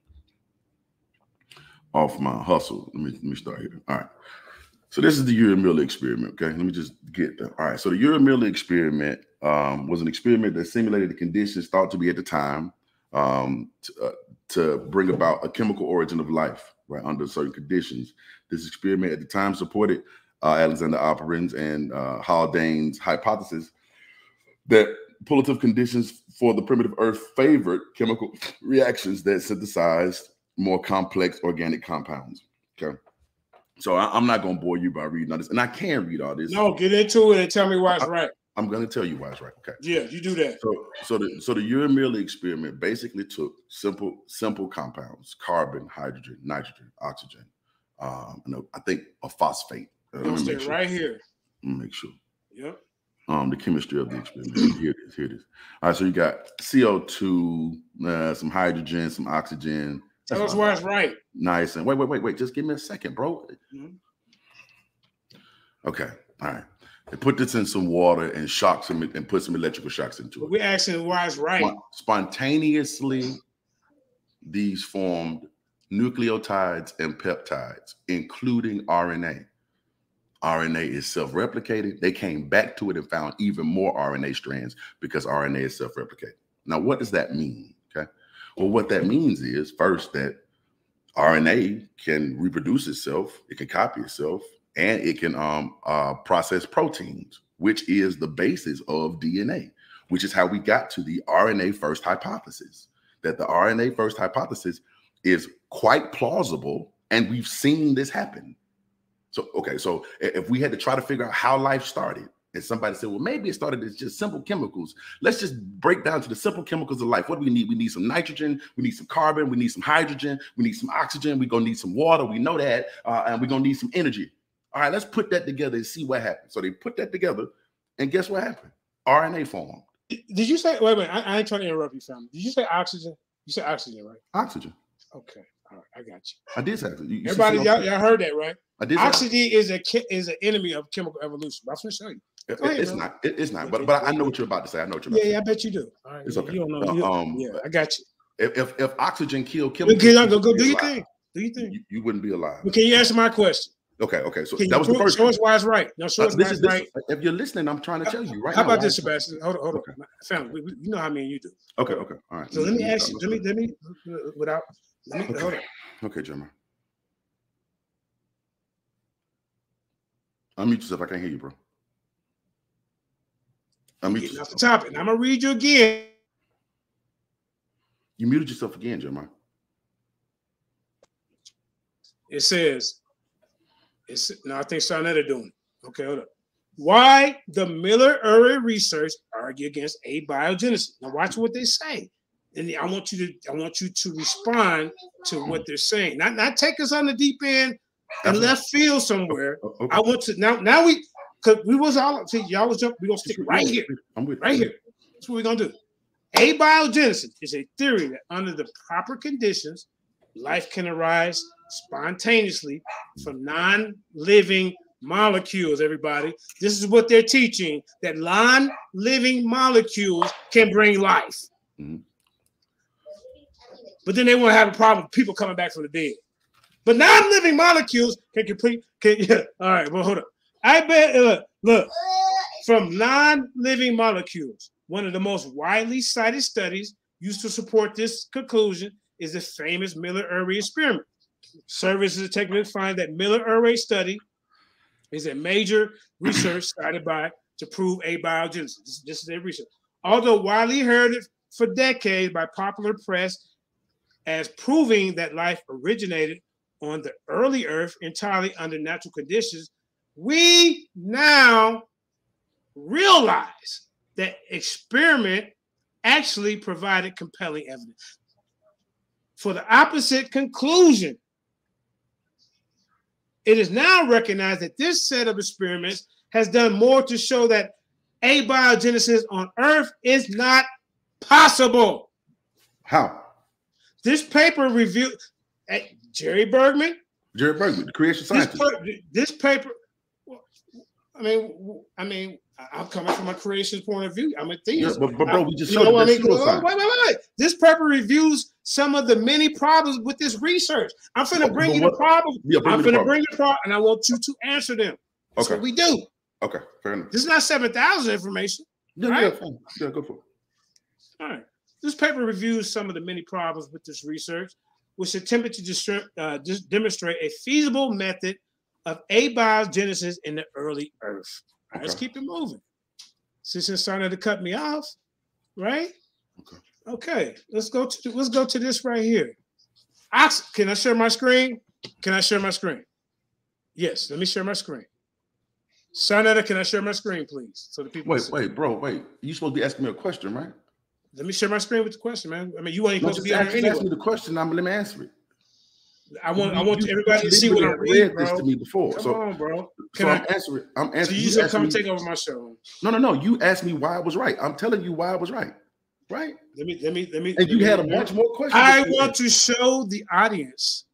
off my hustle. Let me let me start here. All right. So this is the Miller experiment. Okay, let me just get that. All right. So the Miller experiment um, was an experiment that simulated the conditions thought to be at the time um, to, uh, to bring about a chemical origin of life, right, under certain conditions. This experiment at the time supported uh, Alexander Oparin's and uh, Haldane's hypothesis that pullative conditions for the primitive Earth favored chemical [LAUGHS] reactions that synthesized more complex organic compounds. Okay. So I, am not going to bore you by reading all this, and I can read all this. No, get into it and tell me why it's right. I'm going to tell you why it's right. Okay. Yeah, you do that. So, so the so the Urey Miller experiment basically took simple simple compounds: carbon, hydrogen, nitrogen, oxygen, um, and a- I think a phosphate. Uh, let Don't me stay sure. right here. Let me make sure. Yep. Um, the chemistry of the experiment. here it is. Here it is. All right. So you got CO2, uh, some hydrogen, some oxygen. Tell That's us why it's right. Nice. And wait, wait, wait, wait. Just give me a second, bro. Mhm. Okay. All right. They put this in some water and shock some and put some electrical shocks into it. We're asking why it's right. Spontaneously, these formed nucleotides and peptides, including RNA. RNA is self-replicated. They came back to it and found even more RNA strands because RNA is self-replicated. Now, what does that mean? Okay. Well, what that means is first that RNA can reproduce itself, it can copy itself, and it can um, uh, process proteins, which is the basis of DNA, which is how we got to the RNA first hypothesis. That the RNA first hypothesis is quite plausible, and we've seen this happen. So, okay, so if we had to try to figure out how life started, and somebody said, well, maybe it started as just simple chemicals. Let's just break down to the simple chemicals of life. What do we need? We need some nitrogen, we need some carbon, we need some hydrogen, we need some oxygen, we're gonna need some water, we know that, uh, and we're gonna need some energy. All right, let's put that together and see what happens. So they put that together, and guess what happened? RNA formed. Did you say? Wait, wait. I, I ain't trying to interrupt you, fam. Did you say oxygen? You said oxygen, right? Oxygen. Okay. All right. I got you. I did say. You- you Everybody, y'all, y'all heard that, right? I did. Oxygen is a is an enemy of chemical evolution. I'm gonna show you. It- ahead, it's not. It- it's not. But but I know what you're about to say. I know what you're about Yeah, to say. yeah, I bet you do. All right. It's okay. You don't know. Uh, you- um, yeah, I got you. If if, if oxygen killed chemicals, you go, go do your thing. Do your thing. You, you wouldn't be alive. But can you answer my question? Okay, okay. So Can that was the first. show us why it's right. Now show Uh, us this why is it's this. right. If you're listening, I'm trying to tell you right How now. about this. Sebastian? Hold on, hold on. Family, we, you know how me and you do. Okay, okay, all right. So let me start- ask you. let's me let me without. Let me hold on. Okay, Jeremiah. Unmute yourself. I can't hear you, bro. Unmute Getting off the yourself. topic. I'm gonna read you again. You muted yourself again, Jeremiah. It says, it's no, I think Sarnetta doing it. Okay, hold up. Why the Miller Urey research argue against abiogenesis? Now watch what they say. And I want you to I want you to respond to what they're saying. Not not take us on the deep end and left field somewhere. Okay. I want to now now we cause we was all see y'all was jump, we gonna stick right here. I'm with Right here. That's what we're gonna do. Abiogenesis is a theory that under the proper conditions, life can arise spontaneously from non-living molecules. Everybody, this is what they're teaching: that non-living molecules can bring life. Mhm. But then they won't have a problem with people coming back from the dead. But non-living molecules can complete. Can [LAUGHS] yeah. All right. Well, hold up. I bet. Look, look. From non-living molecules, one of the most widely cited studies used to support this conclusion is the famous Miller-Urey experiment. Services techniques find that Miller-Urey study is a major [CLEARS THROAT] research cited by to prove abiogenesis. This, this is their research. Although widely heard for decades by popular press as proving that life originated on the early Earth entirely under natural conditions, we now realize that experiment actually provided compelling evidence for the opposite conclusion. It is now recognized that this set of experiments has done more to show that abiogenesis on Earth is not possible. How? This paper reviewed eh, Jerry Bergman. Jerry Bergman, the creation This, scientist. per- this paper, I mean, I mean, I'm coming from a creationist point of view. I'm a theist. Yeah, but- but bro, we just You showed know you what I mean? Wait, wait, wait, wait. This paper reviews some of the many problems with this research. I'm finna Okay, bring you the problem. Yeah, bring I'm finna problem. bring the problem, and I want you to answer them. Okay. we do. Okay, fair enough. This is not seven thousand information. Yeah, right? yeah, yeah, go for it. All right. This paper reviews some of the many problems with this research, which attempted to distri- uh, dis- demonstrate a feasible method of abiogenesis in the early Earth. Right, let's keep it moving. Since it's starting to cut me off, right? Okay. Okay, let's go to let's go to this right here. Ox- can I share my screen? Can I share my screen? Yes, let me share my screen. Sarnetta, can I share my screen, please? So the people Wait, wait, bro, wait. You supposed to be asking me a question, right? Let me share my screen with the question, man. I mean, you ain't No, supposed to be on ask, here just ask anyway. me the question. I'm let me answer it. I want, I want you- everybody you to see what reading, read this to me before. Come so, on, bro. so Can I'm I? answering. I'm So you you just come me- take over my show. No, no, no. You asked me why I was right. I'm telling you why I was right. Right? Let me, let me, let me. And you let had a me- bunch more questions. I you want to show the audience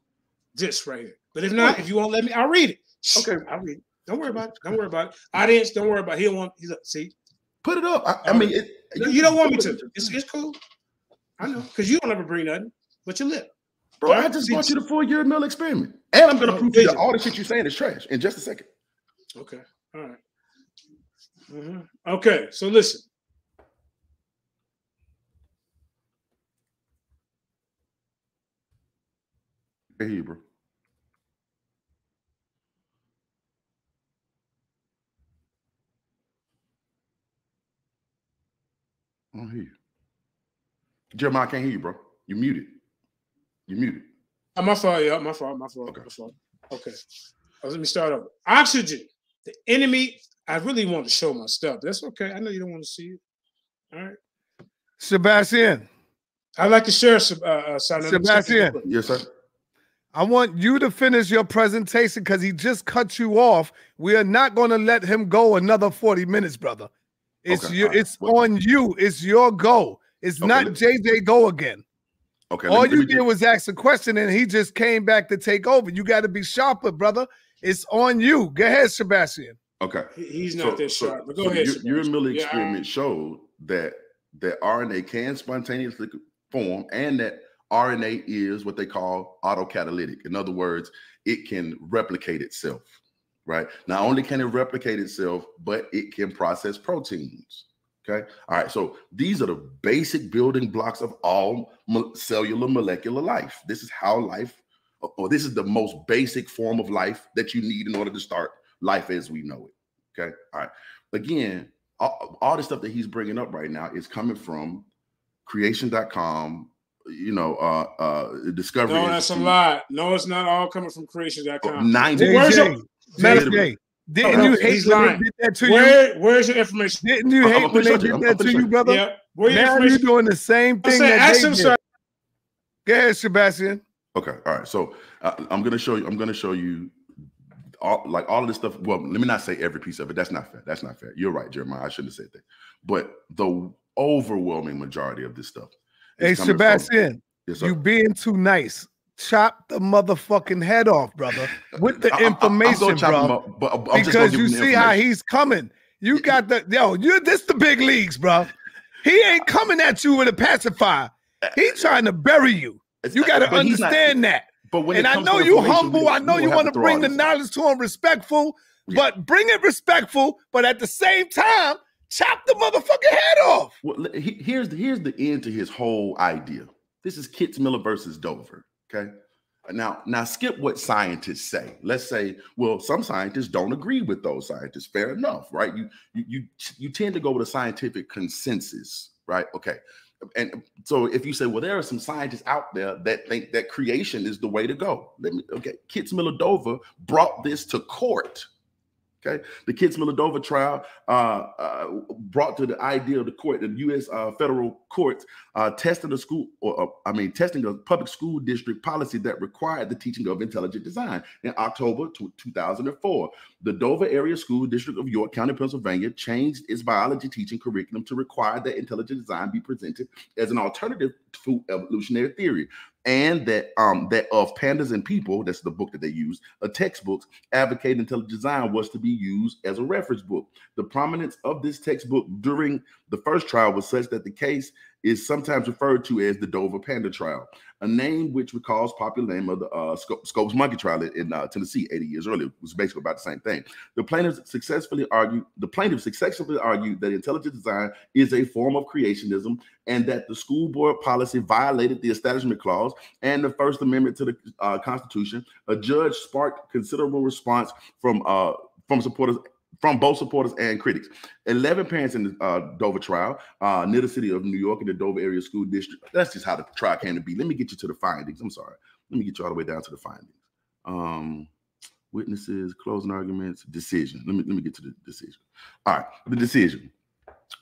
this right here. But if not, if you won't let me, I'll read it. Okay. I'll read it. Don't worry about it. Don't worry about it. Audience, don't worry about it. He don't want. He's up. See, Put it up. I, I mean, it, you, don't want me to. It's, it's cool. I know because you don't ever bring nothing but your lip. Bro, I just brought you the four year mill experiment. And I'm going to Oh, prove to you that all the shit you're saying is trash in just a second. Okay. All right. Mhm. Okay. So listen. I hear you, bro. I don't hear you. Jeremiah, I can't hear you, bro. You're muted. You muted. Oh, my fault. Yeah, my fault. My fault. My fault. Okay. Oh, let me start over. Oxygen. The enemy. I really want to show my stuff. That's okay. I know you don't want to see it. All right. Sebastian. I'd like to share some. Uh, uh, Sana. Let me start Sebastian. Yes, sir. I want you to finish your presentation because he just cut you off. We are not going to let him go another 40 minutes, brother. It's Okay, you, all right. it's on you. It's your go. It's Okay, not JJ go again. Okay. All me- you let me did was ask a question and he just came back to take over. You got to be sharper, brother. It's on you. Go ahead, Sebastian. Okay. He's not that sharp. But go so ahead. Your, your Sebastian. Miller Yeah, experiment showed that that RNA can spontaneously form, and that RNA is what they call autocatalytic. In other words, it can replicate itself. Right. Not only can it replicate itself, but it can process proteins. Okay. All right. So these are the basic building blocks of all cellular molecular life. This is how life, or- or this is the most basic form of life that you need in order to start life as we know it. Okay. All right. Again, all, all the stuff that he's bringing up right now is coming from creation.com, you know, uh, uh, Discovery. No, that's a Institute. lie. No, it's not all coming from creation.com. Oh, 90 Where's your, JJ, JJ, didn't No, you hate when lying. they did that to you? Where's your information? Didn't you hate I'm when they finna show you. did I'm- that to you, brother? Yeah. Where your Now you're doing the same thing saying, that ask they him, did. sir. Go ahead, Sebastian. Okay, all right. So uh, I'm gonna show you. I'm gonna show you all like all of this stuff. Well, let me not say every piece of it. That's not fair. That's not fair. You're right, Jeremiah. I shouldn't have said that. But the overwhelming majority of this stuff. Hey, coming from- Sebastian, Yes, sir. you being too nice. Chop the motherfucking head off, brother, with the [LAUGHS] I- I- I'm gonna information, bro. up, but I'm because you see how he's coming. You got the yo. You this the big leagues, bro. He ain't coming at you with a pacifier. He uh, trying to bury you. You got to he's not- understand that. But when and I know you humble. I know you want to bring the knowledge to him respectful, but bring it respectful. But at the same time, chop the motherfucking head off. Well, he- here's the here's the end to his whole idea. This is Kitzmiller versus Dover. Okay. Now, now skip what scientists say. Let's say, well, some scientists don't agree with those scientists. Fair enough, right? You you you you tend to go with a scientific consensus, right? Okay. And so if you say, well, there are some scientists out there that think that creation is the way to go. Let me okay. Kits Dover brought this to court. Okay, the Kitzmiller Dover trial uh, uh, brought to the idea of the court, the U.S. Uh, federal courts, uh, testing a school, or uh, I mean, testing a public school district policy that required the teaching of intelligent design in October tw- 2004. The Dover Area School District of York County, Pennsylvania, changed its biology teaching curriculum to require that intelligent design be presented as an alternative to evolutionary theory and that um that of pandas and people that's the book that they use a textbook advocating intelligent design was to be used as a reference book. The prominence of this textbook during the first trial was such that the case is sometimes referred to as the dover panda trial a name which recalls popular name of the uh, Scopes monkey trial in, uh, Tennessee 80 years earlier. It was basically about the same thing. The plaintiffs successfully argued the plaintiffs successfully argued that intelligent design is a form of creationism and that the school board policy violated the Establishment Clause and the First Amendment to the uh, Constitution. A judge sparked considerable response from uh, from supporters from both supporters and critics. 11 parents in the uh, Dover trial, uh, near the city of New York in the Dover area school district. That's just how the trial came to be. Let me get you to the findings. I'm sorry. Let me get you all the way down to the findings. Um, witnesses, closing arguments, decision. Let me let me get to the decision. All right, the decision.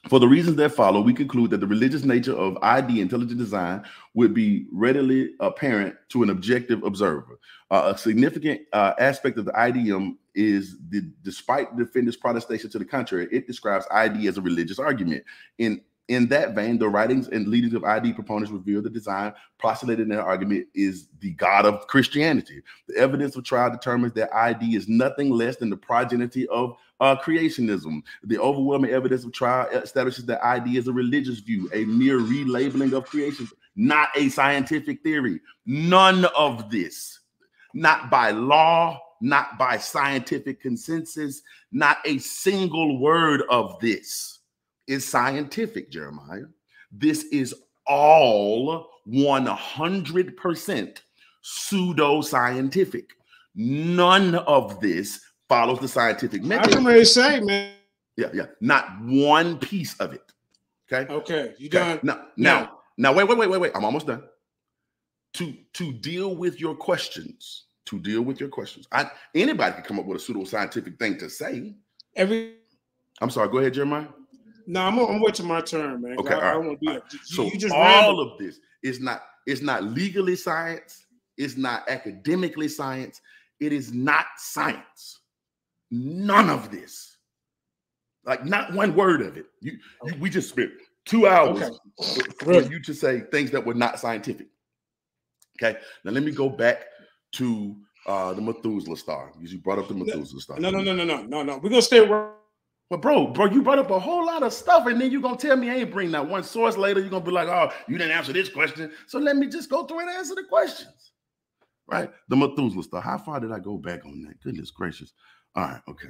For the reasons that follow, we conclude that the religious nature of ID intelligent design would be readily apparent to an objective observer. Uh, a significant uh, aspect of the IDM is the despite the defendant's protestation to the contrary, it describes ID as a religious argument. In in that vein, the writings and leadings of ID proponents reveal the design postulated in their argument is the God of Christianity. The evidence of trial determines that ID is nothing less than the progeny of uh, creationism. The overwhelming evidence of trial establishes that ID is a religious view, a mere relabeling of creation, not a scientific theory. None of this, not by law, not by scientific consensus, not a single word of this is scientific, Jeremiah. This is all 100% pseudo-scientific. None of this follows the scientific method. I can really say, man. Yeah, yeah. Not one piece of it. Okay. Okay, you Okay. done? Now, now, now, wait, wait, wait, wait, wait. I'm almost done. to to deal with your questions. To deal with your questions. I anybody can come up with a pseudoscientific thing to say. Every I'm sorry, go ahead, Jeremiah. no, I'm, I'm waiting my turn, man. Okay, I, I all don't want to be right, up. You, So you just all rambled. of this is not it's not legally science, it's not academically science, it is not science. None of this. Like not one word of it. You, you we just spent two hours Okay. for- for Really? you to say things that were not scientific. Okay, now let me go back to uh the Methuselah star because you brought up the Methuselah star. No, no, no, no, no, no, no. We're gonna stay right. But bro, bro, you brought up a whole lot of stuff, and then you're gonna tell me I ain't bring that one source later. You're gonna be like, oh, you didn't answer this question. So let me just go through and answer the questions. Right? The Methuselah star. How far did I go back on that? Goodness gracious. All right, okay.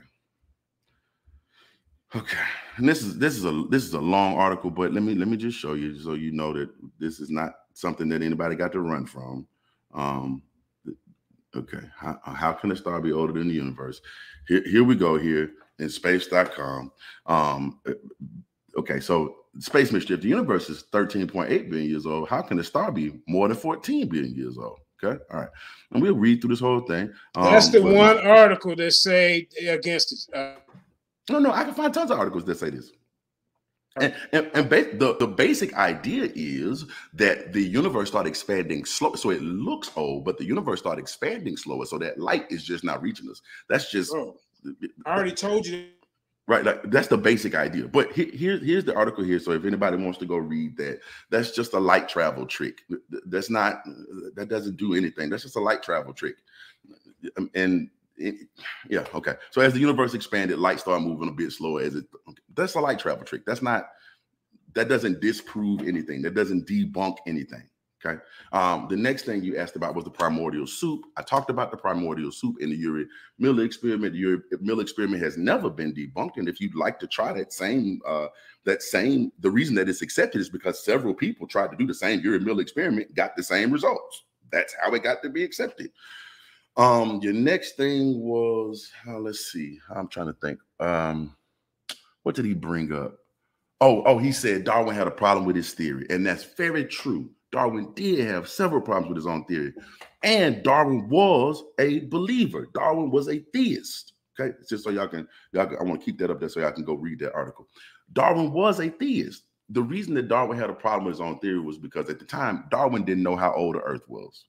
Okay. And this is this is a this is a long article, but let me let me just show you so you know that this is not something that anybody got to run from. Um okay. How, how can a star be older than the universe? Here, here we go here in space.com. Um, okay, so space mischief, the universe is 13.8 billion years old. How can a star be more than 14 billion years old? Okay, all right. And we'll read through this whole thing. That's Um, the one article that say against it. Uh, No, no, I can find tons of articles that say this. And, and, and ba- the, the basic idea is that the universe started expanding slow, so it looks old, but the universe started expanding slower, so that light is just not reaching us. That's just oh, I already told you. right. Like that's the basic idea. But he- here, here's the article here. So if anybody wants to go read that, that's just a light travel trick. Th- th- That's not that doesn't do anything. That's just a light travel trick. And it, yeah, okay. So as the universe expanded, light started moving a bit slower. As it, that's a light travel trick. That's not. That doesn't disprove anything. That doesn't debunk anything. Okay. Um, the next thing you asked about was the primordial soup. I talked about the primordial soup in the Urey Miller experiment. The Urey Miller experiment has never been debunked. And if you'd like to try that same, uh, that same, the reason that it's accepted is because several people tried to do the same Urey Miller experiment, got the same results. That's how it got to be accepted. Um, your next thing was uh, let's see. I'm trying to think. Um, what did he bring up? Oh, oh, he said Darwin had a problem with his theory, and that's very true. Darwin did have several problems with his own theory, and Darwin was a believer. Darwin was a theist. Okay, just so y'all can, y'all can, I want to keep that up there so y'all can go read that article. Darwin was a theist. The reason that Darwin had a problem with his own theory was because at the time Darwin didn't know how old the Earth was.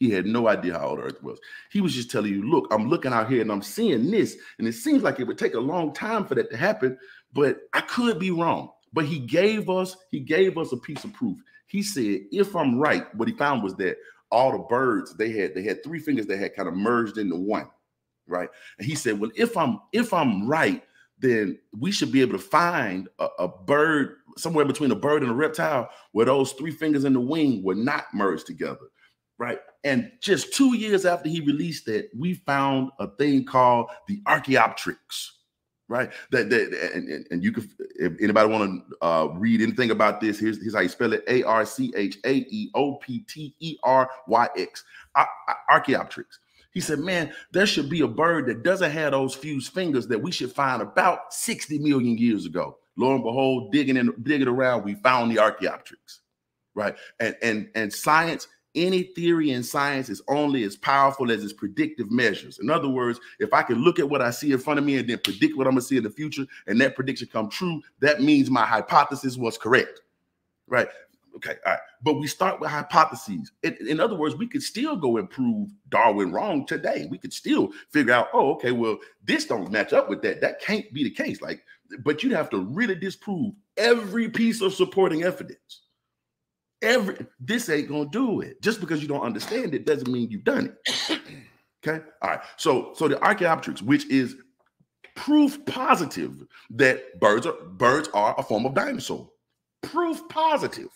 He had no idea how old Earth was. He was just telling you, look, I'm looking out here and I'm seeing this, and it seems like it would take a long time for that to happen, but I could be wrong. But he gave us, he gave us a piece of proof. He said, if I'm right, what he found was that all the birds they had, they had three fingers that had kind of merged into one, right? And he said, well, if I'm if I'm right, then we should be able to find a, a bird somewhere between a bird and a reptile where those three fingers in the wing were not merged together right? And just two years after he released that, we found a thing called the Archaeopteryx, right? That, that and, and, and you can, if anybody want to uh, read anything about this, here's, here's how you spell it: A R C H A E O P T E R Y X, Ar- Ar- Archaeopteryx. He said, "Man, there should be a bird that doesn't have those fused fingers that we should find about 60 million years ago." Lo and behold, digging in, digging around, we found the Archaeopteryx, right? And and and science any theory in science is only as powerful as its predictive measures. In other words, if I can look at what I see in front of me and then predict what I'm going to see in the future, and that prediction come true, that means my hypothesis was correct. Right? Okay. All right. But we start with hypotheses. In, in other words, we could still go and prove Darwin wrong today. We could still figure out, oh, okay, well, this don't match up with that. That can't be the case. Like, but you'd have to really disprove every piece of supporting evidence every this ain't gonna do it. Just because you don't understand it doesn't mean you've done it. [COUGHS] Okay? All right. So so the archaeopteryx which is proof positive that birds are birds are a form of dinosaur. Proof positive.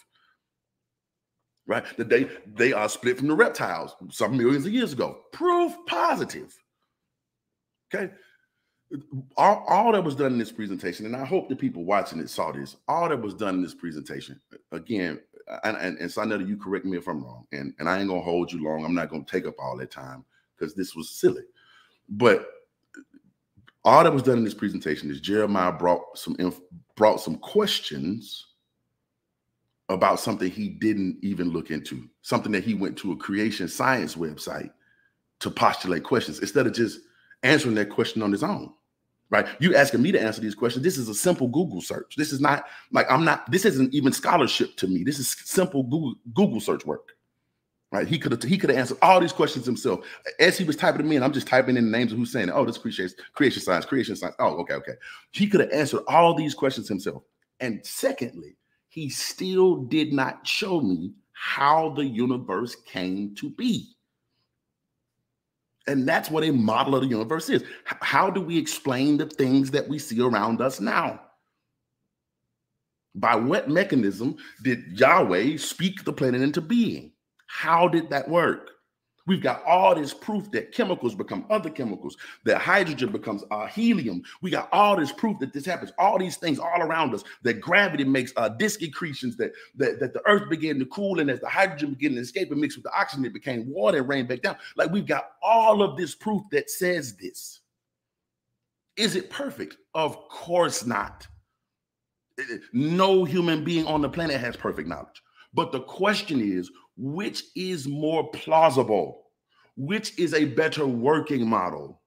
Right? That they they are split from the reptiles some millions of years ago. Proof positive. Okay? All, all that was done in this presentation, and I hope the people watching it saw this. All that was done in this presentation, again, and and, and Sarnetta, you correct me if I'm wrong, and and I ain't gonna hold you long. I'm not gonna take up all that time because this was silly. But all that was done in this presentation is Jeremiah brought some inf- brought some questions about something he didn't even look into, something that he went to a creation science website to postulate questions instead of just answering that question on his own. Right? You asking me to answer these questions. This is a simple Google search. This is not like I'm not, this isn't even scholarship to me. This is simple Google, Google search work. Right? He could have he could have answered all these questions himself. As he was typing them in, I'm just typing in the names of who's saying, oh, this creation, creation science, creation science. Oh, okay, okay. He could have answered all these questions himself. And secondly, he still did not show me how the universe came to be. And that's what a model of the universe is. How do we explain the things that we see around us now? By what mechanism did Yahweh speak the planet into being? How did that work? We've got all this proof that chemicals become other chemicals, that hydrogen becomes uh, helium. We got all this proof that this happens, all these things all around us, that gravity makes uh, disk accretions, that, that, that the earth began to cool, and as the hydrogen began to escape and mix with the oxygen, it became water and rained back down. Like we've got all of this proof that says this. Is it perfect? Of course not. No human being on the planet has perfect knowledge. But the question is, which is more plausible? Which is a better working model?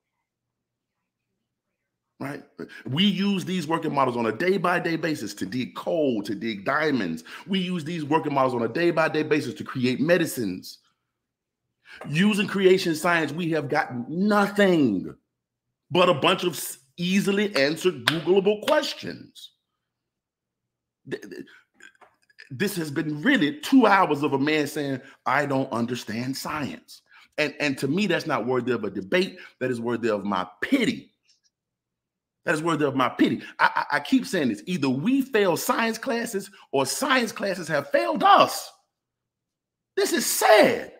Right? We use these working models on a day by day basis to dig coal, to dig diamonds. We use these working models on a day by day basis to create medicines. Using creation science, we have gotten nothing but a bunch of easily answered Googleable questions this has been really two hours of a man saying, I don't understand science. And, and to me, that's not worthy of a debate. That is worthy of my pity. That is worthy of my pity. I, I, I keep saying this either we fail science classes or science classes have failed us. This is sad.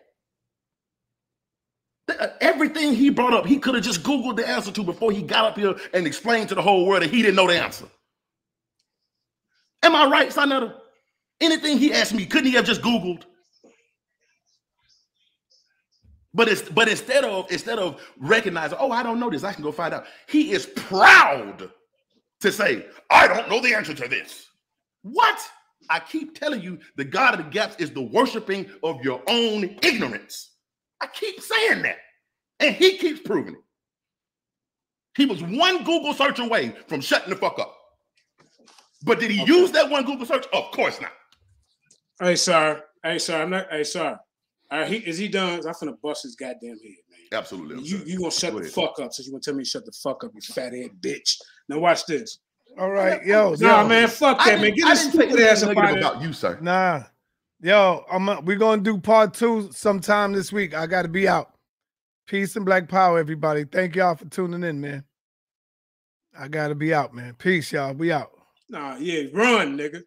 Uh, everything he brought up, he could have just Googled the answer to before he got up here and explained to the whole world that he didn't know the answer. Am I right, Sarnetta? Anything he asked me, couldn't he have just Googled? But it's but instead of instead of recognizing, oh, I don't know this, I can go find out. He is proud to say, I don't know the answer to this. What? I keep telling you, the God of the gaps is the worshiping of your own ignorance. I keep saying that. And he keeps proving it. He was one Google search away from shutting the fuck up. But did he okay. use that one Google search? Of course not. Hey, sir. Hey, sir. I'm not. Hey, sir. All right, he, is he done? I'm finna bust his goddamn head, man. Absolutely. You you gonna shut Go the ahead. fuck up? Since you gonna tell me to shut the fuck up, you fat head bitch. Now watch this. All right, yo, nah, yo. man, fuck that, man. Get this stupid ass about you, sir. Nah, yo, I'm. Uh, we're gonna do part two sometime this week. I got to be out. Peace and black power, everybody. Thank y'all for tuning in, man. I gotta be out, man. Peace, y'all. We out. Nah, yeah, run, nigga.